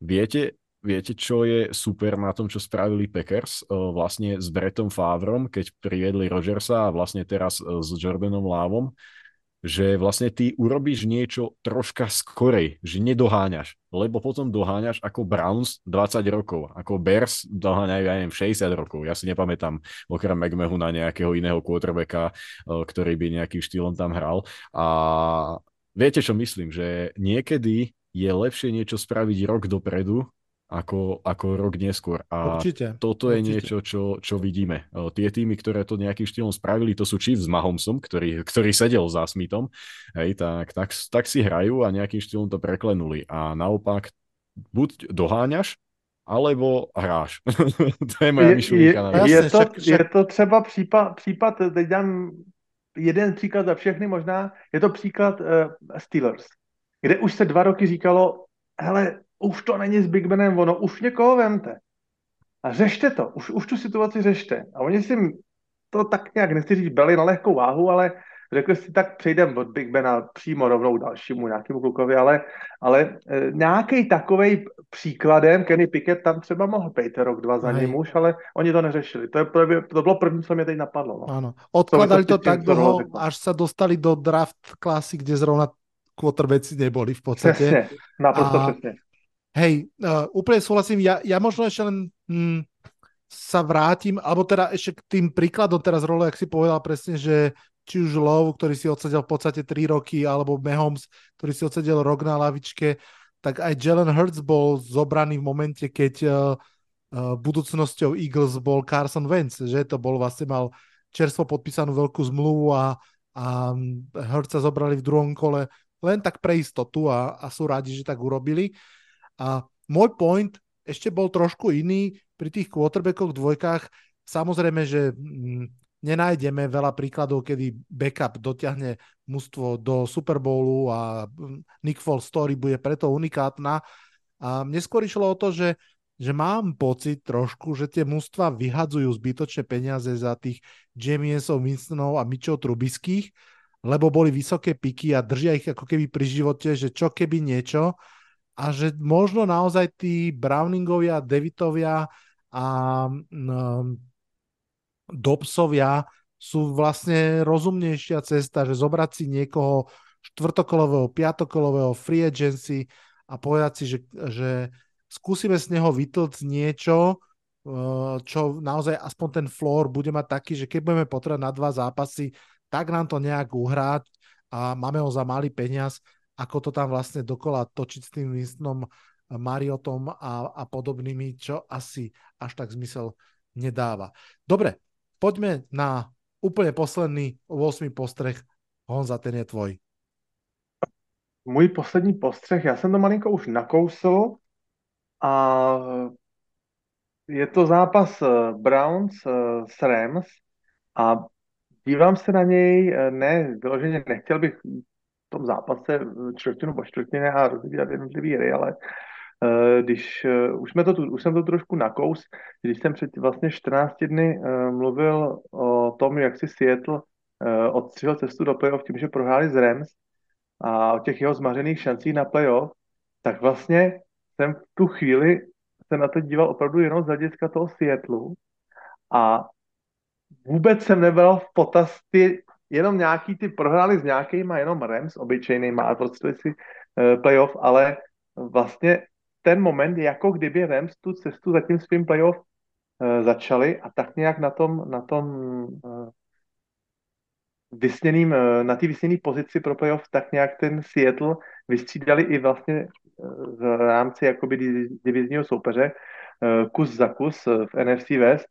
viete, Viete, čo je super na tom, čo spravili Packers vlastne s Bretom Favrom, keď priviedli Rogersa a vlastne teraz s Jordanom Lávom, že vlastne ty urobíš niečo troška skorej, že nedoháňaš, lebo potom doháňaš ako Browns 20 rokov, ako Bears doháňajú, ja neviem, 60 rokov. Ja si nepamätám okrem McMahu na nejakého iného quarterbacka, ktorý by nejakým štýlom tam hral. A viete, čo myslím, že niekedy je lepšie niečo spraviť rok dopredu, ako, ako rok neskôr. A Určite, toto je určite. niečo, čo, čo vidíme. Tie týmy, ktoré to nejakým štýlom spravili, to sú Chiefs s Mahomsom, ktorý, ktorý sedel za Smithom, hej, tak, tak, tak si hrajú a nejakým štýlom to preklenuli. A naopak, buď doháňaš, alebo hráš. to je moja Je, je, je, to, je to třeba případ, případ, teď dám jeden příklad za všechny možná, je to příklad uh, Steelers, kde už se dva roky říkalo, hele, už to není s Big Benem ono, už někoho vemte. A řešte to, už, už tu situaci řešte. A oni si to tak nějak, nechci říct, brali na lehkou váhu, ale řekli si, tak přejdeme od Big Bena přímo rovnou dalšímu nějakému klukovi, ale, ale e, nějaký takovej příkladem, Kenny Pickett tam třeba mohl být rok, dva za ním už, ale oni to neřešili. To, je prvě, to bylo první, co mě teď napadlo. No. Áno. Odkladali to To tak dlho, až sa dostali do draft klasy, kde zrovna quarterbacki neboli v podstate. Přesně, naprosto A- přesně. Hej, uh, úplne súhlasím. Ja, ja možno ešte len hm, sa vrátim, alebo teda ešte k tým príkladom teraz role, ak si povedal presne, že či už Love, ktorý si odsedel v podstate 3 roky, alebo Mahomes, ktorý si odsedel rok na lavičke, tak aj Jalen Hurts bol zobraný v momente, keď uh, budúcnosťou Eagles bol Carson Wentz, že to bol vlastne mal čerstvo podpísanú veľkú zmluvu a, a Hurtsa zobrali v druhom kole len tak pre istotu a, a sú radi, že tak urobili. A môj point ešte bol trošku iný pri tých quarterbackoch dvojkách. Samozrejme, že mm, nenájdeme veľa príkladov, kedy backup dotiahne mužstvo do Super Bowlu a mm, Nick Foles story bude preto unikátna. A mne skôr išlo o to, že, že mám pocit trošku, že tie mužstva vyhadzujú zbytočné peniaze za tých Jamiesov, Winstonov a Mitchell Trubiských, lebo boli vysoké piky a držia ich ako keby pri živote, že čo keby niečo a že možno naozaj tí Browningovia, Davitovia a um, Dobsovia sú vlastne rozumnejšia cesta, že zobrať si niekoho štvrtokolového, piatokolového free agency a povedať si, že, že skúsime z neho vytlcť niečo, uh, čo naozaj aspoň ten floor bude mať taký, že keď budeme potrebovať na dva zápasy, tak nám to nejak uhrať a máme ho za malý peniaz, ako to tam vlastne dokola točiť s tým Winstonom, Mariotom a, a podobnými, čo asi až tak zmysel nedáva. Dobre, poďme na úplne posledný 8. postreh. Honza, ten je tvoj. Můj poslední postřeh, já jsem to malinko už nakousl a je to zápas eh, Browns eh, s Rams a dívám se na něj, eh, ne, vyloženě nechtěl bych tom zápase eh, čtvrtinu po čtvrtině a rozvíjet jednotlivý hry, ale eh, když eh, už, jsme to tu, už jsem to trošku nakous, když jsem před vlastně 14 dny mluvil o tom, jak si Seattle odstřihl cestu do playoff tím, že prohráli s Rams a o těch jeho zmařených šancích na playoff, tak vlastně jsem v tu chvíli se na to díval opravdu jenom z hlediska toho Seattlu a vůbec jsem nebral v potaz ty, jenom nějaký ty prohráli s nějakýma jenom Rams obyčejnýma a prostě si uh, playoff, ale vlastně ten moment, jako kdyby Rams tu cestu za tím svým playoff uh, začali a tak nějak na tom, na tom uh, vysněným, uh, na té vysněné pozici pro playoff, tak nějak ten Seattle vystřídali i vlastně v rámci jakoby div- divizního soupeře kus za kus v NFC West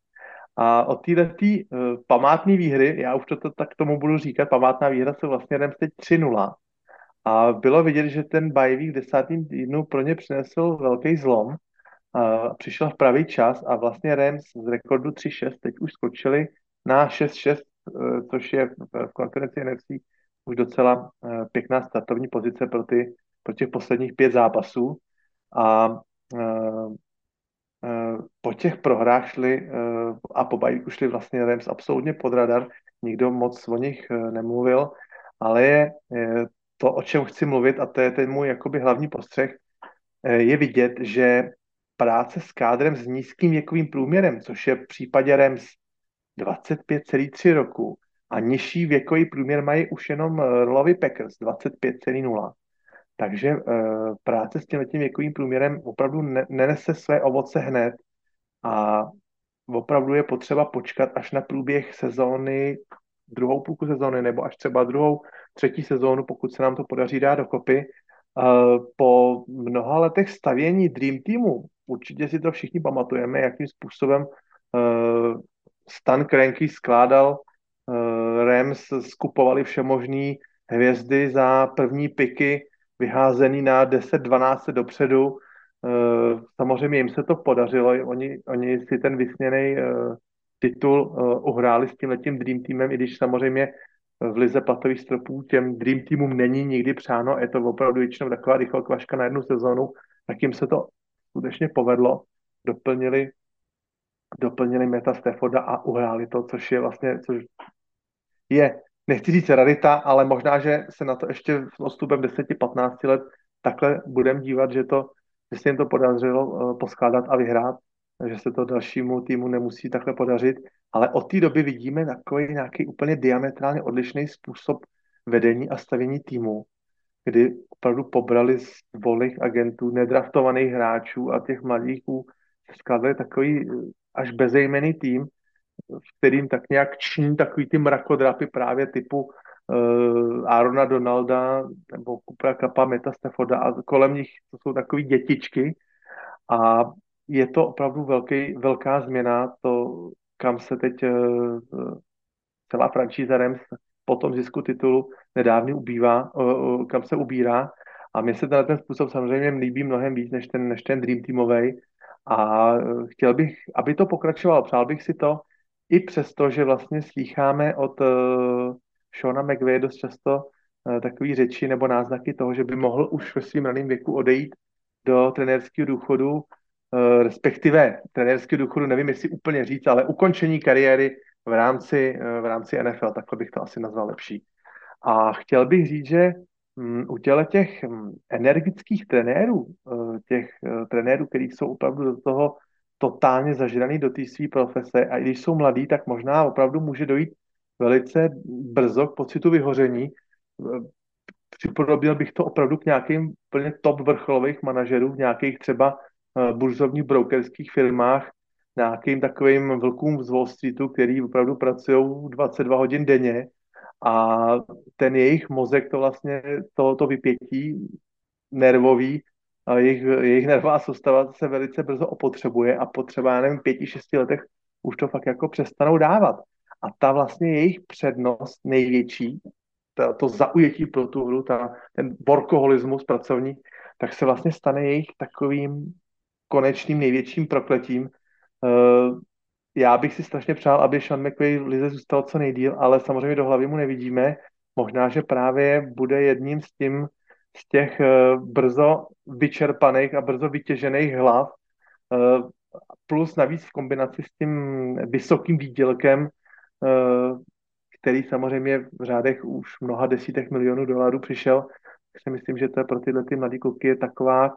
a od této uh, památné výhry, já už to, to tak tomu budu říkat, památná výhra se vlastně Rams teď 3-0 a bylo vidět, že ten bajvík v desátém týdnu pro ně přinesl velký zlom. A přišel v pravý čas a vlastně Rams z rekordu 3-6 teď už skočili na 6-6, eh, což je v konferenci NFC už docela eh, pěkná startovní pozice pro, ty, pro těch posledních pět zápasů. A po těch prohrách šli eh, a po bajvíku šli vlastně Rams absolutně pod radar, nikdo moc o nich eh, nemluvil, ale je, to, o čem chci mluvit, a to je ten můj jakoby hlavní postřeh, eh, je vidět, že práce s kádrem s nízkým věkovým průměrem, což je v případě Rams 25,3 roku a nižší věkový průměr mají už jenom eh, Rolovi Packers 25,0. Takže eh, práce s tím věkovým průměrem opravdu ne, nenese své ovoce hned a opravdu je potřeba počkat až na průběh sezóny, druhou půlku sezóny nebo až třeba druhou, třetí sezónu, pokud se nám to podaří dát dokopy. Eh, Po mnoha letech stavění Dream Teamu určitě si to všichni pamatujeme, jakým způsobem uh, Stan Cranky skládal Rams, skupovali všemožný hvězdy za první piky, vyházený na 10-12 dopředu. Uh, samozřejmě jim se to podařilo, oni, oni si ten vysněný uh, titul uh, uhráli s tím letím Dream Teamem, i když samozřejmě v lize platových stropů těm Dream Teamům není nikdy přáno, je to opravdu většinou taková rychlokvaška na jednu sezónu, tak jim se to skutečně povedlo, doplnili, doplnili Meta Stafforda a uhráli to, což je vlastně, což je, nechci říct rarita, ale možná, že se na to ještě s odstupem 10-15 let takhle budeme dívat, že to, že se jim to podařilo uh, poskládat a vyhrát, že se to dalšímu týmu nemusí takhle podařit, ale od té doby vidíme takový nějaký úplně diametrálně odlišný způsob vedení a stavění týmu, kdy opravdu pobrali z volných agentů, nedraftovaných hráčů a těch mladíků skladali takový eh, až bezejmený tým, v kterým tak nějak ční takový ty mrakodrapy právě typu uh, Arona Donalda nebo Kupra Kapa, Meta Stafforda a kolem nich to jsou takový dětičky a je to opravdu velký, velká změna, to, kam se teď uh, celá franšíza Rams po tom zisku titulu nedávný ubývá, uh, kam se ubírá. A mně se ten způsob samozřejmě líbí mnohem víc než ten, než ten Dream Teamovej. A chtěl bych, aby to pokračovalo, přál bych si to, i přesto, že vlastně slýcháme od uh, Shona McVeigh dost často uh, takový řeči nebo náznaky toho, že by mohl už ve svým raném věku odejít do trenérského důchodu, uh, respektive trenérského důchodu, nevím, jestli úplně říct, ale ukončení kariéry v rámci, uh, v rámci NFL, takhle bych to asi nazval lepší. A chtěl bych říct, že um, u těle těch um, energických trenérů, těch trenérů, kteří jsou opravdu do toho totálně zažraný do té své profese a i když jsou mladí, tak možná opravdu může dojít velice brzo k pocitu vyhoření. Připodobnil bych to opravdu k nějakým plně top vrcholových manažerů v nějakých třeba burzovních brokerských firmách, nějakým takovým vlkům z Wall Streetu, který opravdu pracují 22 hodin denně a ten jejich mozek to vlastně, to, to vypětí nervový jejich, jejich nervová soustava se velice brzo opotřebuje a potřeba, já nevím, pěti, šesti letech už to fakt jako přestanou dávat. A ta vlastně jejich přednost největší, to, to zaujetí pro tu hru, ta, ten borkoholismus pracovní, tak se vlastně stane jejich takovým konečným největším prokletím. Uh, já bych si strašně přál, aby Sean McVay v Lize zůstal co nejdíl, ale samozřejmě do hlavy mu nevidíme. Možná, že právě bude jedním z tím, z těch uh, brzo vyčerpaných a brzo vytěžených hlav, uh, plus navíc v kombinaci s tím vysokým výdělkem, uh, který samozřejmě v řádech už mnoha desítek milionů dolarů přišel, tak si myslím, že to je pro tyhle ty mladé kluky je taková,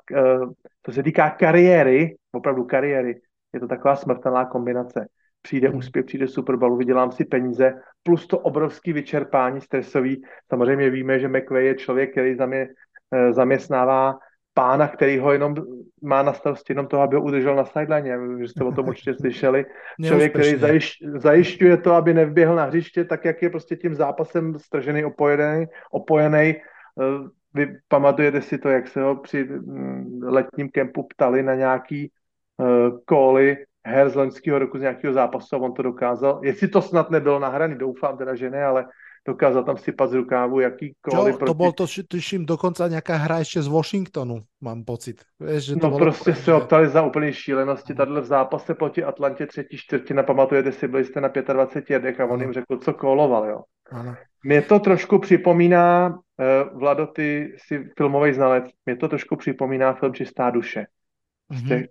co se týká kariéry, opravdu kariéry, je to taková smrtelná kombinace. Přijde hmm. úspěch, přijde Super Bowl, vydělám si peníze, plus to obrovské vyčerpání stresový. Samozřejmě víme, že McVay je člověk, který za mě Eh, zaměstnává pána, který ho jenom má na starosti jenom toho, aby ho udržel na sideline. Že jste o tom určitě slyšeli. Člověk, který zajiš, zajišťuje to, aby nevběhl na hřiště, tak jak je prostě tím zápasem stržený, opojený, opojený. Eh, vy pamatujete si to, jak se ho při mm, letním kempu ptali na nějaký uh, kóly her z loňského roku z nějakého zápasu a on to dokázal. Jestli to snad nebylo nahraný, doufám teda, že ne, ale dokázal tam sypať z rukávu jakýkoliv. Čo, proti... to bol to, tuším, dokonca nejaká hra ešte z Washingtonu, mám pocit. Vieš, že to no bolo... prostě se optali za úplný šílenosti. Tady v zápase proti Atlantě třetí čtvrtina, pamatujete si, byli jste na 25 jedech a on jim řekl, co koloval, jo. Ano. Mě to trošku připomíná, uh, Vlado, ty jsi filmový znalec, mě to trošku připomíná film Čistá duše. Mm-hmm.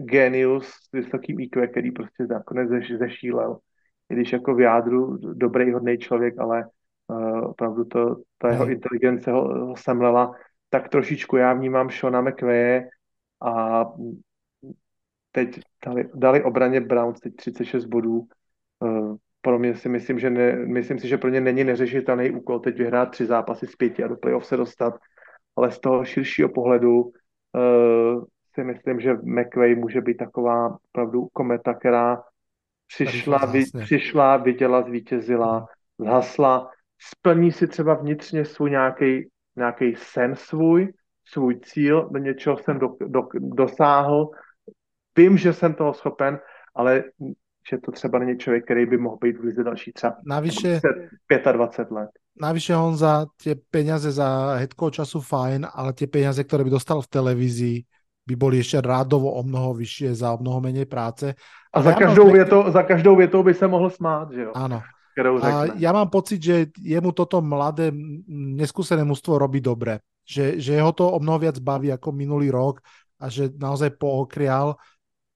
Genius s vysokým IQ, který prostě nakonec zešílel i když jako v jádru dobrý, hodný člověk, ale uh, opravdu to, ta jeho inteligence ho, ho semlela, tak trošičku já vnímám Shona McVeje a teď dali, dali obraně Browns teď 36 bodů. Uh, pro mě si myslím, že ne, myslím si, že pro ně není neřešitelný úkol teď vyhrát tři zápasy z pěti a do playoff se dostat, ale z toho širšího pohledu uh, si myslím, že McVay může být taková opravdu kometa, která přišla, vy, přišla, viděla, zvítězila, zhasla, splní si třeba vnitřně svůj nějaký nějaký sen svůj, svůj cíl, do něčeho jsem do, do, dosáhl, vím, že jsem toho schopen, ale že to třeba není člověk, který by mohl být v lize další třeba Navyše, 25 let. navyše Honza, tie peniaze za head coacha sú fajn, ale tie peniaze, ktoré by dostal v televízii, by boli ešte rádovo o mnoho vyššie za o mnoho menej práce. A za ja mám každou, pek- větou, za každou větou by se mohl smát, že jo? Áno. A ja mám pocit, že jemu toto mladé, neskúsené mužstvo robí dobre. Že, že ho to o mnoho viac baví ako minulý rok a že naozaj pookrial.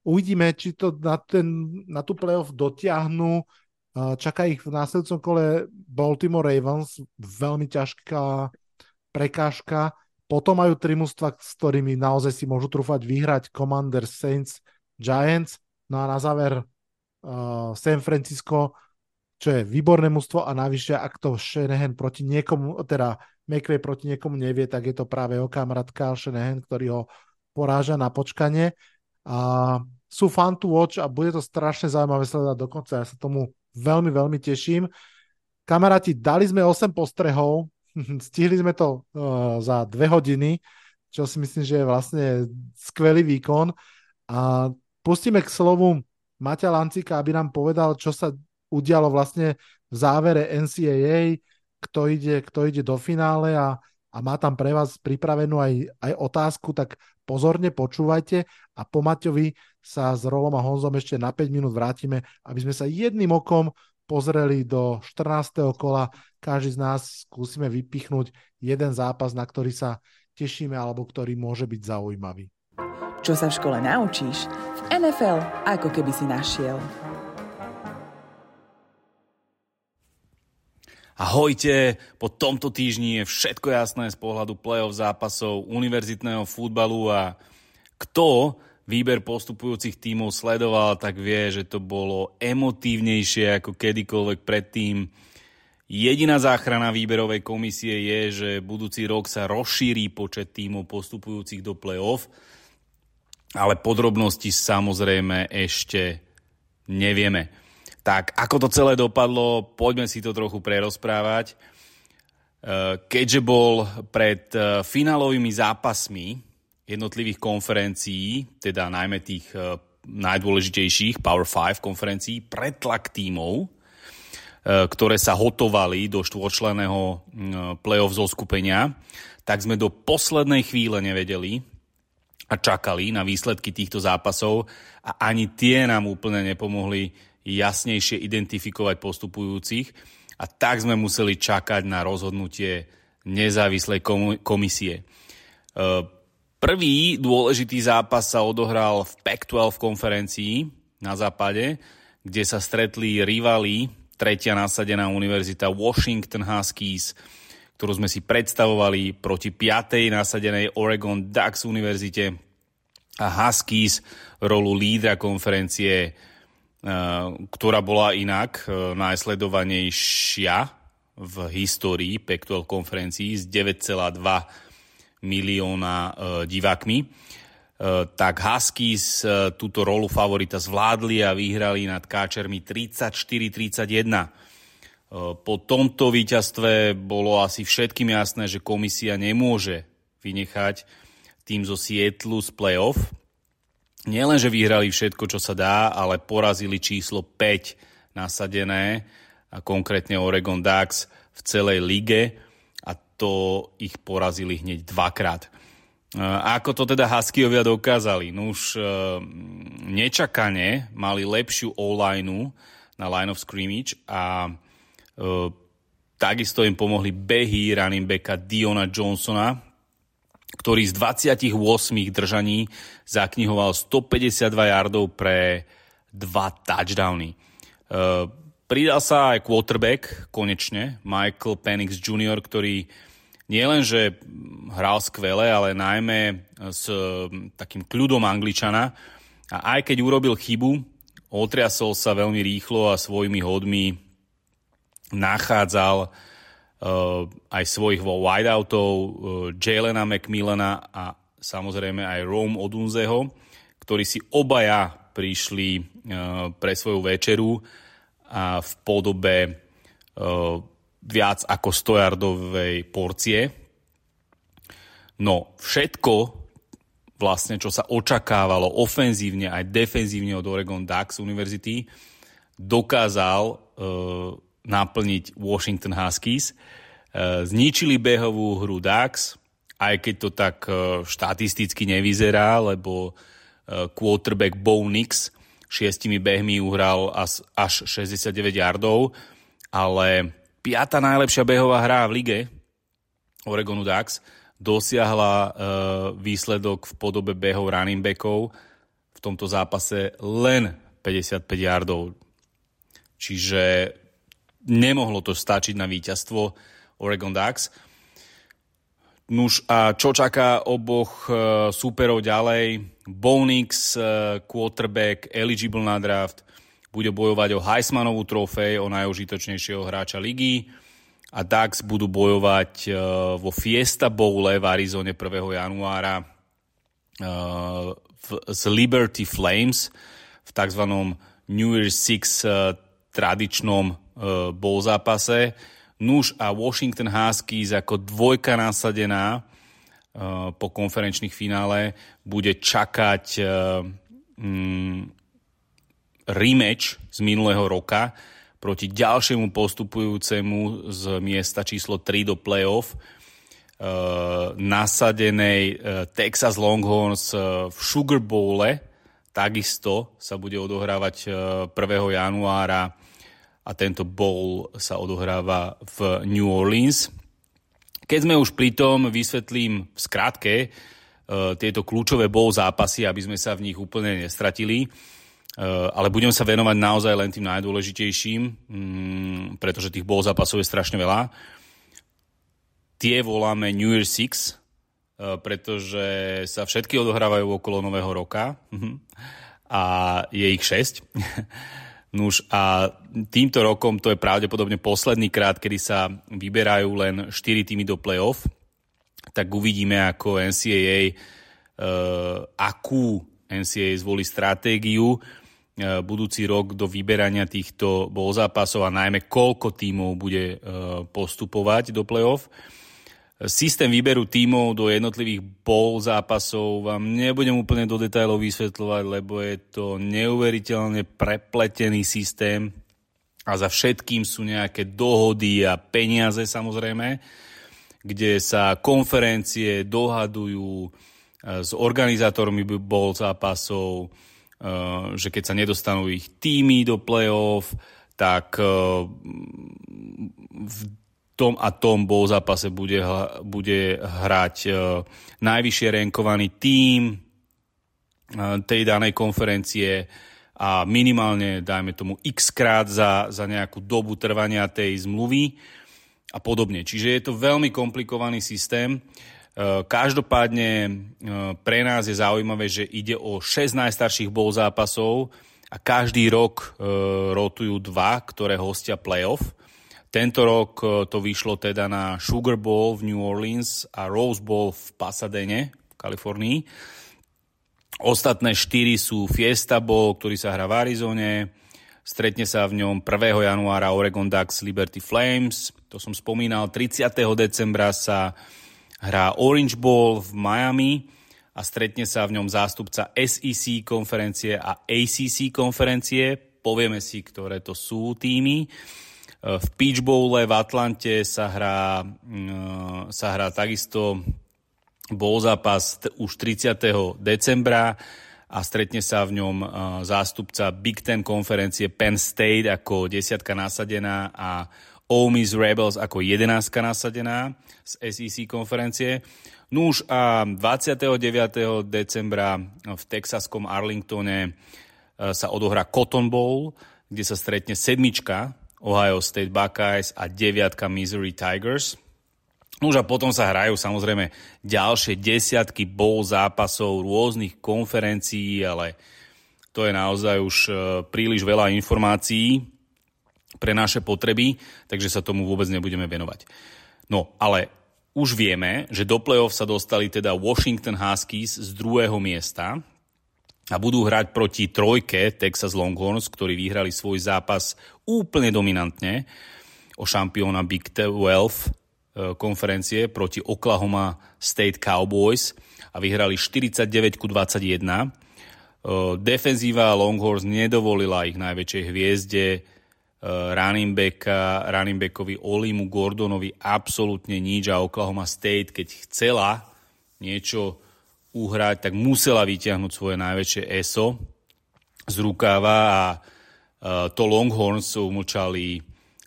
Uvidíme, či to na, ten, na tú playoff dotiahnu. Čaká ich v následujúcom kole Baltimore Ravens, veľmi ťažká prekážka. Potom majú tri mužstva, s ktorými naozaj si môžu trúfať vyhrať Commanders, Saints, Giants. No a na záver uh, San Francisco, čo je výborné mužstvo a navyše, ak to Shanahan proti niekomu, teda McVay proti niekomu nevie, tak je to práve jeho kamarát Kyle Shanahan, ktorý ho poráža na počkanie. A sú fun to watch a bude to strašne zaujímavé sledovať dokonca. Ja sa tomu veľmi, veľmi teším. Kamaráti, dali sme 8 postrehov, stihli sme to uh, za dve hodiny, čo si myslím, že je vlastne skvelý výkon. A pustíme k slovu Maťa Lancika, aby nám povedal, čo sa udialo vlastne v závere NCAA, kto ide, kto ide do finále a, a má tam pre vás pripravenú aj, aj otázku, tak pozorne počúvajte a po Maťovi sa s Rolom a Honzom ešte na 5 minút vrátime, aby sme sa jedným okom pozreli do 14. kola. Každý z nás skúsime vypichnúť jeden zápas, na ktorý sa tešíme alebo ktorý môže byť zaujímavý. Čo sa v škole naučíš, v NFL ako keby si našiel. Ahojte, po tomto týždni je všetko jasné z pohľadu play-off zápasov univerzitného futbalu a kto výber postupujúcich tímov sledoval, tak vie, že to bolo emotívnejšie ako kedykoľvek predtým. Jediná záchrana výberovej komisie je, že budúci rok sa rozšíri počet tímov postupujúcich do play-off, ale podrobnosti samozrejme ešte nevieme. Tak ako to celé dopadlo, poďme si to trochu prerozprávať. Keďže bol pred finálovými zápasmi jednotlivých konferencií, teda najmä tých najdôležitejších Power 5 konferencií, pretlak tímov, ktoré sa hotovali do štvorčleného playoff zo skupenia, tak sme do poslednej chvíle nevedeli a čakali na výsledky týchto zápasov a ani tie nám úplne nepomohli jasnejšie identifikovať postupujúcich a tak sme museli čakať na rozhodnutie nezávislej komisie. Prvý dôležitý zápas sa odohral v Pac-12 konferencii na západe, kde sa stretli rivali, tretia nasadená univerzita Washington Huskies, ktorú sme si predstavovali proti piatej nasadenej Oregon Ducks univerzite a Huskies rolu lídra konferencie ktorá bola inak najsledovanejšia v histórii Pac-12 konferencií s 9,2 milióna divákmi. Tak Huskies túto rolu favorita zvládli a vyhrali nad Káčermi 34-31. Po tomto víťazstve bolo asi všetkým jasné, že komisia nemôže vynechať tým zo Sietlu z playoff, nielen, že vyhrali všetko, čo sa dá, ale porazili číslo 5 nasadené, a konkrétne Oregon Ducks v celej lige a to ich porazili hneď dvakrát. A ako to teda Huskyovia dokázali? No už nečakane mali lepšiu o-line na line of scrimmage a takisto im pomohli behy running backa Diona Johnsona, ktorý z 28 držaní zaknihoval 152 yardov pre dva touchdowny. Pridal sa aj quarterback, konečne, Michael Penix Jr., ktorý nielenže hral skvele, ale najmä s takým kľudom Angličana. A aj keď urobil chybu, otriasol sa veľmi rýchlo a svojimi hodmi nachádzal aj svojich wideoutov, Jalena McMillana a samozrejme aj Rome Odunzeho, ktorí si obaja prišli pre svoju večeru a v podobe viac ako 100 yardovej porcie. No, všetko vlastne, čo sa očakávalo ofenzívne aj defenzívne od Oregon Ducks University, dokázal naplniť Washington Huskies. Uh, zničili behovú hru Ducks, aj keď to tak uh, štatisticky nevyzerá, lebo uh, quarterback Bo Nix šiestimi behmi uhral až, až 69 yardov, ale piata najlepšia behová hra v lige Oregonu Ducks dosiahla výsledok v podobe behov running backov v tomto zápase len 55 yardov. Čiže nemohlo to stačiť na víťazstvo Oregon Ducks. Nuž a čo čaká oboch uh, superov ďalej? Bonix, uh, quarterback, eligible na draft, bude bojovať o Heismanovú trofej, o najužitočnejšieho hráča ligy a Ducks budú bojovať uh, vo Fiesta Bowle v Arizone 1. januára uh, v, z Liberty Flames v tzv. New Year's Six uh, tradičnom uh, bowl zápase. Nuž a Washington Huskies ako dvojka nasadená uh, po konferenčných finále bude čakať uh, um, rematch z minulého roka, proti ďalšiemu postupujúcemu z miesta číslo 3 do playoff nasadenej Texas Longhorns v Sugar Bowle. Takisto sa bude odohrávať uh, 1. januára a tento bowl sa odohráva v New Orleans. Keď sme už pri tom, vysvetlím v skratke uh, tieto kľúčové bowl zápasy, aby sme sa v nich úplne nestratili. Eh, ale budem sa venovať naozaj len tým najdôležitejším, mm, pretože tých bol zápasov je strašne veľa. Tie voláme New Year Six, eh, pretože sa všetky odohrávajú okolo Nového roka mhm. a je ich 6. Nuž a týmto rokom to je pravdepodobne posledný krát, kedy sa vyberajú len 4 týmy do playoff, tak uvidíme ako NCAA, uh, eh, akú NCAA zvolí stratégiu. E, budúci rok do vyberania týchto bol zápasov a najmä koľko tímov bude e, postupovať do play-off. Systém výberu tímov do jednotlivých bol zápasov vám nebudem úplne do detailov vysvetľovať, lebo je to neuveriteľne prepletený systém a za všetkým sú nejaké dohody a peniaze samozrejme, kde sa konferencie dohadujú e, s organizátormi bol zápasov, Eh, že keď sa nedostanú ich týmy do play-off, tak eh, v tom a tom bol zápase bude, bude hrať eh, najvyššie renkovaný tím tej danej konferencie a minimálne, dajme tomu, x krát za, za nejakú dobu trvania tej zmluvy a podobne. Čiže je to veľmi komplikovaný systém. Eh, každopádne pre nás je zaujímavé, že ide o 6 najstarších bol zápasov a každý rok rotujú dva, ktoré hostia playoff. Tento rok to vyšlo teda na Sugar Bowl v New Orleans a Rose Bowl v Pasadene v Kalifornii. Ostatné štyri sú Fiesta Bowl, ktorý sa hrá v Arizone. Stretne sa v ňom 1. januára Oregon Ducks Liberty Flames. To som spomínal. 30. decembra sa hrá Orange Bowl v Miami a stretne sa v ňom zástupca SEC konferencie a ACC konferencie. Povieme si, ktoré to sú týmy. V Peach Bowle v Atlante sa hrá, mm, sa hrá takisto bol zápas už 30. decembra a stretne sa v ňom zástupca Big Ten konferencie Penn State ako desiatka nasadená a Ole Miss Rebels ako 11 nasadená z SEC konferencie. Núž a 29. decembra v texaskom Arlingtone sa odohrá Cotton Bowl, kde sa stretne sedmička Ohio State Buckeyes a deviatka Missouri Tigers. Už a potom sa hrajú samozrejme ďalšie desiatky bowl zápasov rôznych konferencií, ale to je naozaj už e, príliš veľa informácií pre naše potreby, takže sa tomu vôbec nebudeme venovať. No, ale už vieme, že do play-off sa dostali teda Washington Huskies z druhého miesta a budú hrať proti trojke Texas Longhorns, ktorí vyhrali svoj zápas úplne dominantne o šampióna Big 12 uh, konferencie proti Oklahoma State Cowboys a vyhrali 49 ku 21. Defenzíva Longhorns nedovolila ich najväčšej hviezde running, backa, running backovi Olimu Gordonovi absolútne nič a Oklahoma State, keď chcela niečo uhrať, tak musela vyťahnuť svoje najväčšie ESO z rukáva a to Longhorns umlčali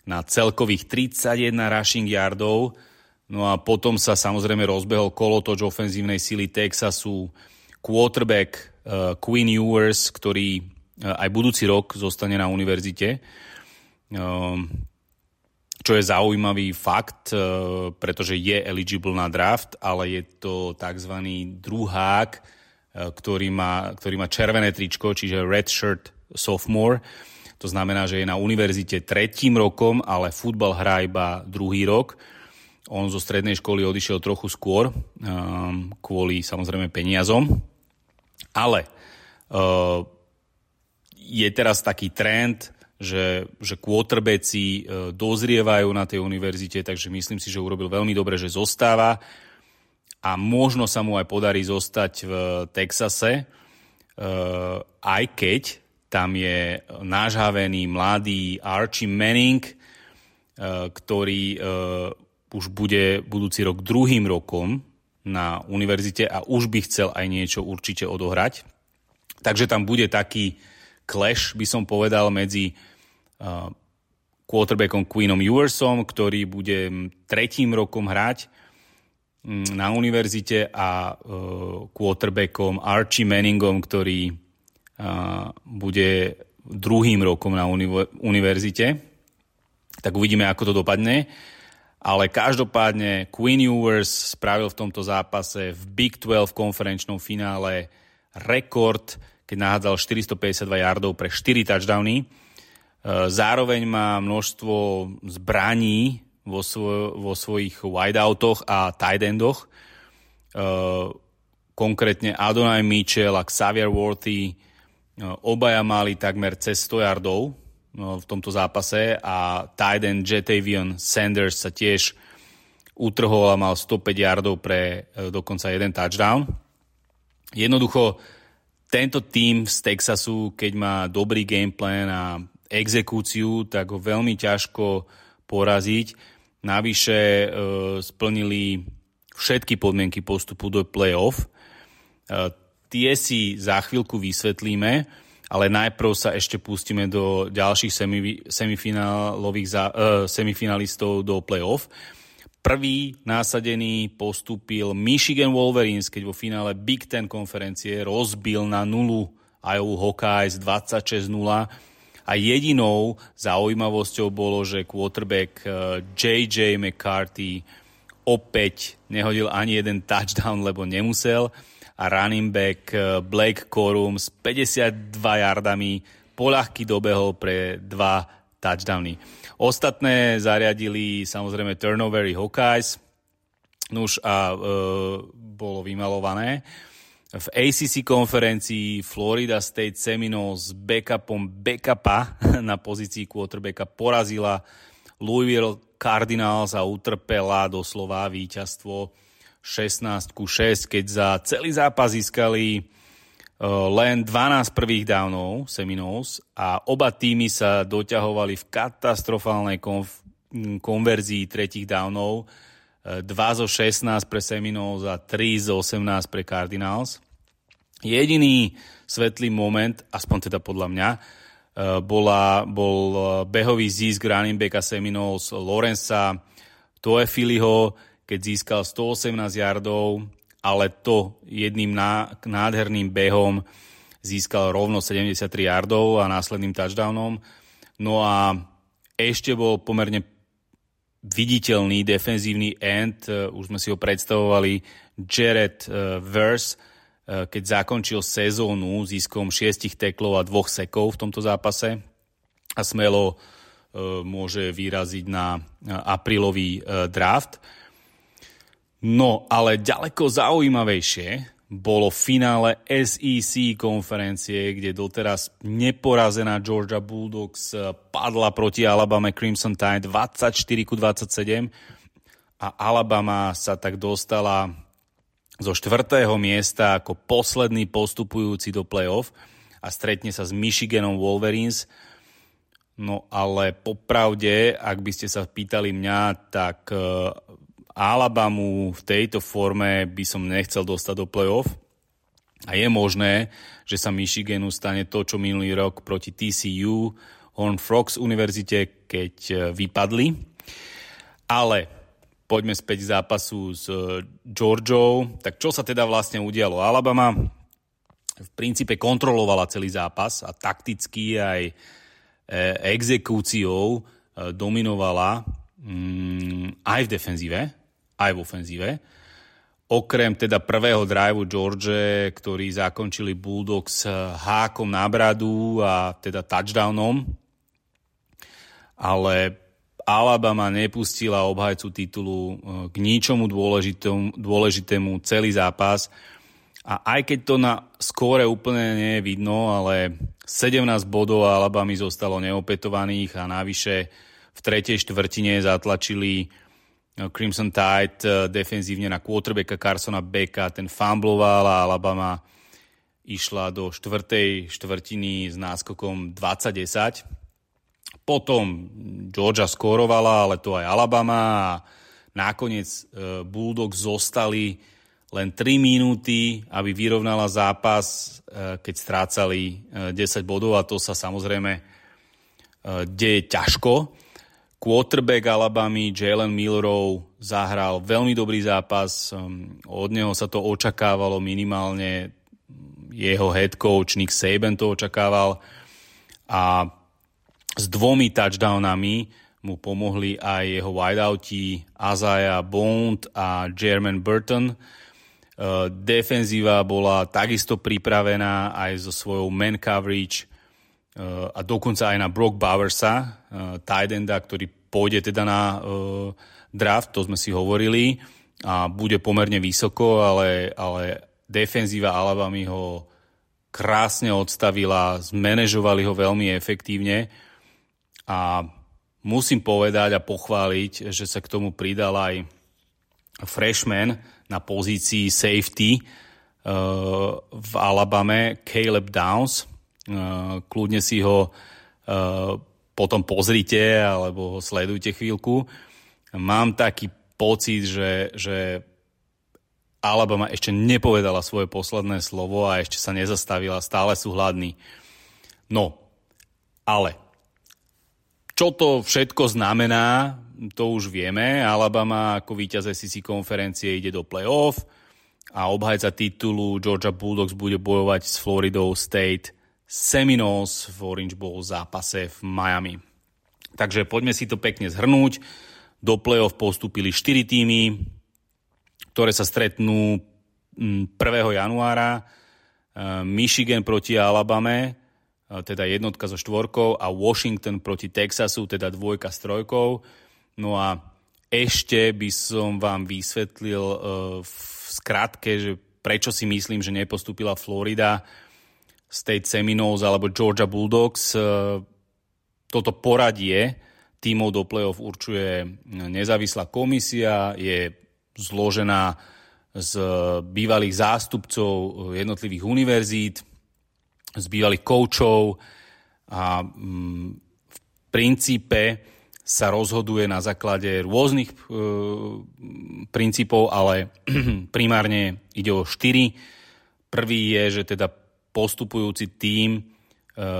na celkových 31 rushing yardov. No a potom sa samozrejme rozbehol kolotoč ofenzívnej sily Texasu, quarterback uh, Quinn Ewers, ktorý uh, aj budúci rok zostane na univerzite. Um, čo je zaujímavý fakt, uh, pretože je eligible na draft, ale je to tzv. druhák, uh, ktorý má, ktorý má červené tričko, čiže redshirt sophomore. To znamená, že je na univerzite tretím rokom, ale futbal hrá iba druhý rok. On zo strednej školy odišiel trochu skôr, um, kvôli samozrejme peniazom. Ale je teraz taký trend, že, že quarterbacki uh, dozrievajú na tej univerzite, takže myslím si, že urobil veľmi dobre, že zostáva a možno sa mu aj podarí zostať v Texase, uh, aj keď tam je nážhavený mladý Archie Manning, eh, ktorý už bude budúci rok druhým rokom na univerzite a už by chcel aj niečo určite odohrať. Takže tam bude taký clash, by som povedal, medzi eh, quarterbackom Queenom Ewersom, ktorý bude tretím rokom hrať mm, na univerzite a quarterbackom Archie Manningom, ktorý bude druhým rokom na univerzite. Tak uvidíme, ako to dopadne. Ale každopádne Queen Ewers spravil v tomto zápase v Big 12 konferenčnom finále rekord, keď nahádzal 452 yardov pre 4 touchdowny. E, zároveň má množstvo zbraní vo, svoj, vo svojich wideoutoch a tight endoch. E, konkrétne Adonai Mitchell a Xavier Worthy No, obaja mali takmer cez 100 yardov v tomto zápase a Tyden Jetavion Sanders sa tiež utrhol a mal 105 yardov pre e, dokonca jeden touchdown. Jednoducho tento tým z Texasu, keď má dobrý gameplan a exekúciu, tak ho veľmi ťažko poraziť. Navyše e, splnili všetky podmienky postupu do playoff. E, Tie si za chvíľku vysvetlíme, ale najprv sa ešte pustíme do ďalších semifinálových uh, semifinalistov do playoff. Prvý násadený postúpil Michigan Wolverines, keď vo finále Big Ten konferencie rozbil na nulu Iowa Hawkeyes 26-0 a jedinou zaujímavosťou bolo, že quarterback J.J. Eh, McCarthy opäť nehodil ani jeden touchdown, lebo nemusel a running back eh, Blake Corum s 52 yardami poľahky dobehol pre dva touchdowny. Ostatné zariadili samozrejme turnovery Hawkeyes, nuž a e, bolo vymalované. V ACC konferencii Florida State Seminoles s backupom backupa na pozícii quarterbacka porazila Louisville Cardinals a utrpela doslova víťazstvo 16 ku 6, keď za celý zápas získali len 12 prvých downov Seminoles a oba týmy sa doťahovali v katastrofálnej konf- konverzii tretích downov. 2 uh, zo 16 pre Seminoles a 3 zo 18 pre Cardinals. Jediný svetlý moment, aspoň teda podľa mňa, uh, bola, bol behový získ running backa Seminoles Lorenza Toefiliho, keď získal 118 yardov, ale to jedným nádherným behom získal rovno 73 yardov a následným touchdownom. No a ešte bol pomerne viditeľný defenzívny end, e, už sme si ho predstavovali, Jared uh, Verse, uh, keď zakončil sezónu získom šiestich teklov a dvoch sekov v tomto zápase a smelo môže vyraziť na aprílový draft. No, ale ďaleko zaujímavejšie bolo finále SEC konferencie, kde doteraz neporazená Georgia Bulldogs padla proti Alabama Crimson Tide 24 ku 27 a Alabama sa tak dostala zo štvrtého miesta ako posledný postupujúci do playoff a stretne sa s Michiganom Wolverines. No ale popravde, ak by ste sa pýtali mňa, tak e, Alabamu v tejto forme by som nechcel dostať do playoff. A je možné, že sa Michiganu stane to, čo minulý rok proti TCU, Horn Frogs univerzite, keď e, vypadli. Ale poďme späť zápasu s e, Georgiou. Tak čo sa teda vlastne udialo? Alabama v princípe kontrolovala celý zápas a takticky aj e, exekúciou dominovala mm, aj v defenzíve, aj v ofenzíve Okrem teda prvého driveu George, ktorý zakončili Bulldogs hákom na bradu a teda touchdownom, ale Alabama nepustila obhajcu titulu eh, k ničomu dôležitému, dôležitému celý zápas. A aj keď to na skóre úplne nie je vidno, ale 17 bodov Alabamy zostalo neopetovaných a navyše v tretej štvrtine zatlačili Crimson Tide eh, defenzívne na quarterbacka Carsona Becka, ten fumbloval a Alabama išla do štvrtej štvrtiny s náskokom 20-10. Potom Georgia skórovala, ale to aj Alabama a nakoniec eh, Bulldogs zostali len 3 minúty, aby vyrovnala zápas, eh, keď strácali 10 bodov a to sa samozrejme deje ťažko. Quarterback Alabamy Jalen Millerov zahral veľmi dobrý zápas. Um, od neho sa to očakávalo minimálne. Jeho head coach Nick Saban to očakával. A s dvomi touchdownami mu pomohli aj jeho wideouti Azaya Bond a Jermaine Burton. Uh, defenzíva bola takisto pripravená aj so svojou man coverage a dokonca aj na Brock Bowersa, uh, tight enda, ktorý pôjde teda na uh, draft, to sme si hovorili, a bude pomerne vysoko, ale, ale defenzíva Alabamy ho krásne odstavila, zmanéžovali ho veľmi efektívne a musím povedať a pochváliť, že sa k tomu pridal aj freshman na pozícii safety uh, v Alabame, Caleb Downs. Kľudne si ho potom pozrite alebo sledujte chvíľku. Mám taký pocit, že, že Alabama ešte nepovedala svoje posledné slovo a ešte sa nezastavila, stále sú hladní. No, ale čo to všetko znamená, to už vieme. Alabama ako víťaz SEC konferencie ide do play-off a obhajca titulu Georgia Bulldogs bude bojovať s Floridou State Seminoles v Orange Bowl zápase v Miami. Takže poďme si to pekne zhrnúť. Do play-off postúpili 4 týmy, ktoré sa stretnú 1. Mm, januára. E, Michigan proti Alabame, e, teda jednotka so štvorkou a Washington proti Texasu, teda dvojka s trojkou. No a ešte by som vám vysvetlil e, v skratke, že prečo si myslím, že nepostúpila Florida State Seminoles alebo Georgia Bulldogs. E, toto poradie tímov do play-off určuje nezávislá komisia, je zložená z bývalých zástupcov jednotlivých univerzít, z bývalých koučov a mm, v princípe sa rozhoduje na základe rôznych e, princípov, ale primárne ide o štyri. Prvý je, že teda postupujúci tím e,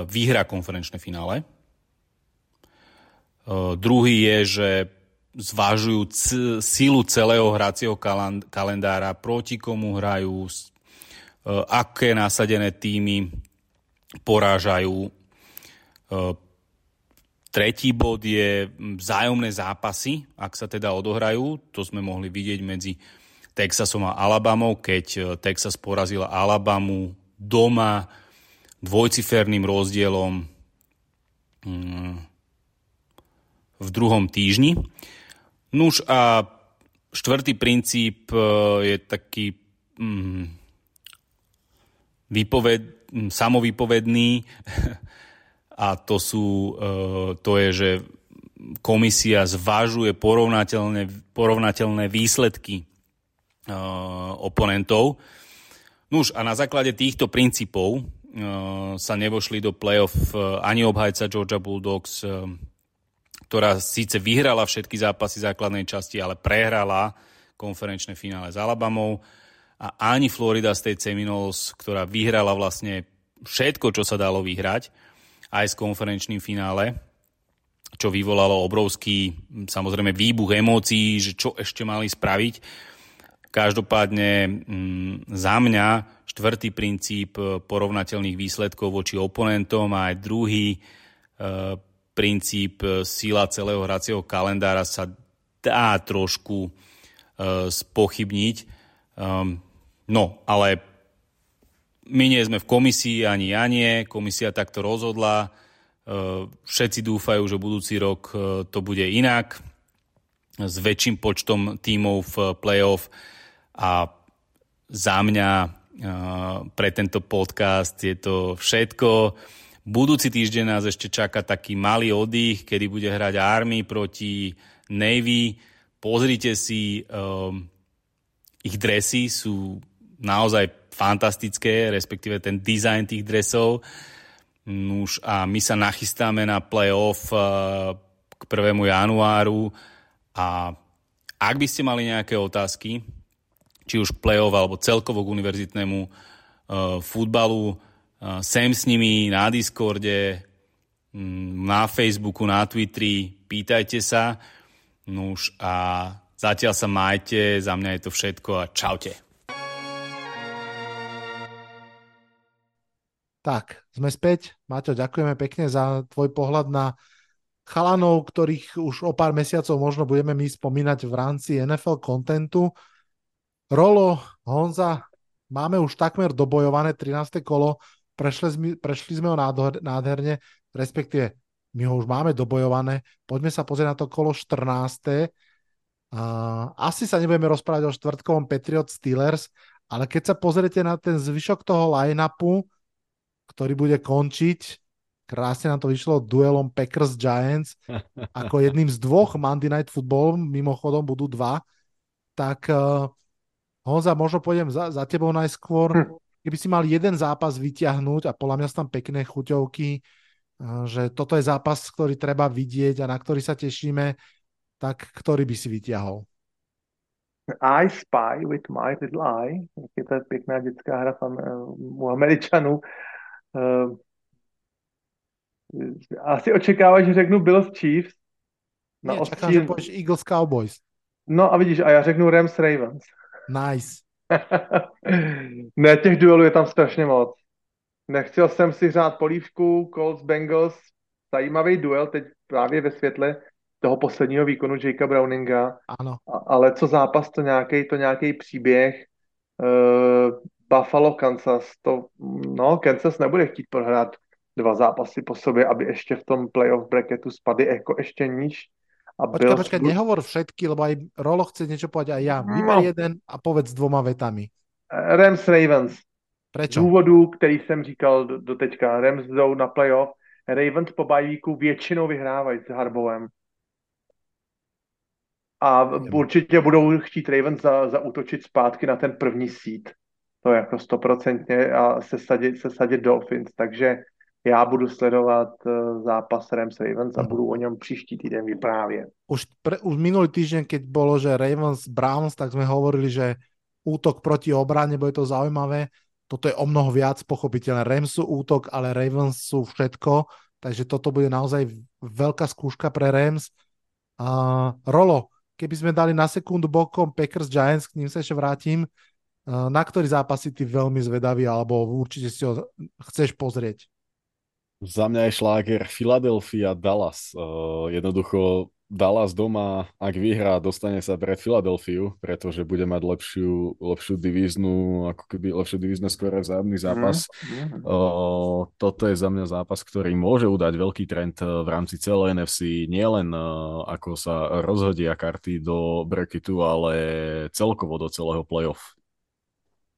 vyhrá konferenčné finále. E, druhý je, že zvážujú c- sílu celého hracieho kalendára, proti komu hrajú, e, aké nasadené týmy porážajú. Tretí bod je vzájomné zápasy, ak sa teda odohrajú. To sme mohli vidieť medzi Texasom a Alabamou, keď Texas porazila Alabamu doma dvojciferným rozdielom mm, v druhom týždni. Nuž a štvrtý princíp e, je taký mm, výpoved, mm, samovýpovedný a to, sú, e, to je, že komisia zvažuje porovnateľné, porovnateľné výsledky uh, oponentov. Nuž a na základe týchto princípov uh, sa nevošli do playoff uh, ani obhajca Georgia Bulldogs, uh, ktorá síce vyhrala všetky zápasy základnej časti, ale prehrala konferenčné finále s Alabamou a ani Florida State Seminoles, ktorá vyhrala vlastne všetko, čo sa dalo vyhrať, aj s konferenčným finále, čo vyvolalo obrovský samozrejme výbuch emócií, že čo ešte mali spraviť. Každopádne mm, za mňa štvrtý princíp e, porovnateľných výsledkov voči oponentom a aj druhý e, princíp e, sila celého hracieho kalendára sa dá trošku spochybniť. Um, no, ale my nie sme v komisii, ani ja nie. Komisia takto rozhodla. Všetci dúfajú, že budúci rok to bude inak s väčším počtom tímov v playoff a za mňa pre tento podcast je to všetko. Budúci týždeň nás ešte čaká taký malý oddych, kedy bude hrať Army proti Navy. Pozrite si, um, ich dresy sú naozaj fantastické, respektíve ten dizajn tých dresov. Nuž a my sa nachystáme na playoff uh, k 1. januáru a ak by ste mali nejaké otázky, či už k play-off alebo celkovo k univerzitnému uh, futbalu. Uh, sem s nimi na Discorde, um, na Facebooku, na Twitteri, pýtajte sa. Nuž a zatiaľ sa majte, za mňa je to všetko a čaute. Tak, sme späť. Maťo, ďakujeme pekne za tvoj pohľad na chalanov, ktorých už o pár mesiacov možno budeme my spomínať v rámci NFL kontentu. Rolo, Honza, máme už takmer dobojované 13. kolo, prešli sme, prešli sme ho nádherne, respektíve my ho už máme dobojované. Poďme sa pozrieť na to kolo 14. Uh, asi sa nebudeme rozprávať o štvrtkovom Patriot Steelers, ale keď sa pozriete na ten zvyšok toho line-upu, ktorý bude končiť, krásne nám to vyšlo duelom Packers Giants, ako jedným z dvoch Monday Night Football, mimochodom budú dva, tak uh, Honza, možno pôjdem za, za tebou najskôr. Hm. Keby si mal jeden zápas vyťahnuť a podľa mňa sú tam pekné chuťovky, že toto je zápas, ktorý treba vidieť a na ktorý sa tešíme, tak ktorý by si vyťahol? I Spy with My Little Eye, je to pěkná dětská hra u Američanů. Asi očekáváš, že řeknu Bills Chiefs. Na Nie, čakám, že Eagles Cowboys. No a vidíš, a já řeknu Rams Ravens. Nice. ne, těch duelů je tam strašně moc. Nechtěl jsem si řád polívku, Colts, Bengals, zajímavý duel teď právě ve světle toho posledního výkonu Jakea Browninga. Ano. A, ale co zápas, to nějaký to nějaký příběh. Uh, Buffalo, Kansas, to, no, Kansas nebude chtít prohrát dva zápasy po sobě, aby ještě v tom playoff bracketu spadly jako ještě níž. A počkaj, Bills... počkaj, nehovor všetky, lebo aj Rolo chce niečo povedať aj ja. No. Vyber no. jeden a povedz dvoma vetami. Rams Ravens. Prečo? Z důvodů, který jsem říkal do, do teďka. Rams jdou na playoff. Ravens po bajvíku většinou vyhrávají s Harbovem. A určitě budou chtít Ravens za, zautočit zpátky na ten první sít. To je jako stoprocentně a se sadit, se sadit Dolphins. Takže já budu sledovat uh, zápas Rams Ravens a mhm. budu o něm příští týden vyprávět. Už, pre, už minulý týždeň, keď bolo, že Ravens Browns, tak sme hovorili, že útok proti obrane, bude to zaujímavé. Toto je o mnoho viac pochopiteľné. Rams sú útok, ale Ravens sú všetko, takže toto bude naozaj veľká skúška pre Rams. Uh, Rolo, keby sme dali na sekundu bokom Packers Giants, k ním sa ešte vrátim, uh, na ktorý zápas si ty veľmi zvedavý, alebo určite si ho chceš pozrieť? Za mňa je šláger Philadelphia Dallas. Uh, jednoducho Dallas doma, ak vyhrá, dostane sa pred Filadelfiu, pretože bude mať lepšiu, lepšiu divíznu, ako keby lepšiu divízne skôr vzájomný zápas. Mm. Uh, toto je za mňa zápas, ktorý môže udať veľký trend v rámci celej NFC, nielen uh, ako sa rozhodia karty do bracketu, ale celkovo do celého playoff.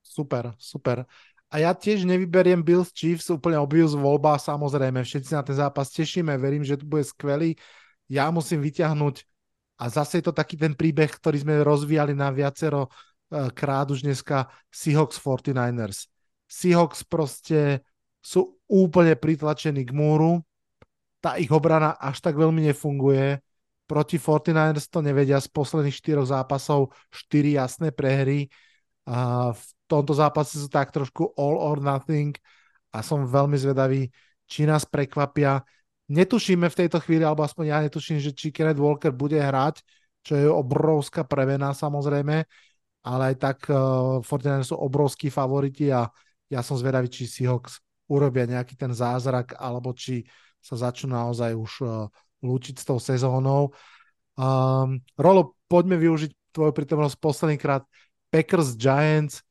Super, super. A ja tiež nevyberiem Bills Chiefs, úplne obvious voľba, samozrejme, všetci na ten zápas tešíme, verím, že to bude skvelý ja musím vyťahnuť a zase je to taký ten príbeh, ktorý sme rozvíjali na viacero uh, krát už dneska Seahawks 49ers. Seahawks proste sú úplne pritlačení k múru, tá ich obrana až tak veľmi nefunguje. Proti 49ers to nevedia z posledných štyroch zápasov, štyri jasné prehry. A v tomto zápase sú tak trošku all or nothing a som veľmi zvedavý, či nás prekvapia netušíme v tejto chvíli, alebo aspoň ja netuším, že či Kenneth Walker bude hrať, čo je obrovská prevena samozrejme, ale aj tak uh, 49 sú obrovskí favoriti a ja som zvedavý, či Seahawks urobia nejaký ten zázrak, alebo či sa začnú naozaj už uh, lúčiť s tou sezónou. Um, Rolo, poďme využiť tvoju prítomnosť poslednýkrát. Packers, Giants.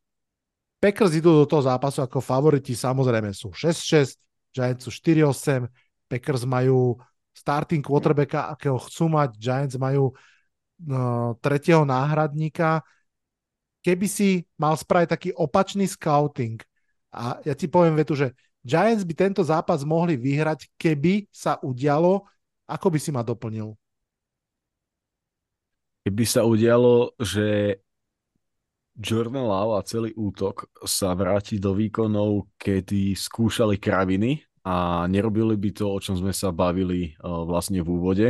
Packers idú do toho zápasu ako favoriti, samozrejme sú 6-6, Giants sú 4-8, Packers majú starting quarterbacka, akého chcú mať, Giants majú no, tretieho náhradníka. Keby si mal spraviť taký opačný scouting, a ja ti poviem vetu, že Giants by tento zápas mohli vyhrať, keby sa udialo, ako by si ma doplnil? Keby sa udialo, že Jordan Love a celý útok sa vráti do výkonov, kedy skúšali kraviny a nerobili by to, o čom sme sa bavili uh, vlastne v úvode.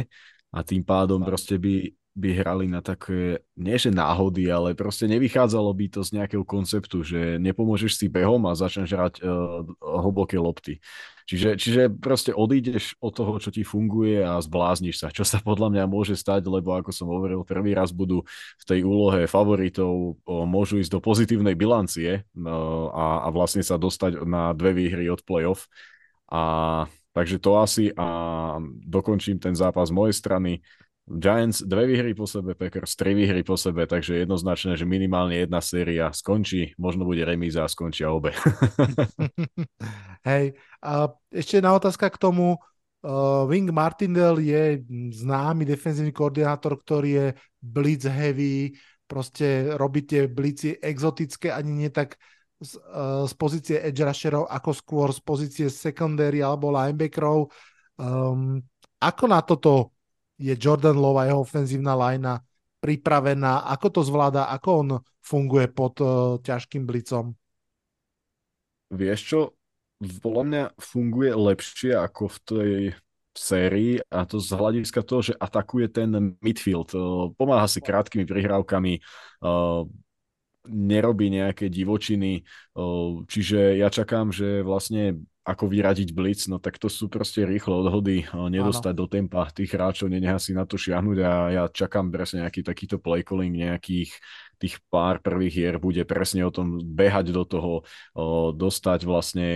A tým pádom proste by, by hrali na také, nie že náhody, ale proste nevychádzalo by to z nejakého konceptu, že nepomôžeš si behom a začneš hrať uh, hlboké lopty. Čiže, čiže proste odídeš od toho, čo ti funguje a zblázniš sa, čo sa podľa mňa môže stať, lebo ako som hovoril, prvý raz budú v tej úlohe favoritov, môžu ísť do pozitívnej bilancie a, a vlastne sa dostať na dve výhry od playoff a takže to asi a dokončím ten zápas z mojej strany. Giants dve výhry po sebe, Packers tri výhry po sebe, takže jednoznačné, že minimálne jedna séria skončí, možno bude remíza a skončia obe. Hej, a ešte jedna otázka k tomu. Uh, Wing Martindale je známy defenzívny koordinátor, ktorý je blitz heavy, proste robíte blici exotické, ani nie tak z, uh, z pozície edge rusherov, ako skôr z pozície secondary alebo linebackerov. Um, ako na toto je Jordan Love a jeho ofenzívna linea pripravená, ako to zvláda, ako on funguje pod uh, ťažkým blicom? Vieš čo, podľa mňa funguje lepšie ako v tej sérii a to z hľadiska toho, že atakuje ten midfield. Pomáha si krátkými prihrávkami, nerobí nejaké divočiny, čiže ja čakám, že vlastne ako vyradiť blitz, no tak to sú proste rýchle odhody, nedostať ano. do tempa tých hráčov, nenechá si na to šiahnuť a ja čakám presne nejaký takýto play calling nejakých tých pár prvých hier bude presne o tom behať do toho, dostať vlastne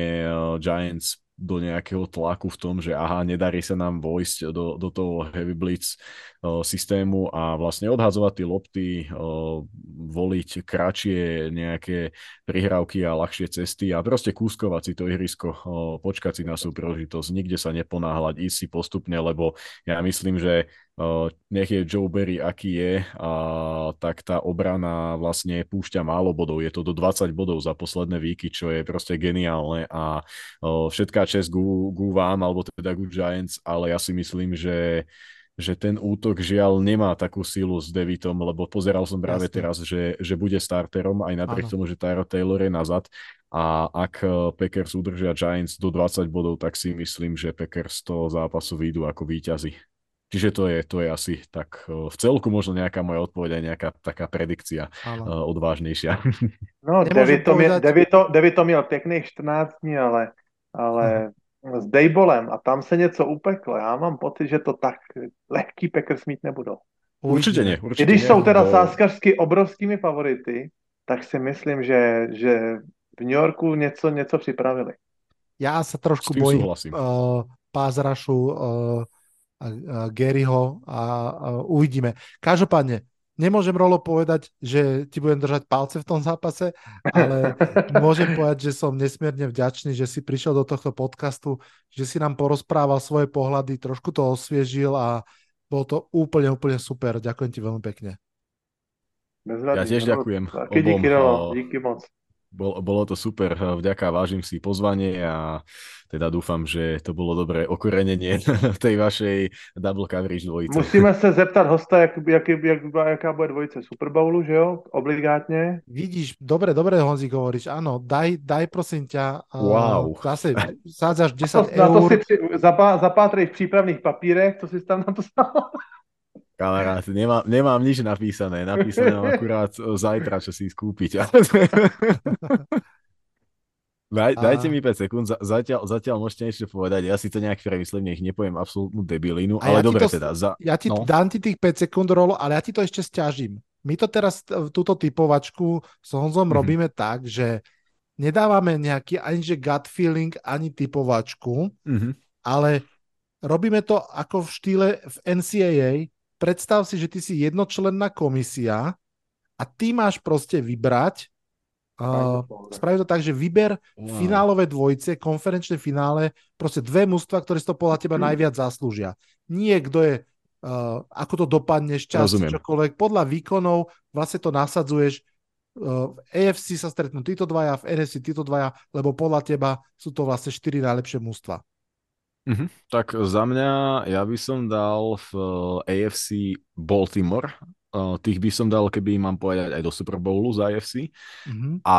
Giants do nejakého tlaku v tom, že aha, nedarí sa nám vojsť do, do toho heavy blitz uh, systému a vlastne odhadzovať tie lopty, uh, voliť kratšie nejaké prihrávky a ľahšie cesty a proste kúskovať si to ihrisko, uh, počkať si na sú príležitosť, nikde sa neponáhľať, ísť si postupne, lebo ja myslím, že nech je Joe Berry aký je, a, tak tá obrana vlastne púšťa málo bodov. Je to do 20 bodov za posledné víky, čo je proste geniálne a všetká čest gu, gu vám, alebo teda gu Giants, ale ja si myslím, že že ten útok žiaľ nemá takú silu s Devitom, lebo pozeral som práve Jasne. teraz, že, že bude starterom aj napriek tomu, že Tyro Taylor je nazad a ak Packers udržia Giants do 20 bodov, tak si myslím, že Packers z toho zápasu výjdu ako víťazi. Čiže to je, to je asi tak v celku možno nejaká moja odpoveď aj nejaká taká predikcia uh, odvážnejšia. No, David to, povedať... To, to měl pěkných 14 dní, ale, ale hmm. s Dejbolem a tam se něco upeklo. Já mám pocit, že to tak lehký Packers mít nebudou. Určitě ne. Určitě Když ne, jsou teda sáskařsky obrovskými favority, tak si myslím, že, že v New Yorku něco, něco připravili. Já se trošku bojím uh, pázrašu uh, Garyho a, a uvidíme. Každopádne, nemôžem Rolo povedať, že ti budem držať palce v tom zápase, ale môžem povedať, že som nesmierne vďačný, že si prišiel do tohto podcastu, že si nám porozprával svoje pohľady, trošku to osviežil a bolo to úplne, úplne super. Ďakujem ti veľmi pekne. Ja tiež ďakujem. Díky, díky, Rolo, díky moc. Bol, bolo to super, vďaka, vážim si pozvanie a teda dúfam, že to bolo dobré okorenenie tej vašej double coverage dvojice. Musíme se zeptat hosta, jak, jak, jak, jaká bude dvojice Super Bowlu, že jo? Obligátně. Vidíš, dobre, dobre, Honzik, hovoríš, áno, daj, daj prosím ťa, Wow. zase sádzaš To, 10 na to eur, si při, zapá, zapátrej v přípravných papírech, co si tam napsal. Kamarát, nemám, nemám nič napísané. Napísané mám akurát e, zajtra, čo si skúpiť. Daj, dajte mi 5 sekúnd, za- zatiaľ, zatiaľ môžete niečo povedať. Ja si to nejak premyslím, nech nepoviem absolútnu debilinu, ale ja dobre to- teda. Za, ja ti no. dám ti tých 5 sekúnd rolo, ale ja ti to ešte stiažím. My to teraz, t- túto typovačku s Honzom Mhm. robíme tak, že nedávame nejaký ani že gut feeling, ani typovačku, Mhm. ale robíme to ako v štýle v NCAA. Predstav si, že ty si jednočlenná komisia a ty máš proste vybrať Uh, spraví to tak, že vyber Wow. finálové dvojce, konferenčné finále, proste dve mužstva, ktoré si to podľa teba najviac zaslúžia. Nie kto je, uh, ako to dopadne, šťastie, Rozumiem. čokoľvek. Podľa výkonov vlastne to nasadzuješ. V AFC sa stretnú títo dvaja, v NFC títo dvaja, lebo podľa teba sú to vlastne štyri najlepšie mužstva. Mhm. Tak za mňa, ja by som dal v eh, AFC Baltimore. Eh, Tých by som dal, keby mám povedať, aj do Super Bowlu z AFC. Mhm. A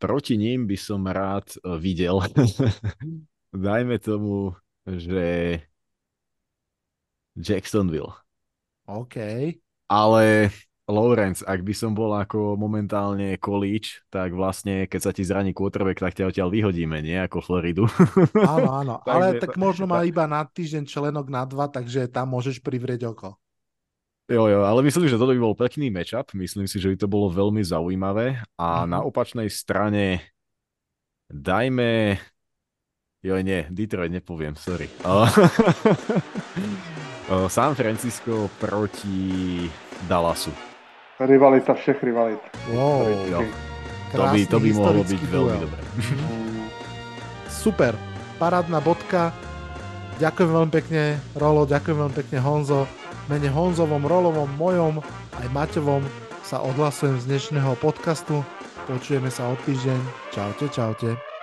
proti ním by som rád eh, videl, dajme tomu, že Jacksonville. OK. Ale Lawrence, ak by som bol ako momentálne kolíč, tak vlastne, keď sa ti zraní quarterback, tak ťa odtiaľ vyhodíme, nie ako Floridu. Áno, áno. ale Takže- tak možno má iba na týždeň členok na dva, takže tam môžeš privrieť oko. Jo, jo, ale myslím, že toto by bol pekný matchup. Myslím si, že by to bolo veľmi zaujímavé. A Mhm. na opačnej strane dajme... Jo, nie, Detroit nepoviem, sorry. San Francisco proti Dallasu. Rivalita všech rivalit. Wow. Jo, to by, to by mohlo byť historický veľmi duel. dobré. Super, parádna bodka. Ďakujem veľmi pekne, Rolo, ďakujem veľmi pekne, Honzo. Mene Honzovom, Rolovom, mojom, aj Maťovom sa odhlasujem z dnešného podcastu. Počujeme sa o týždeň. Čaute, čaute.